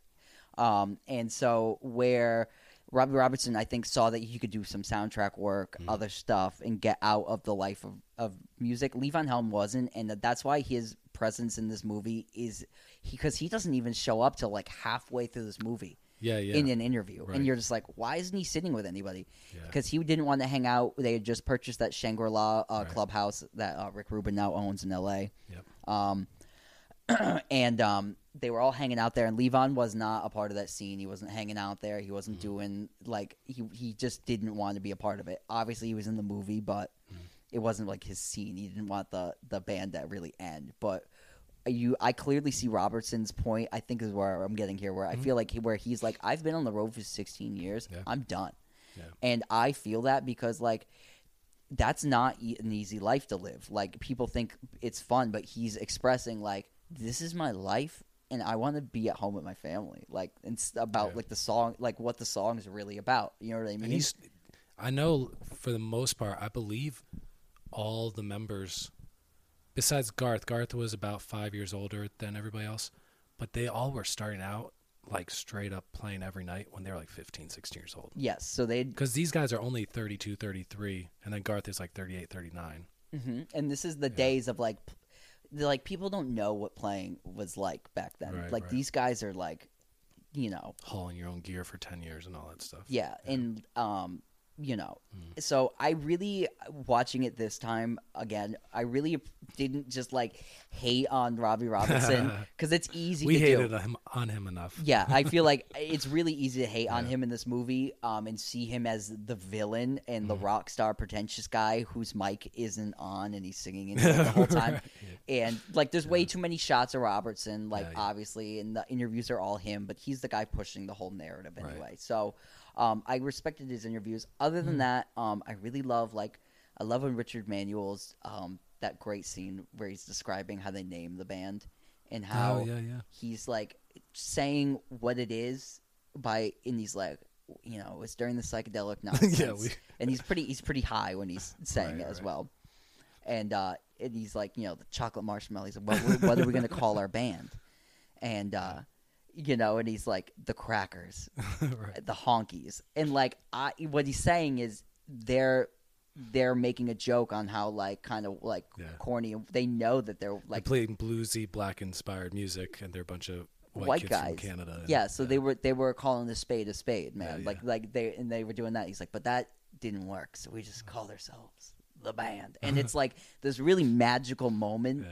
Speaker 4: Um, and so where Robbie Robertson, I think, saw that he could do some soundtrack work,
Speaker 2: Mm-hmm.
Speaker 4: other stuff, and get out of the life of, of music. Levon Helm wasn't, and that's why his presence in this movie is because he doesn't even show up till like halfway through this movie
Speaker 2: Yeah, yeah.
Speaker 4: in an interview,
Speaker 2: Right.
Speaker 4: and you're just like, why isn't he sitting with anybody?
Speaker 2: Yeah.
Speaker 4: Because he didn't want to hang out. They had just purchased that Shangri La uh,
Speaker 2: Right.
Speaker 4: clubhouse that uh, Rick Rubin now owns in L.A.
Speaker 2: Yep.
Speaker 4: Um, <clears throat> and um, they were all hanging out there, and Levon was not a part of that scene. He wasn't hanging out there. He wasn't
Speaker 2: Mm-hmm.
Speaker 4: doing like he he just didn't want to be a part of it. Obviously, he was in the movie, but
Speaker 2: Mm-hmm.
Speaker 4: it wasn't like his scene. He didn't want the the band to really end, but. You, I clearly see Robertson's point. I think is where I'm getting here, where I feel like he, where he's like, I've been on the road for 16 years.
Speaker 2: Mm-hmm. Yeah.
Speaker 4: I'm done,
Speaker 2: Yeah.
Speaker 4: and I feel that because like that's not e- an easy life to live. Like people think it's fun, but he's expressing like this is my life and I want to be at home with my family. Like it's about
Speaker 2: Yeah.
Speaker 4: like the song, like what the song is really about. You know what I mean?
Speaker 2: And he's, I know for the most part, I believe all the members, besides Garth, Garth was about five years older than everybody else, but they all were starting out like straight up playing every night when they were like 15, 16 years old.
Speaker 4: yes. So they
Speaker 2: Because these guys are only 32, 33, and then Garth is like 38, 39.
Speaker 4: hmm And this is the days of like, like people don't know what playing was like back then.
Speaker 2: Right,
Speaker 4: like
Speaker 2: right.
Speaker 4: these guys are like, you know,
Speaker 2: Hauling your own gear for 10 years and all that stuff.
Speaker 4: yeah, and um, you know,
Speaker 2: Mm.
Speaker 4: so I really watching it this time again. I really didn't just like hate on Robbie Robinson because <laughs> it's easy.
Speaker 2: We hated
Speaker 4: do.
Speaker 2: him on him enough.
Speaker 4: Yeah, I feel like <laughs> it's really easy to hate on him in this movie, um, and see him as the villain and the rock star, pretentious guy whose mic isn't on and he's singing <laughs> the whole time. And like, there's way too many shots of Robertson, like
Speaker 2: Yeah, yeah.
Speaker 4: obviously, and the interviews are all him, but he's the guy pushing the whole narrative
Speaker 2: Right.
Speaker 4: anyway. So, um, I respected his interviews. Other
Speaker 2: Mm.
Speaker 4: than that, um, I really love like I love when Richard Manuel's um that great scene where he's describing how they name the band and how
Speaker 2: oh, yeah, yeah.
Speaker 4: he's like saying what it is by and he's like you know it's during the psychedelic <laughs> nonsense
Speaker 2: we-
Speaker 4: and he's pretty he's pretty high when he's <laughs> saying
Speaker 2: Right,
Speaker 4: it as
Speaker 2: right.
Speaker 4: well and uh and he's like you know the chocolate marshmallow he's like what, what are we gonna call our band and uh you know and he's like the crackers <laughs>
Speaker 2: right.
Speaker 4: the honkies and like i what he's saying is they're they're making a joke on how like kind of like
Speaker 2: Yeah.
Speaker 4: corny they know that they're
Speaker 2: Like
Speaker 4: like
Speaker 2: playing bluesy, black inspired music, and they're a bunch of white,
Speaker 4: white
Speaker 2: kids
Speaker 4: guys
Speaker 2: from Canada. and-
Speaker 4: Yeah, so they were they were calling a spade a spade, man.
Speaker 2: Yeah,
Speaker 4: Like
Speaker 2: yeah.
Speaker 4: like they and they were doing that. He's like, but that didn't work, so we just called ourselves the band, <laughs> and it's like this really magical moment.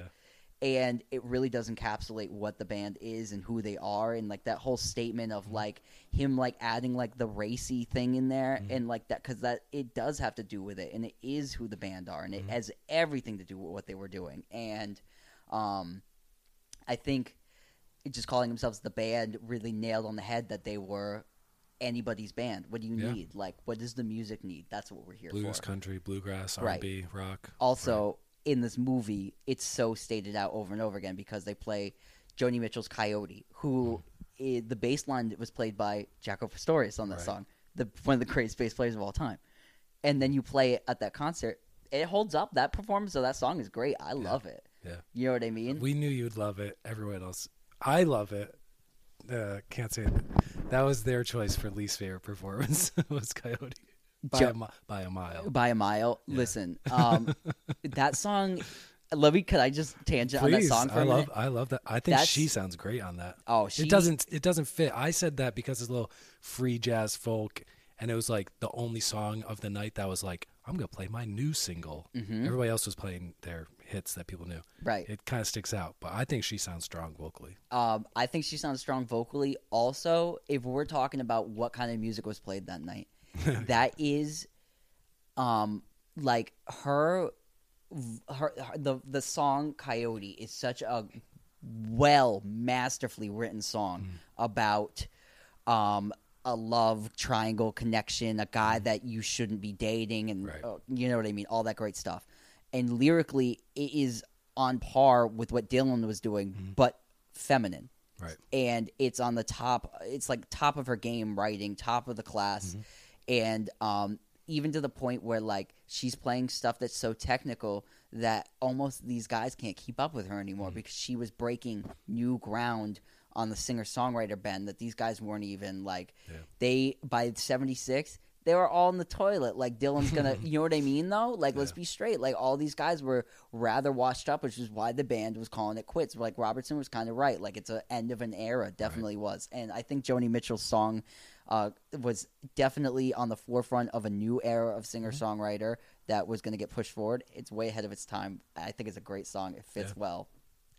Speaker 4: And it really does encapsulate what the band is and who they are, and like that whole statement of mm-hmm. like him like adding like the racy thing in there, mm-hmm. and like that because that it does have to do with it, and it is who the band are, and it mm-hmm. has everything to do with what they were doing, and um, I think just calling themselves the band really nailed on the head that they were anybody's band. What do you
Speaker 2: Yeah.
Speaker 4: need? Like, what does the music need? That's what we're here
Speaker 2: Blues,
Speaker 4: for.
Speaker 2: country, bluegrass, R&B, rock.
Speaker 4: Also, in this movie, it's so stated out over and over again because they play Joni Mitchell's Coyote, who i- the bass line that was played by Jaco Pastorius on that
Speaker 2: Right.
Speaker 4: song, the one of the greatest bass players of all time. And then you play it at that concert. It holds up. That performance of that song is great. I love it.
Speaker 2: Yeah.
Speaker 4: You know what I mean?
Speaker 2: We knew you'd love it. Everyone else, I love it. Uh, can't say that. That was their choice for least favorite performance. <laughs> was Coyote by,
Speaker 4: Jo-
Speaker 2: a, mi- by a mile.
Speaker 4: by a mile. Listen, um, <laughs> that song. Let me. Could I just tangent on that song for
Speaker 2: I
Speaker 4: a
Speaker 2: love.
Speaker 4: minute?
Speaker 2: I love that. I think
Speaker 4: That's-
Speaker 2: she sounds great on that.
Speaker 4: Oh, she
Speaker 2: it doesn't. It doesn't fit. I said that because it's a little free jazz folk, and it was like the only song of the night that was like, I'm gonna play my new single. Everybody else was playing their hits that people knew.
Speaker 4: Mm-hmm. Right.
Speaker 2: It kind of sticks out, but I think she sounds strong vocally.
Speaker 4: Um, I think she sounds strong vocally. Also, if we're talking about what kind of music was played that night, <laughs> that is, um, like her, her, her the the song "Coyote" is such a well, masterfully written song about, um. A love triangle connection, a guy that you shouldn't be dating, and
Speaker 2: Right.
Speaker 4: uh, you know what I mean, all that great stuff. And lyrically, it is on par with what Dylan was doing, but feminine
Speaker 2: Right.
Speaker 4: and it's on the top it's like top of her game writing top of the class and um even to the point where like she's playing stuff that's so technical that almost these guys can't keep up with her anymore because she was breaking new ground on the singer songwriter bend that these guys weren't even like
Speaker 2: Yeah.
Speaker 4: they by 76 they were all in the toilet. Like dylan's gonna <laughs> you know what i mean though? Like let's be straight. Like all these guys were rather washed up which is why the band was calling it quits. Like robertson was kind of right. Like it's an end of an era definitely was. And i think joni mitchell's song uh, was definitely on the forefront of a new era of singer songwriter that was going to get pushed forward. It's way ahead of its time. I think it's a great song. It fits
Speaker 2: Yeah.
Speaker 4: well.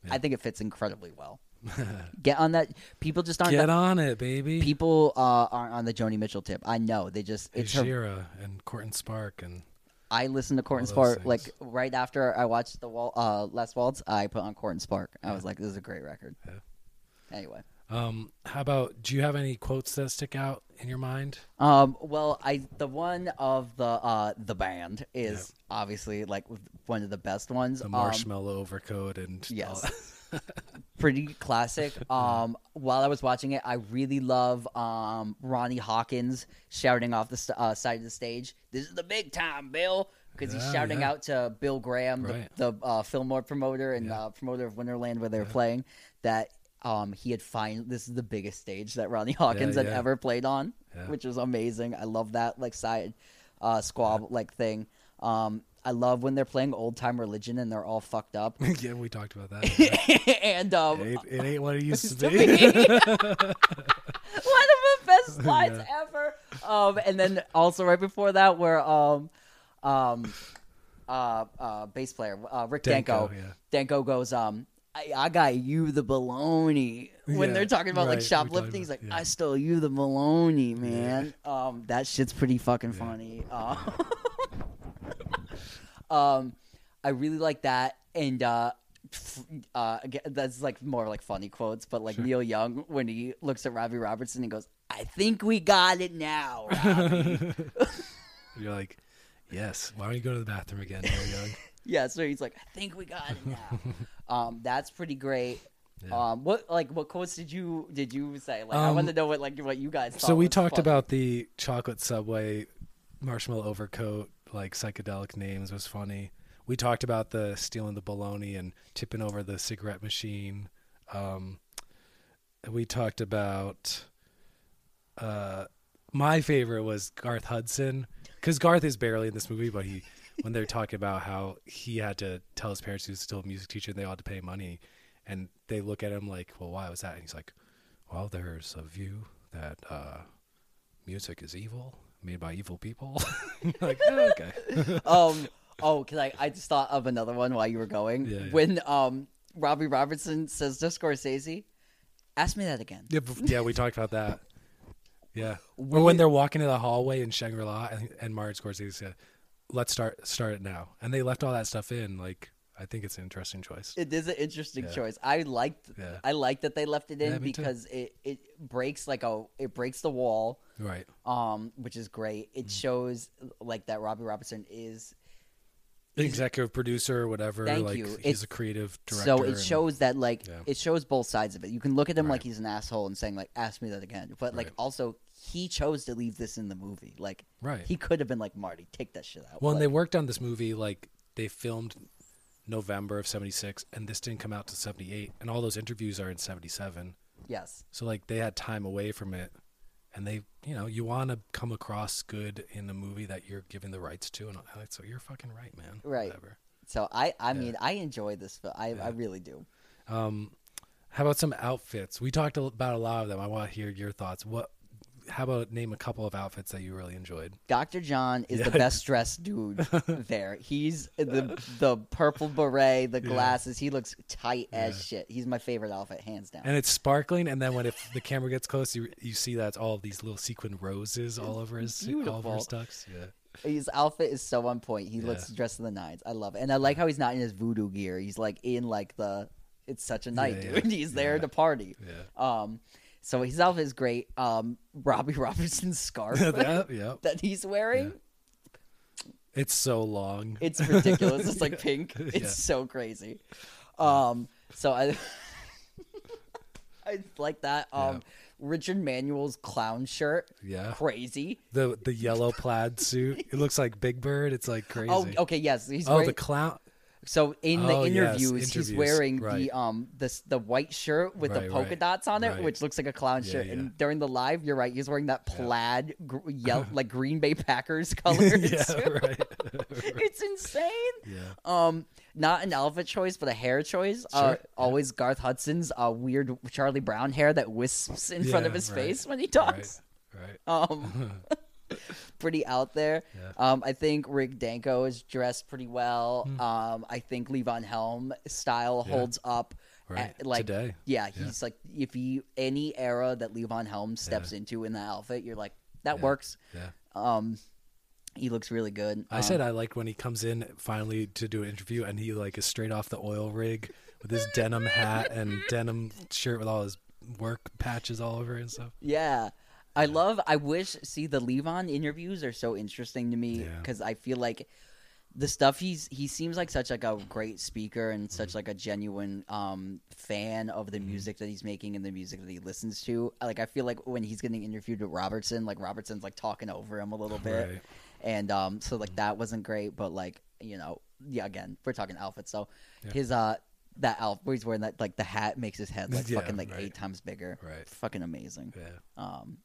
Speaker 2: Yeah.
Speaker 4: i think it fits incredibly well <laughs> get on that people just aren't
Speaker 2: Get
Speaker 4: that-
Speaker 2: on it, baby.
Speaker 4: people uh, aren't on the Joni Mitchell tip. I know they just it's.
Speaker 2: Hejira and Court and Spark and
Speaker 4: I listened to Court and
Speaker 2: All those
Speaker 4: Spark like right after I watched the wall, uh, Last Waltz. I put on Court and Spark. I was like, this is a great record.
Speaker 2: Yeah.
Speaker 4: Anyway,
Speaker 2: um. How about? Do you have any quotes that stick out in your mind?
Speaker 4: um, well, I the one of the uh the band is obviously like one of the best ones.
Speaker 2: The
Speaker 4: Um,
Speaker 2: marshmallow overcoat and all
Speaker 4: yes. <laughs> pretty classic. <laughs> Um, while I was watching it, I really love um, Ronnie Hawkins shouting off the st- uh, side of the stage, "This is the big time, Bill!" Because he's
Speaker 2: Yeah,
Speaker 4: shouting
Speaker 2: yeah.
Speaker 4: out to Bill Graham,
Speaker 2: Right.
Speaker 4: the, the uh, Fillmore promoter and
Speaker 2: Yeah.
Speaker 4: uh, promoter of Winterland, where they were playing. That um, he had finally this is the biggest stage that Ronnie Hawkins had ever played on, which was amazing. I love that like side uh, squab like thing. Um, I love when they're playing old time religion and they're all fucked up. <laughs>
Speaker 2: yeah, we talked about that. <laughs>
Speaker 4: and um,
Speaker 2: it, ain't, it ain't what it used to <laughs> be.
Speaker 4: be. One of the best lines ever. Um, and then also right before that, where um, um, uh, uh, bass player uh, Rick Danko,
Speaker 2: Danko, yeah.
Speaker 4: Danko goes, um, I, I got you the baloney. When
Speaker 2: Yeah,
Speaker 4: they're talking about like
Speaker 2: right, talked
Speaker 4: shoplifting, he's like,
Speaker 2: yeah.
Speaker 4: I stole you the baloney, man. Um, that shit's pretty fucking funny. Uh, um, I really like that, and uh, uh, that's like more like funny quotes, but like Neil Young when he looks at Robbie Robertson and goes, "I think we got it now." <laughs>
Speaker 2: You're like, yes. Why don't you go to the bathroom again, Neil Young? <laughs>
Speaker 4: yeah, so he's like, "I think we got it now." <laughs> um, that's pretty great.
Speaker 2: Yeah.
Speaker 4: Um, what like what quotes did you did you say? Like, I
Speaker 2: Um,
Speaker 4: want to know what like what you guys.
Speaker 2: so we talked
Speaker 4: funny.
Speaker 2: about the chocolate subway marshmallow overcoat like psychedelic names was funny. We talked about the stealing the bologna and tipping over the cigarette machine. Um, we talked about uh, my favorite was garth hudson because garth is barely in this movie but he when they're talking about how he had to tell his parents he was still a music teacher and they all had to pay money and they look at him like well why was that? And he's like well there's a view that uh, music is evil made by evil people <laughs> like <laughs> oh, okay <laughs>
Speaker 4: um Oh, can I? I just thought of another one while you were going.
Speaker 2: Yeah, yeah.
Speaker 4: When um Robbie Robertson says to Scorsese, "Ask me that again."
Speaker 2: Yeah, yeah, we talked about that. Yeah, or when they're walking in the hallway in Shangri La, and, and Martin Scorsese said, "Let's start start it now," and they left all that stuff in. Like, I think it's an interesting choice.
Speaker 4: It is an interesting
Speaker 2: Yeah.
Speaker 4: choice. I liked.
Speaker 2: Yeah.
Speaker 4: I like that they left it in
Speaker 2: Yeah, me too.
Speaker 4: because it it breaks like a it breaks the wall,
Speaker 2: Right.
Speaker 4: um, which is great. It
Speaker 2: Mm.
Speaker 4: shows like that Robbie Robertson is an
Speaker 2: Executive producer or whatever.
Speaker 4: Thank
Speaker 2: like
Speaker 4: you.
Speaker 2: he's
Speaker 4: It's-
Speaker 2: a creative director.
Speaker 4: So it
Speaker 2: and-
Speaker 4: shows that like
Speaker 2: Yeah.
Speaker 4: it shows both sides of it. You can look at him
Speaker 2: Right.
Speaker 4: like he's an asshole and saying like ask me that again. But like
Speaker 2: Right.
Speaker 4: also he chose to leave this in the movie. Like
Speaker 2: Right.
Speaker 4: he could have been like Marty, take that shit out.
Speaker 2: Well, and they worked on this movie like they filmed November of '76, and this didn't come out to '78, and all those interviews are in '77.
Speaker 4: yes.
Speaker 2: So like they had time away from it, and they, you know, you want to come across good in a movie that you're giving the rights to, and I- so you're fucking right, man.
Speaker 4: Right.
Speaker 2: Whatever.
Speaker 4: So I I mean I enjoy this film. I I really do.
Speaker 2: Um, how about some outfits? We talked about a lot of them. I want to hear your thoughts. What? How about name a couple of outfits that you really enjoyed?
Speaker 4: Dr. John is
Speaker 2: Yeah.
Speaker 4: the best dressed dude <laughs> there. He's the the purple beret, the glasses. He looks tight as shit. He's my favorite outfit, hands down.
Speaker 2: And it's sparkling, and then when if the camera gets close, you you see that it's all these little sequin roses all over his all over his tux. Yeah.
Speaker 4: His outfit is so on point. He looks dressed in the nines. I love it, and I like how he's not in his voodoo gear. He's like in like the. It's such a night,
Speaker 2: Yeah, yeah.
Speaker 4: dude. <laughs> He's there
Speaker 2: Yeah.
Speaker 4: to party.
Speaker 2: Yeah.
Speaker 4: Um, so his outfit is great. Um, Robbie <laughs> Robertson's scarf <laughs>
Speaker 2: yeah, yeah.
Speaker 4: that he's wearing,
Speaker 2: It's so long.
Speaker 4: it's ridiculous. it's <laughs> like pink. It's
Speaker 2: Yeah.
Speaker 4: so crazy. Um, so I, I like that. Um,
Speaker 2: Yeah.
Speaker 4: Richard Manuel's clown shirt,
Speaker 2: yeah.
Speaker 4: crazy.
Speaker 2: The the yellow plaid suit. It looks like Big Bird. It's like crazy.
Speaker 4: Oh, okay, yes, he's
Speaker 2: Oh,
Speaker 4: wearing,
Speaker 2: the clown.
Speaker 4: So in the
Speaker 2: Oh, yes,
Speaker 4: interviews, he's wearing
Speaker 2: right.
Speaker 4: the um this the white shirt with the polka
Speaker 2: right,
Speaker 4: dots on it,
Speaker 2: right.
Speaker 4: which looks like a clown
Speaker 2: Yeah,
Speaker 4: shirt.
Speaker 2: yeah.
Speaker 4: And during the live, you're right, he's wearing that plaid, gr- yell, <laughs> like Green Bay Packers <laughs> color.
Speaker 2: yeah, right. <laughs>
Speaker 4: it's insane.
Speaker 2: yeah.
Speaker 4: Um, not an outfit choice, but a hair choice. Uh,
Speaker 2: Sure, yeah.
Speaker 4: always Garth Hudson's uh, weird Charlie Brown hair that wisps in front of his
Speaker 2: right,
Speaker 4: face when he talks.
Speaker 2: Right.
Speaker 4: Um, pretty out there.
Speaker 2: Yeah.
Speaker 4: Um, I think Rick Danko is dressed pretty well.
Speaker 2: Hmm.
Speaker 4: Um, I think Levon Helm style holds up.
Speaker 2: Right.
Speaker 4: at- like
Speaker 2: Today.
Speaker 4: yeah, he's like if you any era that Levon Helm steps into in that outfit, you're like that
Speaker 2: Yeah.
Speaker 4: works.
Speaker 2: Yeah.
Speaker 4: Um, he looks really good.
Speaker 2: I
Speaker 4: Um,
Speaker 2: said I like when he comes in finally to do an interview and he like is straight off the oil rig with his denim hat and <laughs> denim shirt with all his work patches all over and stuff.
Speaker 4: Yeah. I love I wish see the Levon interviews are so interesting to me
Speaker 2: Yeah.
Speaker 4: cuz I feel like the stuff he's he seems like such like a great speaker and
Speaker 2: Mm-hmm.
Speaker 4: such like a genuine um fan of the music that he's making and the music that he listens to. Like I feel like when he's getting interviewed with Robertson, like Robertson's like talking over him a little bit.
Speaker 2: Right.
Speaker 4: And um so like that wasn't great, but like, you know, yeah, again, we're talking outfits. So
Speaker 2: Yeah.
Speaker 4: his uh that outfit where he's wearing that like the hat makes his head like <laughs>
Speaker 2: Yeah,
Speaker 4: fucking like
Speaker 2: right.
Speaker 4: eight times bigger.
Speaker 2: Right.
Speaker 4: Fucking amazing.
Speaker 2: Yeah.
Speaker 4: Um,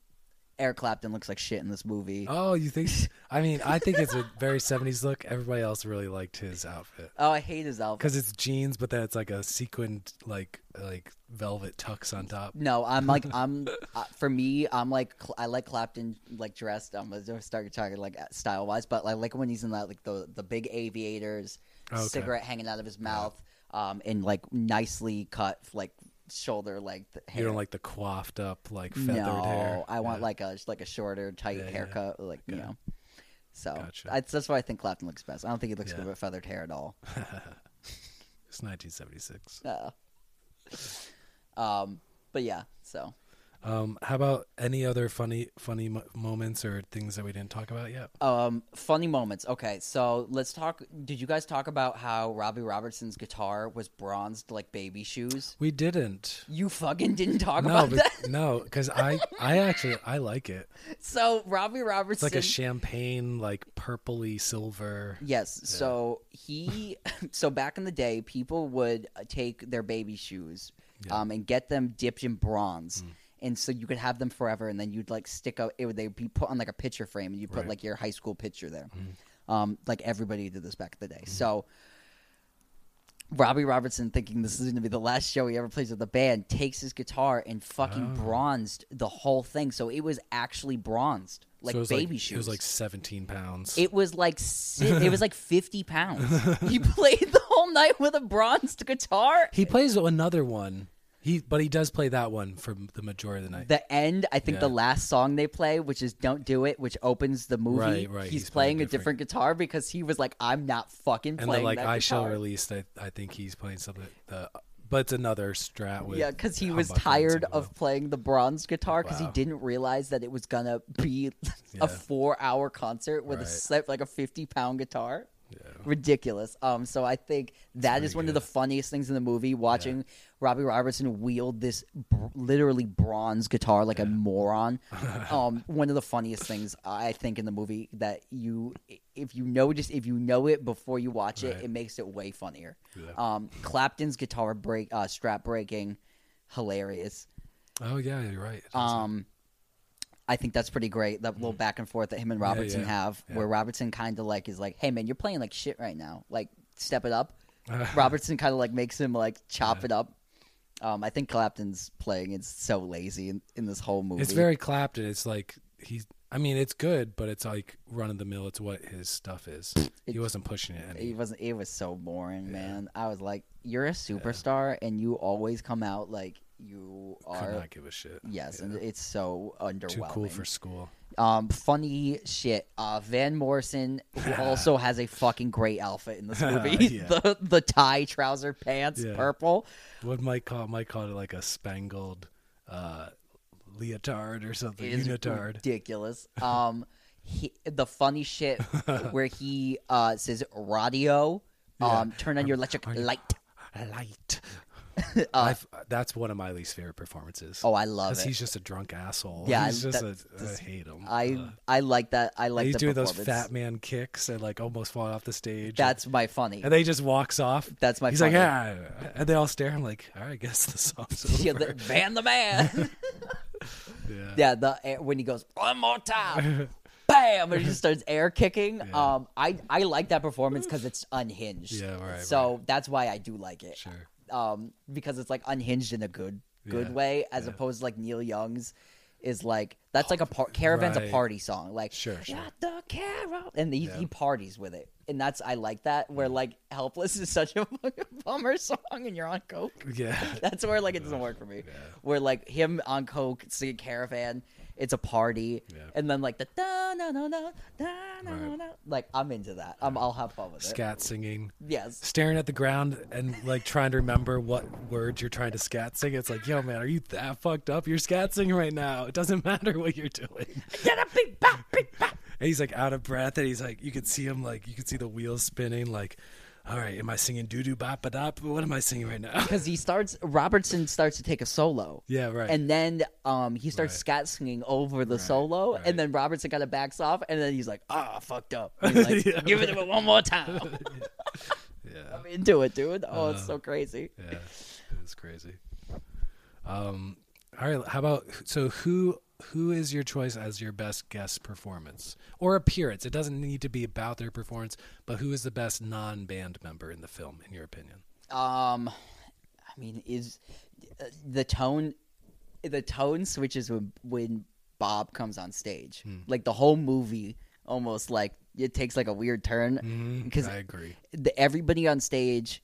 Speaker 4: Eric Clapton looks like shit in this movie.
Speaker 2: Oh, you think? <laughs> I mean, I think it's a very '70s look. Everybody else really liked his outfit
Speaker 4: Oh, I hate his outfit.
Speaker 2: because it's jeans, but then it's like a sequined like like velvet tux on top.
Speaker 4: No, I'm like <laughs> I'm. Uh, for me, I'm like Cl- I like Clapton like dressed. I'm gonna start talking like style wise, but I like when he's in that like the the big aviators,
Speaker 2: Okay.
Speaker 4: cigarette hanging out of his mouth, um, and like nicely cut like shoulder length hair.
Speaker 2: You don't like the coiffed up like feathered
Speaker 4: no,
Speaker 2: hair.
Speaker 4: I want
Speaker 2: Yeah.
Speaker 4: like a like a shorter, tight
Speaker 2: Yeah, yeah.
Speaker 4: haircut, like you know. So
Speaker 2: Gotcha.
Speaker 4: I, that's why I think Clapton looks best. I don't think he looks
Speaker 2: Yeah.
Speaker 4: good with feathered hair at all. <laughs>
Speaker 2: It's 1976.
Speaker 4: Uh, um, but yeah, so
Speaker 2: Um, how about any other funny funny mo- moments or things that we didn't talk about yet?
Speaker 4: um, funny moments. Okay, so let's talk. Did you guys talk about how Robbie Robertson's guitar was bronzed like baby shoes?
Speaker 2: We didn't.
Speaker 4: You fucking didn't talk
Speaker 2: No,
Speaker 4: about
Speaker 2: but,
Speaker 4: that.
Speaker 2: no, because I I actually I like it. <laughs>
Speaker 4: So Robbie
Speaker 2: It's
Speaker 4: Robertson,
Speaker 2: like a champagne, like purpley silver.
Speaker 4: Yes. So he, <laughs> so back in the day, people would uh, take their baby shoes,
Speaker 2: Yeah. Mm.
Speaker 4: um, and get them dipped in bronze, and so you could have them forever. And then you'd like stick up. It would they would be put on like a picture frame, and you put
Speaker 2: Right. Mm.
Speaker 4: like your high school picture there. Um, like everybody did this back in the day. So. Robbie Robertson, thinking this is going to be the last show he ever plays with the band, takes his guitar and fucking
Speaker 2: Oh.
Speaker 4: bronzed the whole thing. So it was actually bronzed. like
Speaker 2: so
Speaker 4: baby
Speaker 2: like,
Speaker 4: shoes.
Speaker 2: It was like 17 pounds.
Speaker 4: It was like <laughs> it was like fifty pounds. he <laughs> played the whole night with a bronzed guitar.
Speaker 2: he plays another one. He but he does play that one for the majority of the night.
Speaker 4: The end, I think the last song they play, which is "Don't Do It," which opens the movie.
Speaker 2: Right, right,
Speaker 4: He's,
Speaker 2: he's
Speaker 4: playing,
Speaker 2: playing
Speaker 4: a different guitar because he was like, "I'm not fucking
Speaker 2: and
Speaker 4: playing
Speaker 2: like I shall release. I I think he's playing something. The but it's another strat with
Speaker 4: Yeah, because he was tired of playing the bronze guitar because he didn't realize that it was gonna be <laughs>
Speaker 2: Yeah.
Speaker 4: a four-hour concert with a
Speaker 2: Right.
Speaker 4: set like a fifty-pound guitar.
Speaker 2: Yeah.
Speaker 4: Ridiculous. Um, so I think that is one of the funniest things in the movie. Watching Robbie Robertson wield this br- literally bronze guitar like a moron. <laughs> um, one of the funniest things I think in the movie that you, if you know just if you know it before you watch it,
Speaker 2: Right.
Speaker 4: it makes it way funnier.
Speaker 2: Yeah.
Speaker 4: Um, Clapton's guitar break, uh, strap breaking, hilarious.
Speaker 2: Oh yeah, you're right.
Speaker 4: Um, I think that's pretty great. That little back and forth that him and Robertson
Speaker 2: yeah.
Speaker 4: have,
Speaker 2: Yeah.
Speaker 4: where Robertson kind of like is like, "Hey man, you're playing like shit right now. Like, step it up." <laughs> Robertson kind of like makes him like chop it up. Um, I think Clapton's playing is so lazy in, in this whole movie.
Speaker 2: it's very Clapton. It's like he's. I mean, it's good, but it's like run of the mill. It's what his stuff is. he wasn't pushing it. Any.
Speaker 4: It wasn't. It was so boring, man. I was like, "You're a superstar, and you always come out like you
Speaker 2: Could
Speaker 4: are."
Speaker 2: not give a shit.
Speaker 4: Yes,
Speaker 2: Yeah.
Speaker 4: and it's so underwhelming.
Speaker 2: too cool for school.
Speaker 4: Um, funny shit. Uh, Van Morrison, who <laughs> also has a fucking great outfit in this <laughs> movie.
Speaker 2: Yeah. <laughs>
Speaker 4: the the tie trouser pants,
Speaker 2: Yeah.
Speaker 4: purple.
Speaker 2: What Mike call Mike called it like a spangled uh, leotard or something.
Speaker 4: is
Speaker 2: Unitard.
Speaker 4: ridiculous. Um, he, the funny shit where he uh says radio. Um, turn on your electric light.
Speaker 2: Light. <laughs> I've, that's one of my least favorite performances.
Speaker 4: Uh, Oh, I love it.
Speaker 2: he's just a drunk asshole.
Speaker 4: Yeah,
Speaker 2: he's just
Speaker 4: that-
Speaker 2: a, I hate him.
Speaker 4: I
Speaker 2: Uh,
Speaker 4: I like that. I like
Speaker 2: he's doing those fat man kicks and like almost falling off the stage.
Speaker 4: That's my funny.
Speaker 2: and then he just walks off.
Speaker 4: That's my
Speaker 2: He's
Speaker 4: funny.
Speaker 2: like, yeah, and they all stare. I'm like, all right, I guess the song's over. <laughs>
Speaker 4: yeah, the, Van the man. <laughs>
Speaker 2: yeah.
Speaker 4: Yeah, the when he goes one more time, bam, and he just starts air kicking.
Speaker 2: Yeah.
Speaker 4: Um, I I like that performance because it's unhinged.
Speaker 2: Yeah, right,
Speaker 4: So that's why I do like it.
Speaker 2: Sure.
Speaker 4: Um, because it's like unhinged in a good good
Speaker 2: Yeah,
Speaker 4: way, as
Speaker 2: yeah.
Speaker 4: opposed to like Neil Young's is like that's like a par- caravan's a party song. Like
Speaker 2: Sure, sure.
Speaker 4: "Got the carol, and he,
Speaker 2: Yeah.
Speaker 4: he parties with it, and that's I like that. Where like helpless is such a <laughs> bummer song, and you're on coke.
Speaker 2: Yeah. <laughs>
Speaker 4: That's where like it doesn't work for me. Where like him on coke singing caravan, it's a party,
Speaker 2: Yeah.
Speaker 4: and then like the da na na na da na na
Speaker 2: Right.
Speaker 4: na, like I'm into that. I'm, I'll have fun with it.
Speaker 2: Scat singing.
Speaker 4: Yes.
Speaker 2: Staring at the ground and like trying to remember what words you're trying to scat sing. It's like, yo, man, are you that fucked up? You're scat singing right now. It doesn't <laughs> matter what you're doing. And he's like out of breath, and he's like, you could see him like, you could see the wheels spinning. Like, all right, am I singing doo doo bop ba dop? What am I singing right now?
Speaker 4: Because he starts, Robertson starts to take a solo.
Speaker 2: Yeah, right.
Speaker 4: And then um, he starts
Speaker 2: Right.
Speaker 4: scat singing over the solo,
Speaker 2: right.
Speaker 4: and then Robertson kind of backs off, and then he's like, "Ah, fucked up." <laughs> Like,
Speaker 2: Yeah,
Speaker 4: Give it to me one more time. <laughs>
Speaker 2: yeah,
Speaker 4: I'm into it, dude. Oh, it's
Speaker 2: Uh,
Speaker 4: so crazy.
Speaker 2: yeah, it is crazy. Um, all right, how about so who who is your choice as your best guest performance or appearance? It doesn't need to be about their performance, but who is the best non-band member in the film, in your opinion?
Speaker 4: Um, I mean, is uh, the tone the tone switches when when Bob comes on stage.
Speaker 2: Hmm.
Speaker 4: Like the whole movie, almost like it takes like a weird turn
Speaker 2: Mm,
Speaker 4: because
Speaker 2: I agree.
Speaker 4: the, everybody on stage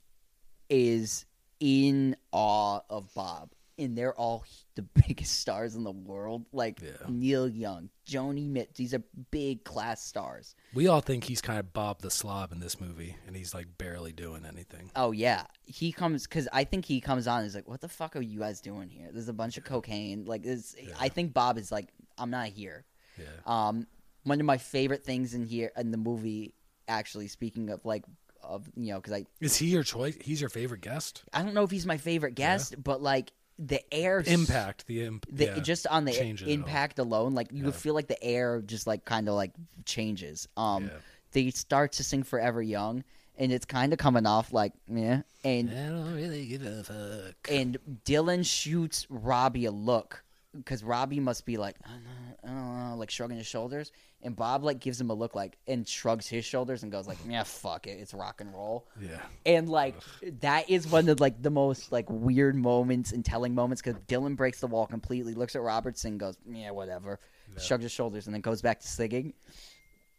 Speaker 4: is in awe of Bob, and they're all the <laughs> biggest stars in the world. Like
Speaker 2: Yeah.
Speaker 4: Neil Young, Joni Mitchell. These are big class stars.
Speaker 2: We all think he's kind of Bob the Slob in this movie, and he's like barely doing anything.
Speaker 4: Oh yeah, he comes because I think he comes on. and is like, "What the fuck are you guys doing here? There's a bunch of cocaine. Like, this. I think Bob is like, I'm not here.
Speaker 2: Yeah,
Speaker 4: Um, one of my favorite things in here in the movie, actually, speaking of like, of you know, because I
Speaker 2: is he your choice? He's your favorite guest?
Speaker 4: I don't know if he's my favorite guest, but like the air
Speaker 2: Impact the imp.
Speaker 4: the,
Speaker 2: yeah,
Speaker 4: just on the impact alone, like you would feel like the air just like kind of like changes. Um,
Speaker 2: Yeah.
Speaker 4: they start to sing "Forever Young," and it's kind of coming off like yeah, and
Speaker 2: I don't really give a fuck.
Speaker 4: and Dylan shoots Robbie a look because Robbie must be like, I don't, know, I don't know, like shrugging his shoulders, and Bob like gives him a look like and shrugs his shoulders and goes like, yeah, fuck it, it's rock and roll.
Speaker 2: Yeah.
Speaker 4: And like that is one of like the most like weird moments and telling moments because Dylan breaks the wall completely, looks at Robertson, goes, yeah, whatever, shrugs his shoulders, and then goes back to singing.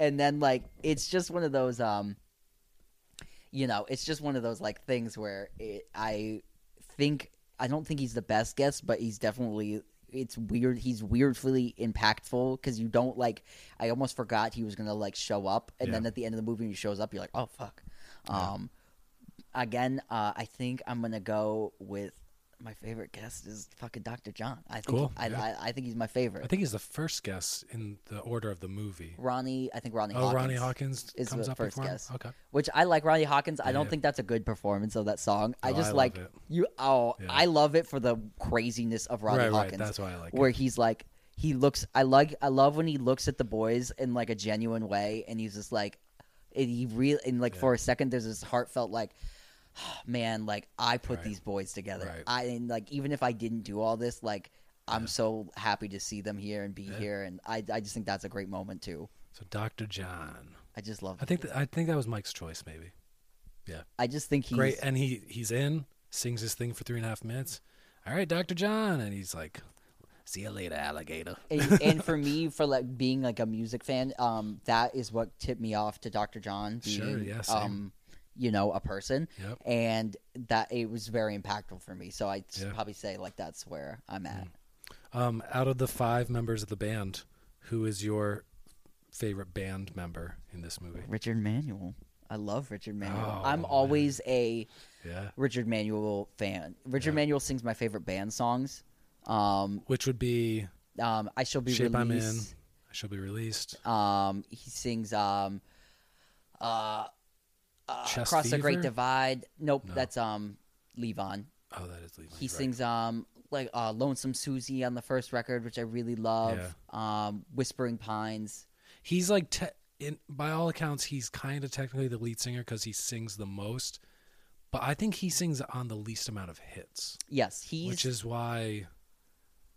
Speaker 4: And then like it's just one of those, um, you know, it's just one of those like things where it, I think I don't think he's the best guest, but he's definitely. It's weird. He's weirdly impactful because you don't like. I almost forgot he was gonna like show up, and then at the end of the movie, when he shows up, you're like, oh fuck. Um, again, uh, I think I'm gonna go with my favorite guest is fucking Dr. John. I think
Speaker 2: Cool,
Speaker 4: I,
Speaker 2: yeah.
Speaker 4: I, I think he's my favorite.
Speaker 2: I think he's the first guest in the order of the movie.
Speaker 4: Ronnie. I think Ronnie.
Speaker 2: Oh,
Speaker 4: Hawkins
Speaker 2: Ronnie Hawkins
Speaker 4: is
Speaker 2: comes
Speaker 4: the
Speaker 2: up
Speaker 4: first
Speaker 2: before him?
Speaker 4: guest.
Speaker 2: Okay.
Speaker 4: Which I like Ronnie Hawkins. I don't
Speaker 2: Yeah.
Speaker 4: think that's a good performance of that song. Oh, I
Speaker 2: Oh,
Speaker 4: just
Speaker 2: I love
Speaker 4: like
Speaker 2: it.
Speaker 4: you. Oh,
Speaker 2: Yeah.
Speaker 4: I love it for the craziness of Ronnie
Speaker 2: Right, right.
Speaker 4: Hawkins.
Speaker 2: That's why I like it.
Speaker 4: where he's like he looks. I like. I love when he looks at the boys in like a genuine way, and he's just like, and he real and like for a second there's this heartfelt like. <gasps> Man, like I put
Speaker 2: Right.
Speaker 4: these boys together.
Speaker 2: Right.
Speaker 4: I and like even if I didn't do all this, like I'm so happy to see them here and be
Speaker 2: Yeah.
Speaker 4: here, and I I just think that's a great moment too.
Speaker 2: So Dr. John.
Speaker 4: I just love.
Speaker 2: I think that, I think that was Mike's choice, maybe.
Speaker 4: Yeah, I just think he's
Speaker 2: Great, and he he's in, sings his thing for three and a half minutes. All right, Dr. John, and he's like, "See you later, alligator."
Speaker 4: and, and for <laughs> me, for like being like a music fan, um, that is what tipped me off to Dr. John being,
Speaker 2: Sure, yeah, same.
Speaker 4: um, you know, a person,
Speaker 2: Yep.
Speaker 4: and that it was very impactful for me. So I'd
Speaker 2: Yeah.
Speaker 4: probably say like that's where I'm at.
Speaker 2: Um, out of the five members of the band, who is your favorite band member in this movie?
Speaker 4: Richard Manuel, I love Richard Manuel.
Speaker 2: Oh,
Speaker 4: I'm
Speaker 2: man.
Speaker 4: always a
Speaker 2: Yeah,
Speaker 4: Richard Manuel fan. Richard
Speaker 2: Yeah.
Speaker 4: Manuel sings my favorite band songs. Um,
Speaker 2: which would be
Speaker 4: um, I shall be
Speaker 2: "Shape I'm In."
Speaker 4: released.
Speaker 2: She'll be released.
Speaker 4: Um, he sings um, uh, uh,
Speaker 2: Chest
Speaker 4: across the Great Divide. Nope,
Speaker 2: No.
Speaker 4: that's um, Levon.
Speaker 2: Oh, that is Levi.
Speaker 4: He sings um like uh, "Lonesome Susie" on the first record, which I really love. Um, "Whispering Pines."
Speaker 2: He's like, te- in by all accounts, he's kind of technically the lead singer because he sings the most. But I think he sings on the least amount of hits,
Speaker 4: Yes, he's
Speaker 2: which is why.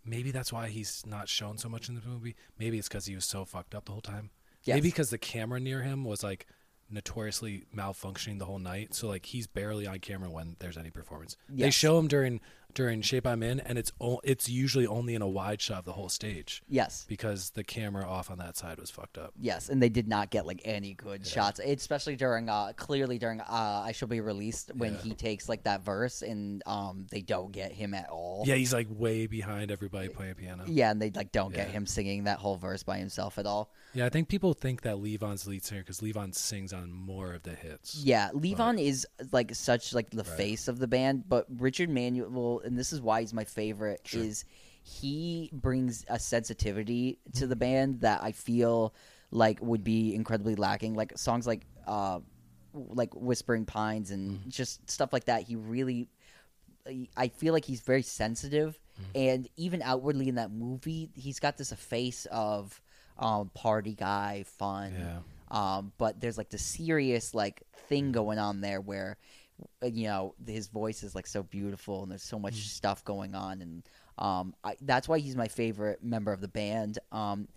Speaker 2: Maybe that's why he's not shown so much in the movie. Maybe it's because he was so fucked up the whole time.
Speaker 4: Yes.
Speaker 2: Maybe because the camera near him was like notoriously malfunctioning the whole night. So like he's barely on camera when there's any performance. They show him during during Shape I'm In, and it's o- it's usually only in a wide shot of the whole stage
Speaker 4: yes,
Speaker 2: because the camera off on that side was fucked up.
Speaker 4: yes, and they did not get like any good shots, especially during uh clearly during uh "I Shall Be Released" when
Speaker 2: Yeah.
Speaker 4: he takes like that verse and um they don't get him at all.
Speaker 2: Yeah, he's like way behind everybody playing piano.
Speaker 4: Yeah, and they like don't get him singing that whole verse by himself at all.
Speaker 2: Yeah, I think people think that Levon's lead singer because Levon sings on more of the hits.
Speaker 4: Yeah, Levon is like such like the
Speaker 2: Right.
Speaker 4: face of the band, but Richard Manuel, and this is why he's my favorite,
Speaker 2: Sure.
Speaker 4: is he brings a sensitivity to the band that I feel like would be incredibly lacking. Like songs like uh, like Whispering Pines and
Speaker 2: Mm-hmm.
Speaker 4: just stuff like that. He really, I feel like he's very sensitive,
Speaker 2: Mm-hmm.
Speaker 4: and even outwardly in that movie, he's got this face of um, party guy, fun.
Speaker 2: Yeah.
Speaker 4: Um, but there's like the serious like thing going on there where you know his voice is like so beautiful and there's so much stuff going on and um, I, that's why he's my favorite member of the band. Um,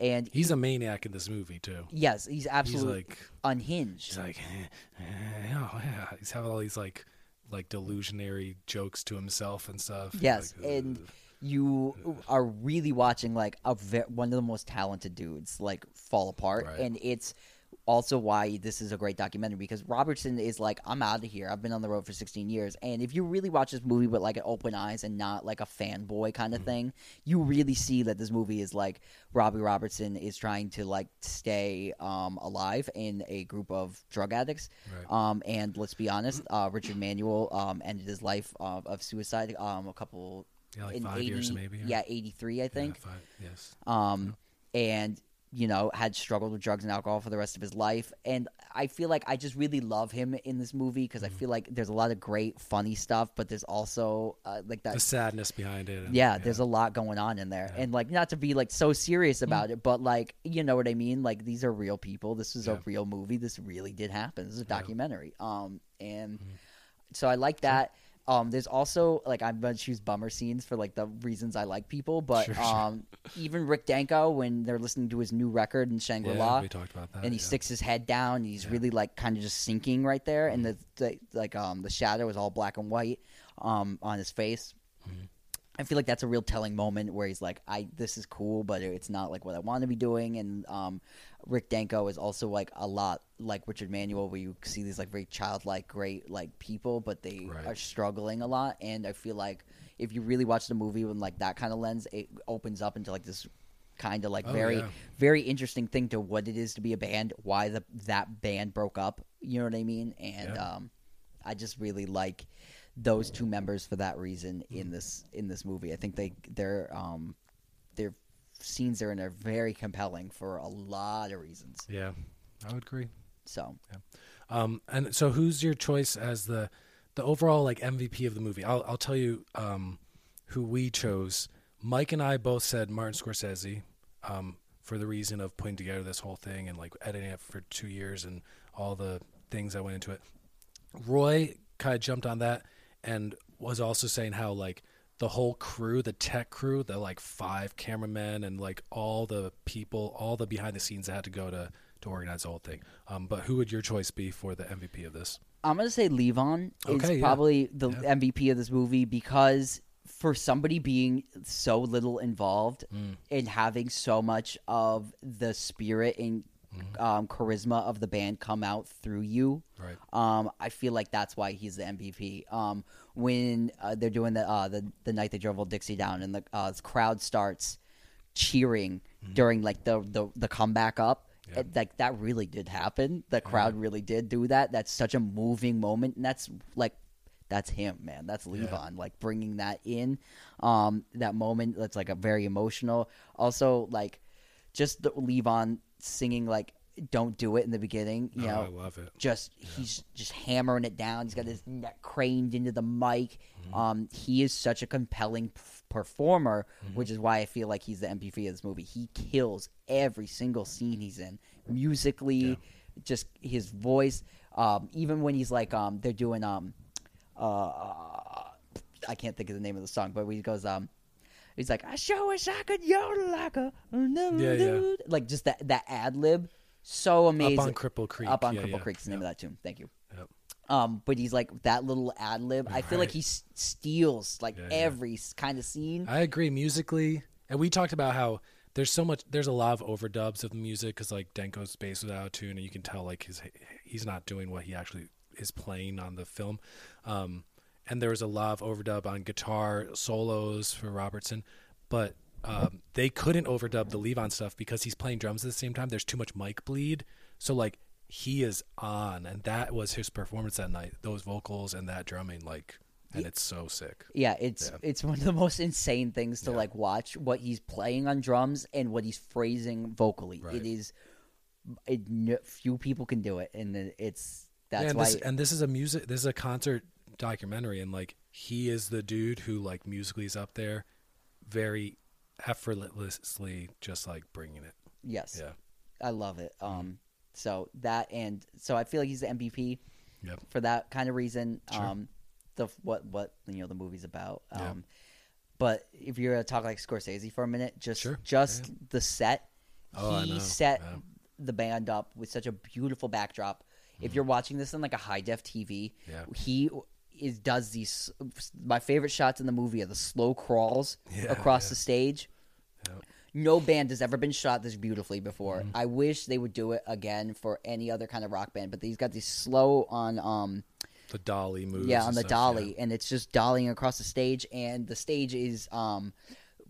Speaker 4: and
Speaker 2: He's a maniac in this movie too.
Speaker 4: yes, he's
Speaker 2: He's
Speaker 4: absolutely
Speaker 2: like
Speaker 4: unhinged.
Speaker 2: he's like eh, eh, oh, yeah. He's having all these like like delusionary jokes to himself and stuff.
Speaker 4: Yes,
Speaker 2: Like,
Speaker 4: and you are really watching like a ve- one of the most talented dudes like fall apart,
Speaker 2: Right.
Speaker 4: and it's also why this is a great documentary because Robertson is like, I'm out of here. I've been on the road for 16 years, and if you really watch this movie with like an open eyes and not like a fanboy kind
Speaker 2: Mm-hmm.
Speaker 4: of thing, you really see that this movie is like Robbie Robertson is trying to like stay um, alive in a group of drug addicts.
Speaker 2: Right.
Speaker 4: Um, and let's be honest, <clears throat> uh, Richard Manuel um, ended his life uh, of suicide um, a couple
Speaker 2: Yeah, like
Speaker 4: in
Speaker 2: five
Speaker 4: 80,
Speaker 2: years maybe. or-
Speaker 4: Yeah, 83, I
Speaker 2: Yeah,
Speaker 4: think.
Speaker 2: five, yes.
Speaker 4: Um, and you know had struggled with drugs and alcohol for the rest of his life. And I feel like I just really love him in this movie because
Speaker 2: Mm-hmm.
Speaker 4: I feel like there's a lot of great funny stuff, but there's also uh, like that
Speaker 2: The sadness behind it. and-
Speaker 4: yeah, there's a lot going on in there.
Speaker 2: Yeah.
Speaker 4: And like not to be like so serious about it, but like you know what I mean? Like these are real people. This is
Speaker 2: Yeah.
Speaker 4: a real movie. This really did happen. This is a
Speaker 2: Yeah.
Speaker 4: documentary. Um and
Speaker 2: Mhm.
Speaker 4: so I like that. Um, there's also like I'm gonna choose bummer scenes for like the reasons I like people, but
Speaker 2: Sure, sure.
Speaker 4: um, even Rick Danko when they're listening to his new record in Shangri La,
Speaker 2: Yeah, we talked about that.
Speaker 4: and he
Speaker 2: yeah.
Speaker 4: sticks his head down. And he's really like kind of just sinking right there, and the, the like um the shadow is all black and white um on his face. I feel like that's a real telling moment where he's like, "I this is cool, but it's not like what I want to be doing." And um, Rick Danko is also like a lot like Richard Manuel, where you see these like very childlike, great like people, but they
Speaker 2: Right.
Speaker 4: are struggling a lot. And I feel like if you really watch the movie with like that kind of lens, it opens up into like this kind of like
Speaker 2: Oh,
Speaker 4: very
Speaker 2: yeah.
Speaker 4: very interesting thing to what it is to be a band, why the that band broke up. You know what I mean? And
Speaker 2: Yeah.
Speaker 4: um, I just really like those two members for that reason in this in this movie. I think they their um their scenes are in are very compelling for a lot of reasons.
Speaker 2: Yeah, I would agree.
Speaker 4: So yeah.
Speaker 2: Um, and so, who's your choice as the the overall like MVP of the movie? I'll I'll tell you um, who we chose. Mike and I both said Martin Scorsese um, for the reason of putting together this whole thing and like editing it for two years and all the things that went into it. Roy kind of jumped on that and was also saying how like the whole crew, the tech crew, the like five cameramen and like all the people, all the behind the scenes that had to go to to organize the whole thing. Um, but who would your choice be for the MVP of this?
Speaker 4: I'm gonna say Levon
Speaker 2: Okay,
Speaker 4: is
Speaker 2: yeah.
Speaker 4: probably the
Speaker 2: Yeah.
Speaker 4: MVP of this movie because for somebody being so little involved
Speaker 2: Mm.
Speaker 4: and having so much of the spirit and
Speaker 2: Mm-hmm.
Speaker 4: um, charisma of the band come out through you,
Speaker 2: Right.
Speaker 4: um, I feel like that's why he's the MVP. Um, when uh, they're doing the, uh, the the night they drove old Dixie down and the uh, crowd starts cheering during like the, the the comeback up.
Speaker 2: Mm-hmm. Yeah.
Speaker 4: it- like that really did happen. The crowd really did do that. That's such a moving moment, and that's like that's him, man. That's Levon, like bringing that in. Um, that moment that's like a very emotional. Also, like just the Levon singing like "Don't Do It" in the beginning. You
Speaker 2: Oh,
Speaker 4: know,
Speaker 2: I love it.
Speaker 4: just he's just hammering it down. He's got his neck craned into the mic. Um, he is such a compelling p- performer, which is why I feel like he's the MVP of this movie. He kills every single scene he's in, musically, just his voice. Um, even when he's like, um, they're doing, um, uh, I can't think of the name of the song, but when he goes, um. He's like, I sure wish I could yodel like a
Speaker 2: Yeah, yeah.
Speaker 4: like just that that ad lib, so amazing.
Speaker 2: Up on Cripple Creek.
Speaker 4: Up on
Speaker 2: Yeah,
Speaker 4: Cripple
Speaker 2: yeah.
Speaker 4: Creek's the name of that tune. Thank you.
Speaker 2: Yep.
Speaker 4: Um, but he's like that little ad lib. I feel like he s- steals like every kind of scene.
Speaker 2: I agree musically, and we talked about how there's so much. There's a lot of overdubs of the music because like Danko's bass was out of tune, and you can tell like his he's not doing what he actually is playing on the film. Um, and there was a lot of overdub on guitar solos for Robertson, but um, they couldn't overdub the Levon stuff because he's playing drums at the same time. There's too much mic bleed, so like he is on, and that was his performance that night. Those vocals and that drumming, like, and it's so sick.
Speaker 4: yeah, it's
Speaker 2: Yeah.
Speaker 4: it's one of the most insane things to like watch what he's playing on drums and what he's phrasing vocally.
Speaker 2: Right.
Speaker 4: It is, it, few people can do it, and it's that's
Speaker 2: Yeah, and
Speaker 4: why.
Speaker 2: this, and this is a music this is a concert documentary and like he is the dude who like musically is up there very effortlessly just like bringing it
Speaker 4: yes,
Speaker 2: yeah
Speaker 4: I love it. Um, so that and so I feel like he's the MVP.
Speaker 2: yep
Speaker 4: for that kind of reason.
Speaker 2: Sure.
Speaker 4: Um, the what what you know the movie's about. Um,
Speaker 2: Yeah.
Speaker 4: but if you're gonna talk like Scorsese for a minute, just
Speaker 2: Sure.
Speaker 4: just the set.
Speaker 2: Oh, I
Speaker 4: he set
Speaker 2: Yeah.
Speaker 4: the band up with such a beautiful backdrop. If you're watching this on like a high def TV,
Speaker 2: Mm-hmm. Yeah.
Speaker 4: he is does these. My favorite shots in the movie are the slow crawls
Speaker 2: Yeah,
Speaker 4: across
Speaker 2: yeah.
Speaker 4: the stage.
Speaker 2: Yeah.
Speaker 4: No band has ever been shot this beautifully before.
Speaker 2: Mm-hmm.
Speaker 4: I wish they would do it again for any other kind of rock band, but he's got these slow on um
Speaker 2: the dolly moves
Speaker 4: yeah on the
Speaker 2: stuff,
Speaker 4: dolly and it's just dollying across the stage and the stage is um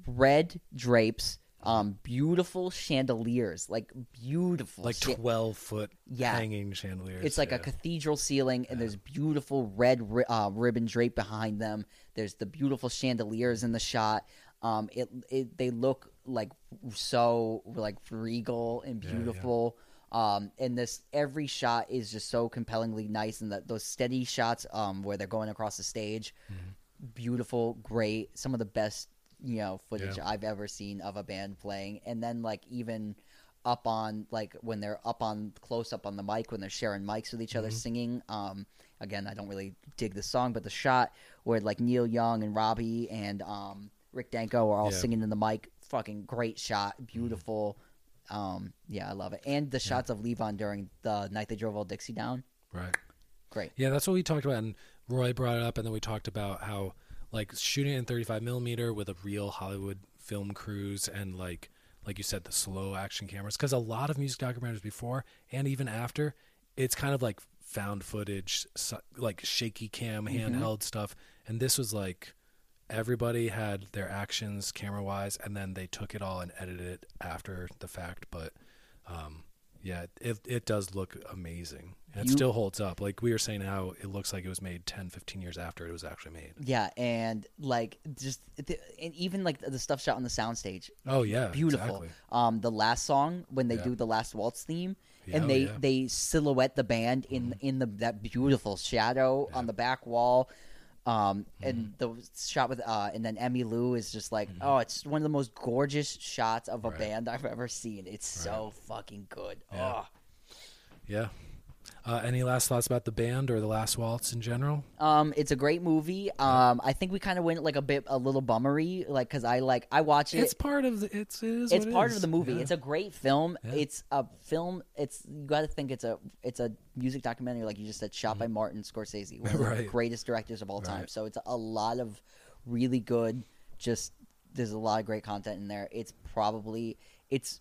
Speaker 4: red drapes um beautiful chandeliers like beautiful
Speaker 2: like
Speaker 4: cha-
Speaker 2: 12 foot
Speaker 4: Yeah.
Speaker 2: hanging chandeliers
Speaker 4: it's like a cathedral ceiling and there's beautiful red ri- uh, ribbon drape behind them there's the beautiful chandeliers in the shot um it, it they look like so like regal and
Speaker 2: Yeah, yeah.
Speaker 4: beautiful um and this every shot is just so compellingly nice and that those steady shots um where they're going across the stage
Speaker 2: Mm-hmm.
Speaker 4: beautiful great some of the best you know footage
Speaker 2: Yeah.
Speaker 4: i've ever seen of a band playing and then like even up on like when they're up on close up on the mic when they're sharing mics with each other singing. Um, again, I don't really dig the song, but the shot where like Neil Young and Robbie and um, Rick Danko are all
Speaker 2: Yeah.
Speaker 4: singing in the mic, fucking great shot, beautiful. Um, yeah, I love it. And the shots of Levon during the night they drove old Dixie down,
Speaker 2: Right.
Speaker 4: great.
Speaker 2: Yeah, that's what we talked about, and Roy brought it up, and then we talked about how like shooting in 35 millimeter with a real Hollywood film crews, and like like you said, the slow action cameras, because a lot of music documentaries before and even after, it's kind of like found footage, like shaky cam, handheld stuff, and this was like everybody had their actions camera wise, and then they took it all and edited it after the fact, but. Um, yeah, it it does look amazing. It
Speaker 4: You-
Speaker 2: still holds up. Like we were saying how it looks like it was made 10, 15 years after it was actually made.
Speaker 4: Yeah, and like just the, and even like the stuff shot on the soundstage,
Speaker 2: Oh yeah,
Speaker 4: beautiful.
Speaker 2: exactly.
Speaker 4: Um, the last song when they
Speaker 2: Yeah.
Speaker 4: do the last waltz theme,
Speaker 2: Yeah,
Speaker 4: and
Speaker 2: oh,
Speaker 4: they
Speaker 2: yeah.
Speaker 4: They silhouette the band in in the that beautiful shadow on the back wall. Um, and
Speaker 2: Mm-hmm.
Speaker 4: the shot with uh, and then Emmylou is just like, oh, it's one of the most gorgeous shots of a
Speaker 2: Right.
Speaker 4: band I've ever seen. It's so fucking good.
Speaker 2: Yeah.
Speaker 4: Oh.
Speaker 2: Yeah. Uh, any last thoughts about the band or the last waltz in general?
Speaker 4: Um, it's a great movie. Um, I think we kind of went like a bit a little bummery, like because I like I watch it.
Speaker 2: It's part of the. It's it is
Speaker 4: it's part
Speaker 2: is.
Speaker 4: of the movie.
Speaker 2: Yeah.
Speaker 4: It's a great film.
Speaker 2: Yeah.
Speaker 4: It's a film. It's you got to think it's a it's a music documentary, like you just said, shot by Martin Scorsese, one of the <laughs>
Speaker 2: Mm-hmm.
Speaker 4: Greatest directors of all time.
Speaker 2: Right.
Speaker 4: So it's a lot of really good. Just there's a lot of great content in there. It's probably it's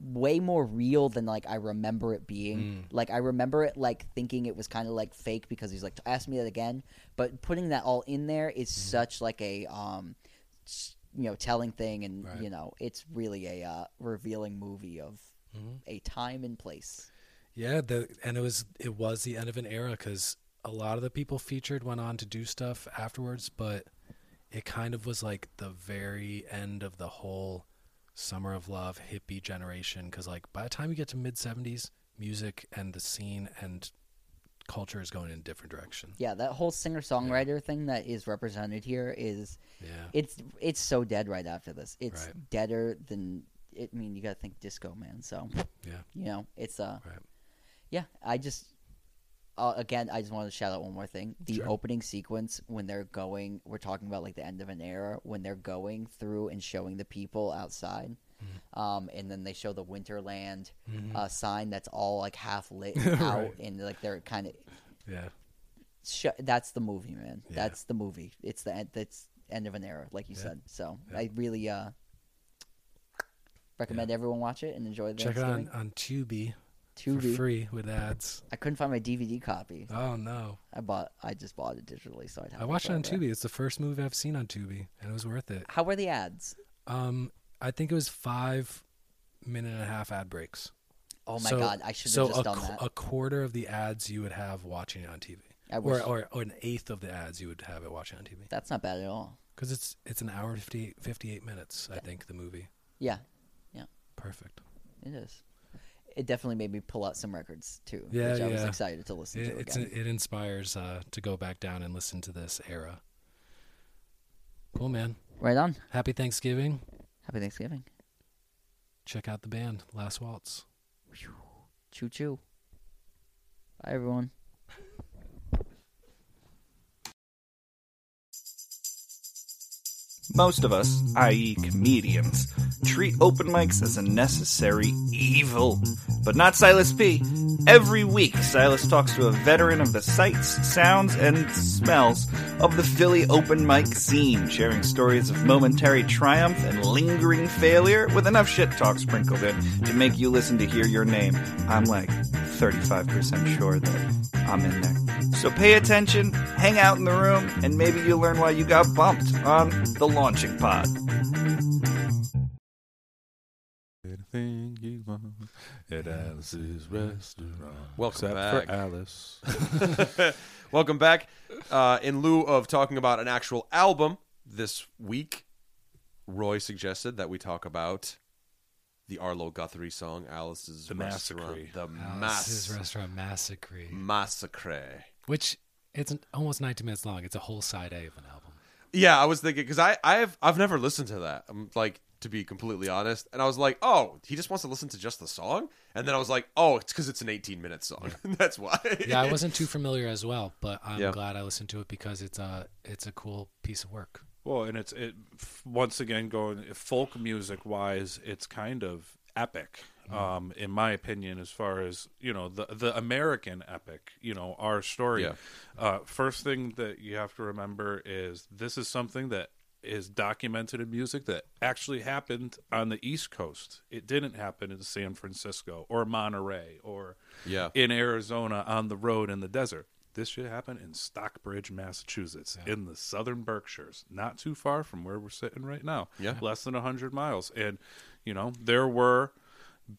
Speaker 4: way more real than like I remember it being.
Speaker 2: Mm.
Speaker 4: Like I remember it like thinking it was kind of like fake because he's like ask me that again. But putting that all in there is
Speaker 2: Mm-hmm.
Speaker 4: such like a um you know telling thing and
Speaker 2: Right.
Speaker 4: you know it's really a uh, revealing movie of
Speaker 2: Mm-hmm.
Speaker 4: a time and place.
Speaker 2: Yeah, the and it was it was the end of an era because a lot of the people featured went on to do stuff afterwards, but it kind of was like the very end of the whole summer of love hippie generation. Because like by the time you get to mid '70s, music and the scene and culture is going in a different direction.
Speaker 4: Yeah, that whole singer songwriter thing that is represented here is
Speaker 2: Yeah,
Speaker 4: it's it's so dead right after this. It's
Speaker 2: Right.
Speaker 4: deader than it. I mean, you got to think disco, man. So
Speaker 2: yeah,
Speaker 4: you know, it's uh,
Speaker 2: right.
Speaker 4: yeah. I just uh, again, I just wanted to shout out one more thing. The
Speaker 2: Sure.
Speaker 4: opening sequence when they're going, we're talking about like the end of an era when they're going through and showing the people outside.
Speaker 2: Mm-hmm.
Speaker 4: Um, and then they show the Winterland uh, sign that's all like half lit <laughs> out,
Speaker 2: Right.
Speaker 4: and like they're kind of
Speaker 2: Yeah,
Speaker 4: sh- that's the movie, man.
Speaker 2: Yeah.
Speaker 4: That's the movie. It's the end. That's end of an era, like you
Speaker 2: Yeah.
Speaker 4: said. So
Speaker 2: Yeah.
Speaker 4: I really uh recommend everyone watch it and enjoy the
Speaker 2: check it out on, on Tubi, for free with ads.
Speaker 4: I couldn't find my DVD copy.
Speaker 2: Oh no,
Speaker 4: I bought. I just bought it digitally, so I'd have
Speaker 2: I watched it on. Tubi. It's the first movie I've seen on Tubi, and it was worth it.
Speaker 4: How were the ads?
Speaker 2: Um, I think it was five minute and a half ad breaks.
Speaker 4: Oh my
Speaker 2: So-
Speaker 4: god, I should have
Speaker 2: so
Speaker 4: just
Speaker 2: a,
Speaker 4: done that.
Speaker 2: a quarter of the ads you would have watching it on TV, or, or or an eighth of the ads you would have it watching on TV.
Speaker 4: that's not bad at all.
Speaker 2: Because it's it's an hour 58, 58 minutes. I think the movie.
Speaker 4: Yeah, yeah,
Speaker 2: Perfect.
Speaker 4: it is. It definitely made me pull out some records too,
Speaker 2: Yeah,
Speaker 4: which I was excited to listen
Speaker 2: It,
Speaker 4: to
Speaker 2: it's
Speaker 4: again.
Speaker 2: it inspires uh, to go back down and listen to this era. Cool man.
Speaker 4: right on.
Speaker 2: Happy Thanksgiving.
Speaker 4: Happy Thanksgiving.
Speaker 2: Check out the band Last Waltz.
Speaker 4: Choo choo. Bye everyone.
Speaker 5: Most of us, i.e., comedians, treat open mics as a necessary evil. But not Silas P. Every week, Silas talks to a veteran of the sights, sounds, and smells of the Philly open mic scene, sharing stories of momentary triumph and lingering failure with enough shit talk sprinkled in to make you listen to hear your name. I'm like 35% sure that I'm in there. So pay attention, hang out in the room, and maybe you'll learn why you got bumped on the launching pod.
Speaker 3: Anything you want at Alice's restaurant.
Speaker 1: Welcome
Speaker 3: Except
Speaker 1: back.
Speaker 3: for Alice. <laughs>
Speaker 1: Welcome back. Uh, in lieu of talking about an actual album this week, Roy suggested that we talk about the Arlo Guthrie song "Alice's
Speaker 3: The
Speaker 1: Restaurant."
Speaker 3: Massacre.
Speaker 1: The
Speaker 2: Alice's
Speaker 1: mass
Speaker 2: Restaurant Massacre.
Speaker 1: massacre.
Speaker 2: Which it's almost 90 minutes long. It's a whole side A of an album.
Speaker 1: Yeah, I was thinking because I I've I've never listened to that. I'm like to be completely honest. And I was like, oh, he just wants to listen to just the song. And then I was like, oh, it's because it's an 18 minute song. <laughs> That's why.
Speaker 2: Yeah, I wasn't too familiar as well, but I'm
Speaker 1: Yeah.
Speaker 2: glad I listened to it because it's a it's a cool piece of work.
Speaker 3: Well, and it's it once again going folk music wise, it's kind of epic, um, in my opinion, as far as you know the the American epic. You know our story.
Speaker 1: Yeah.
Speaker 3: Uh, first thing that you have to remember is this is something that is documented in music that actually happened on the East Coast. It didn't happen in San Francisco or Monterey or
Speaker 1: Yeah.
Speaker 3: in Arizona on the road in the desert. This should happen in Stockbridge, Massachusetts, in the southern Berkshires, not too far from where we're sitting right now.
Speaker 1: Yeah.
Speaker 3: Less than 100 miles. And, you know, there were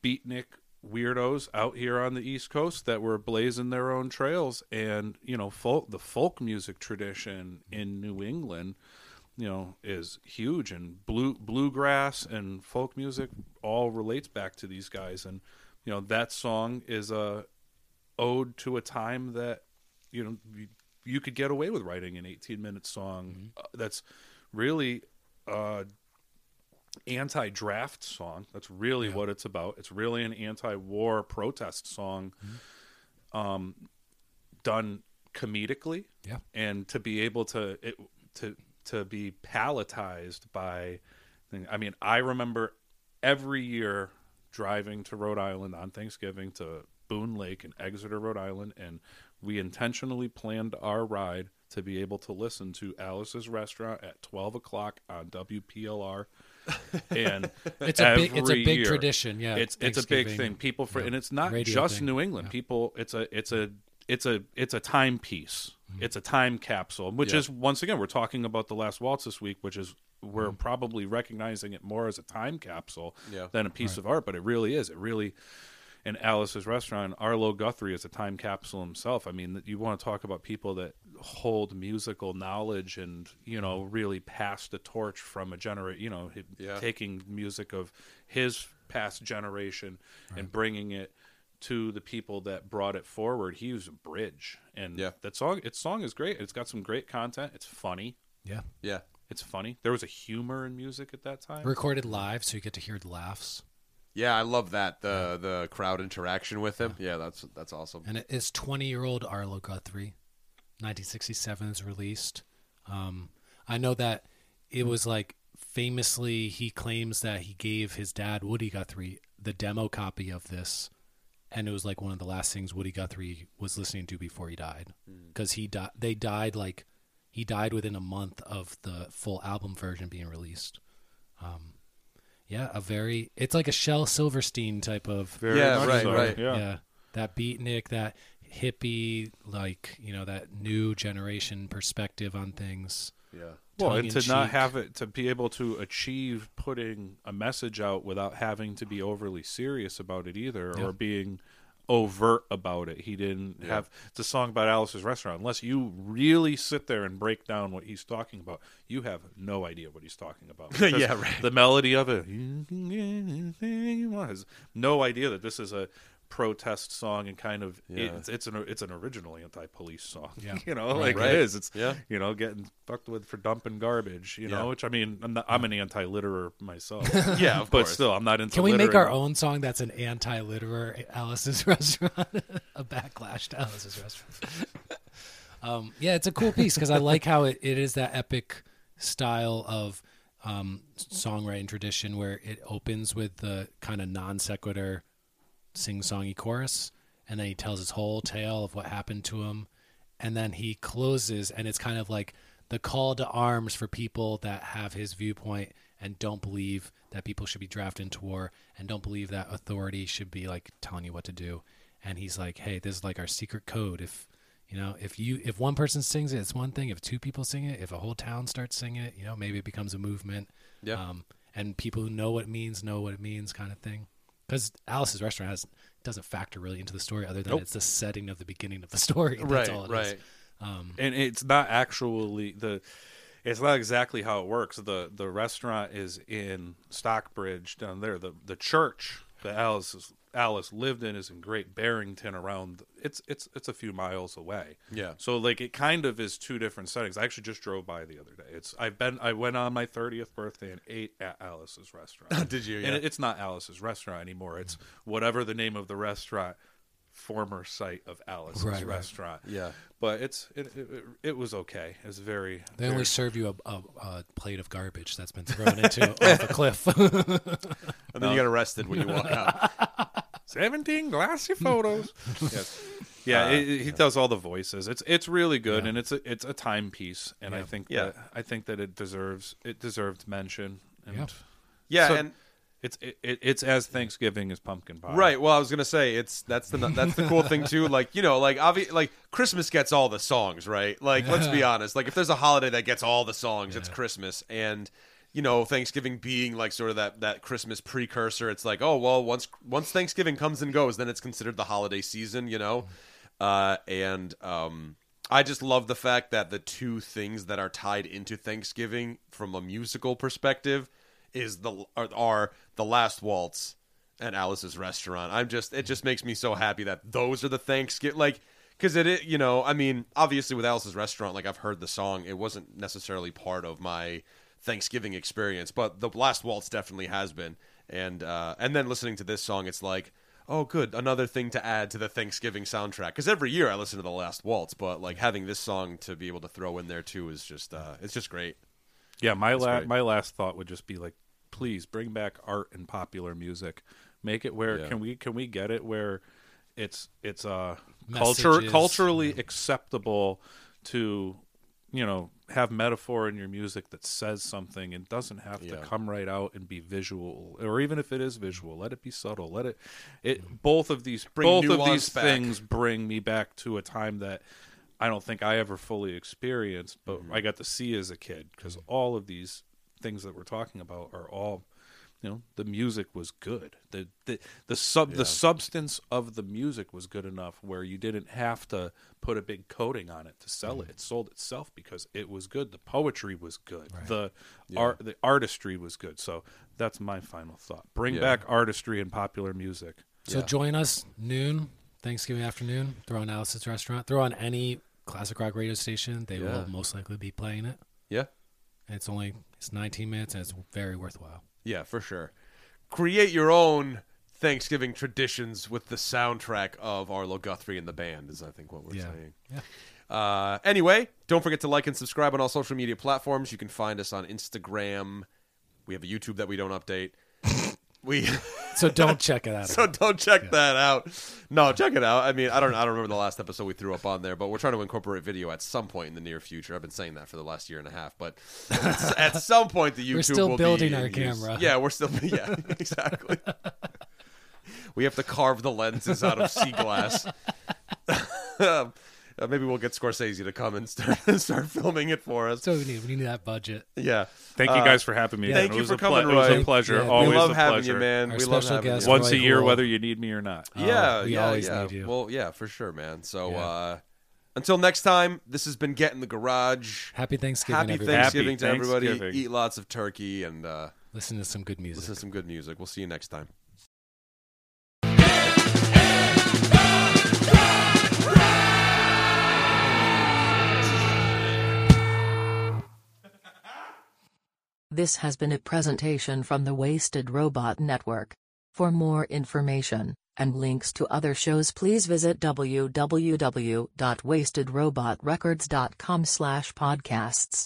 Speaker 3: beatnik weirdos out here on the East Coast that were blazing their own trails. And, you know, folk, the folk music tradition in New England, you know, is huge. And blue, bluegrass and folk music all relates back to these guys. And, you know, that song is a ode to a time that you know you, you could get away with writing an 18 minute song uh, that's really uh anti-draft song. That's really what it's about. It's really an anti-war protest song um done comedically.
Speaker 2: Yeah.
Speaker 3: and to be able to it, to to be palatized by I mean I remember every year driving to Rhode Island on Thanksgiving to Boone Lake in Exeter Rhode Island and we intentionally planned our ride to be able to listen to Alice's restaurant at 12 o'clock on WPLR <laughs> and
Speaker 2: It's a big it's a big
Speaker 3: year.
Speaker 2: tradition. Yeah,
Speaker 3: it's it's a big thing. People for
Speaker 2: Yeah.
Speaker 3: and it's not
Speaker 2: Radio
Speaker 3: just
Speaker 2: thing.
Speaker 3: New England. People, it's a it's a it's a it's a timepiece.
Speaker 2: Mm-hmm.
Speaker 3: It's a time capsule, which
Speaker 1: Yeah.
Speaker 3: is once again we're talking about the last waltz this week, which is we're
Speaker 2: Mm-hmm.
Speaker 3: probably recognizing it more as a time capsule
Speaker 1: Yeah.
Speaker 3: than a piece of art, but it really is. It really. And Alice's restaurant, Arlo Guthrie is a time capsule himself. I mean, you want to talk about people that hold musical knowledge and you know really pass the torch from a generation. You know,
Speaker 1: Yeah.
Speaker 3: taking music of his past generation and bringing it to the people that brought it forward. He was a bridge, and
Speaker 1: Yeah.
Speaker 3: that song, its song is great. It's got some great content. It's funny.
Speaker 2: Yeah,
Speaker 1: Yeah.
Speaker 3: It's funny. There was a humor in music at that time.
Speaker 2: recorded live, so you get to hear the laughs.
Speaker 1: Yeah, I love that the the crowd interaction with him. Yeah, that's that's awesome.
Speaker 2: And it is 20 year old Arlo Guthrie. 1967 is released. Um, I know that it was like famously, he claims that he gave his dad, Woody Guthrie, the demo copy of this. And it was like one of the last things Woody Guthrie was listening to before he died. Because he died, they died like, he died within a month of the full album version being released. Um, yeah, a very, it's like a Shel Silverstein type of
Speaker 3: Very
Speaker 1: Yeah,
Speaker 3: much
Speaker 1: right,
Speaker 3: so.
Speaker 1: right.
Speaker 3: Yeah.
Speaker 2: yeah. That beatnik, that hippie, like, you know, that new generation perspective on things.
Speaker 1: Yeah.
Speaker 3: Well, and to not have it to be able to achieve putting a message out without having to be overly serious about it either,
Speaker 2: Yeah.
Speaker 3: or being overt about it. He didn't
Speaker 1: Yeah.
Speaker 3: have it's a song about Alice's restaurant. Unless you really sit there and break down what he's talking about, you have no idea what he's talking about. <laughs>
Speaker 1: Yeah, right.
Speaker 3: The melody of it, you can get anything you want, has no idea that this is a protest song and kind of
Speaker 1: Yeah.
Speaker 3: it's it's an it's an original anti-police song.
Speaker 2: Yeah. <laughs>
Speaker 3: you know,
Speaker 2: Right,
Speaker 3: like
Speaker 1: right.
Speaker 3: it is. It's
Speaker 1: Yeah.
Speaker 3: you know, getting fucked with for dumping garbage, you know, which I mean, I'm, not, I'm an anti-litterer myself. <laughs>
Speaker 1: Yeah, of
Speaker 3: but
Speaker 1: course.
Speaker 3: still, I'm not into
Speaker 2: Can we make our own song that's an anti litterer Alice's <laughs> restaurant? a backlash to Alice's restaurant. um, yeah, it's a cool piece because I like how it, it is that epic style of um, songwriting tradition where it opens with the kind of non sequitur sing songy chorus and then he tells his whole tale of what happened to him. And then he closes and it's kind of like the call to arms for people that have his viewpoint and don't believe that people should be drafted into war and don't believe that authority should be like telling you what to do. And he's like hey this is like our secret code. If you know if you if one person sings it it's one thing. If two people sing it if a whole town starts singing it you know maybe it becomes a movement.
Speaker 1: Yeah.
Speaker 2: um, and people who know what it means know what it means kind of thing because alice's restaurant has doesn't factor really into the story other than
Speaker 3: Nope.
Speaker 2: it's the setting of the beginning of the <laughs> story That's
Speaker 1: Right,
Speaker 2: all it is.
Speaker 1: right.
Speaker 2: Um,
Speaker 3: and it's not actually the it's not exactly how it works the the restaurant is in stockbridge down there the the church that alice Alice lived in is in Great Barrington around it's it's it's a few miles away.
Speaker 1: Yeah.
Speaker 3: So like it kind of is two different settings. I actually just drove by the other day. It's I've been I went on my 30th birthday and ate at Alice's restaurant. <laughs>
Speaker 1: Did you?
Speaker 3: And
Speaker 1: Yeah.
Speaker 3: it, it's not Alice's restaurant anymore. It's whatever the name of the restaurant former site of Alice's
Speaker 2: Right, right.
Speaker 3: restaurant.
Speaker 1: Yeah.
Speaker 3: But it's it, it, it, was okay. It was very
Speaker 2: They
Speaker 3: very-
Speaker 2: only serve you a, a, a plate of garbage that's been thrown into off a cliff. <laughs> <laughs>
Speaker 1: And then you get arrested when you walk out.
Speaker 3: 17 glassy photos. <laughs> yes. Yeah,
Speaker 1: Uh,
Speaker 3: it, it- he does all the voices. It's it's really good and it's a it's a timepiece and I think
Speaker 1: Yeah.
Speaker 3: that I think that it deserves it deserved mention and
Speaker 2: Yeah.
Speaker 1: Yeah,
Speaker 3: So-
Speaker 1: and
Speaker 3: it's it, it, it's as Thanksgiving as pumpkin pie.
Speaker 1: Right. Well, I was gonna say it's that's the that's the cool thing too. Like you know, like obvi- like Christmas gets all the songs, right? Like let's be honest. Like if there's a holiday that gets all the songs, it's Christmas. And you know, Thanksgiving being like sort of that that Christmas precursor. It's like oh well, once once Thanksgiving comes and goes, then it's considered the holiday season. You know, uh, and um. I just love the fact that the two things that are tied into Thanksgiving from a musical perspective is the are, are the last waltz and Alice's restaurant. I'm just it just makes me so happy that those are the Thanksgiving like because it, it you know I mean obviously with Alice's restaurant like I've heard the song it wasn't necessarily part of my Thanksgiving experience but the last waltz definitely has been and uh, and then listening to this song it's like oh good another thing to add to the Thanksgiving soundtrack because every year I listen to the last waltz but like having this song to be able to throw in there too is just uh, it's just great.
Speaker 3: Yeah, my la-
Speaker 1: great.
Speaker 3: my last thought would just be like, please bring back art and popular music. Make it where
Speaker 1: Yeah.
Speaker 3: can we can we get it where it's it's uh culture
Speaker 2: Messages.
Speaker 3: culturally acceptable to you know have metaphor in your music that says something and doesn't have to come right out and be visual or even if it is visual let it be subtle let it it both of these
Speaker 1: Bring
Speaker 3: both of these
Speaker 1: back.
Speaker 3: things bring me back to a time that I don't think I ever fully experienced, but
Speaker 1: Mm-hmm.
Speaker 3: I got to see as a kid because all of these things that we're talking about are all, you know, the music was good. The the the sub the substance of the music was good enough where you didn't have to put a big coating on it to sell
Speaker 1: Mm-hmm.
Speaker 3: it. It sold itself because it was good. The poetry was good. The art the artistry was good. So that's my final thought. Bring
Speaker 1: Yeah.
Speaker 3: back artistry and popular music.
Speaker 2: So
Speaker 1: Yeah.
Speaker 2: join us noon Thanksgiving afternoon. Throw on Alice's restaurant. Throw on any classic rock radio station. They
Speaker 1: Yeah.
Speaker 2: will most likely be playing it.
Speaker 1: Yeah.
Speaker 2: And it's only it's 19 minutes and it's very worthwhile.
Speaker 1: Yeah, for sure. Create your own Thanksgiving traditions with the soundtrack of Arlo Guthrie and the band, is I think what we're
Speaker 2: Yeah.
Speaker 1: saying.
Speaker 2: Yeah.
Speaker 1: Uh, anyway, don't forget to like and subscribe on all social media platforms. You can find us on Instagram. We have a YouTube that we don't update. We <laughs>
Speaker 2: So <laughs> don't check it out.
Speaker 1: so don't check that out. No, check it out. I mean, I don't I don't remember the last episode we threw up on there, but we're trying to incorporate video at some point in the near future. I've been saying that for the last year and a half, but <laughs> at, some point the YouTube
Speaker 2: We're still
Speaker 1: will
Speaker 2: building our
Speaker 1: in use.
Speaker 2: camera.
Speaker 1: Yeah, we're still yeah, exactly. we have to carve the lenses out of sea glass. Uh, maybe we'll get Scorsese to come and start <laughs> start filming it for us.
Speaker 2: So we need we need that budget.
Speaker 1: Yeah.
Speaker 3: Thank you
Speaker 1: Uh,
Speaker 3: guys for having me.
Speaker 1: thank
Speaker 3: It
Speaker 1: you
Speaker 3: was
Speaker 1: for
Speaker 3: a ple-
Speaker 1: coming,
Speaker 3: It was a pleasure.
Speaker 2: Yeah, we
Speaker 3: Always
Speaker 1: we love
Speaker 3: a
Speaker 1: having
Speaker 3: pleasure.
Speaker 1: you, man.
Speaker 2: Our
Speaker 1: we love having
Speaker 2: guest,
Speaker 1: you.
Speaker 3: Once
Speaker 2: Roy
Speaker 3: a year,
Speaker 2: Houle.
Speaker 3: whether you need me or not.
Speaker 1: Yeah,
Speaker 2: we
Speaker 1: yeah,
Speaker 2: always
Speaker 1: yeah.
Speaker 2: need you.
Speaker 1: Well, yeah, for sure, man. So
Speaker 2: Yeah.
Speaker 1: uh until next time, this has been Get in the Garage.
Speaker 2: Happy Thanksgiving,
Speaker 1: Happy
Speaker 2: everybody.
Speaker 1: Thanksgiving
Speaker 3: Happy
Speaker 1: to everybody. Eat lots of turkey and uh,
Speaker 2: Listen to some good music.
Speaker 1: listen to some good music. We'll see you next time.
Speaker 6: This has been a presentation from the Wasted Robot Network. For more information and links to other shows, please visit www.wastedrobotrecords.com/podcasts.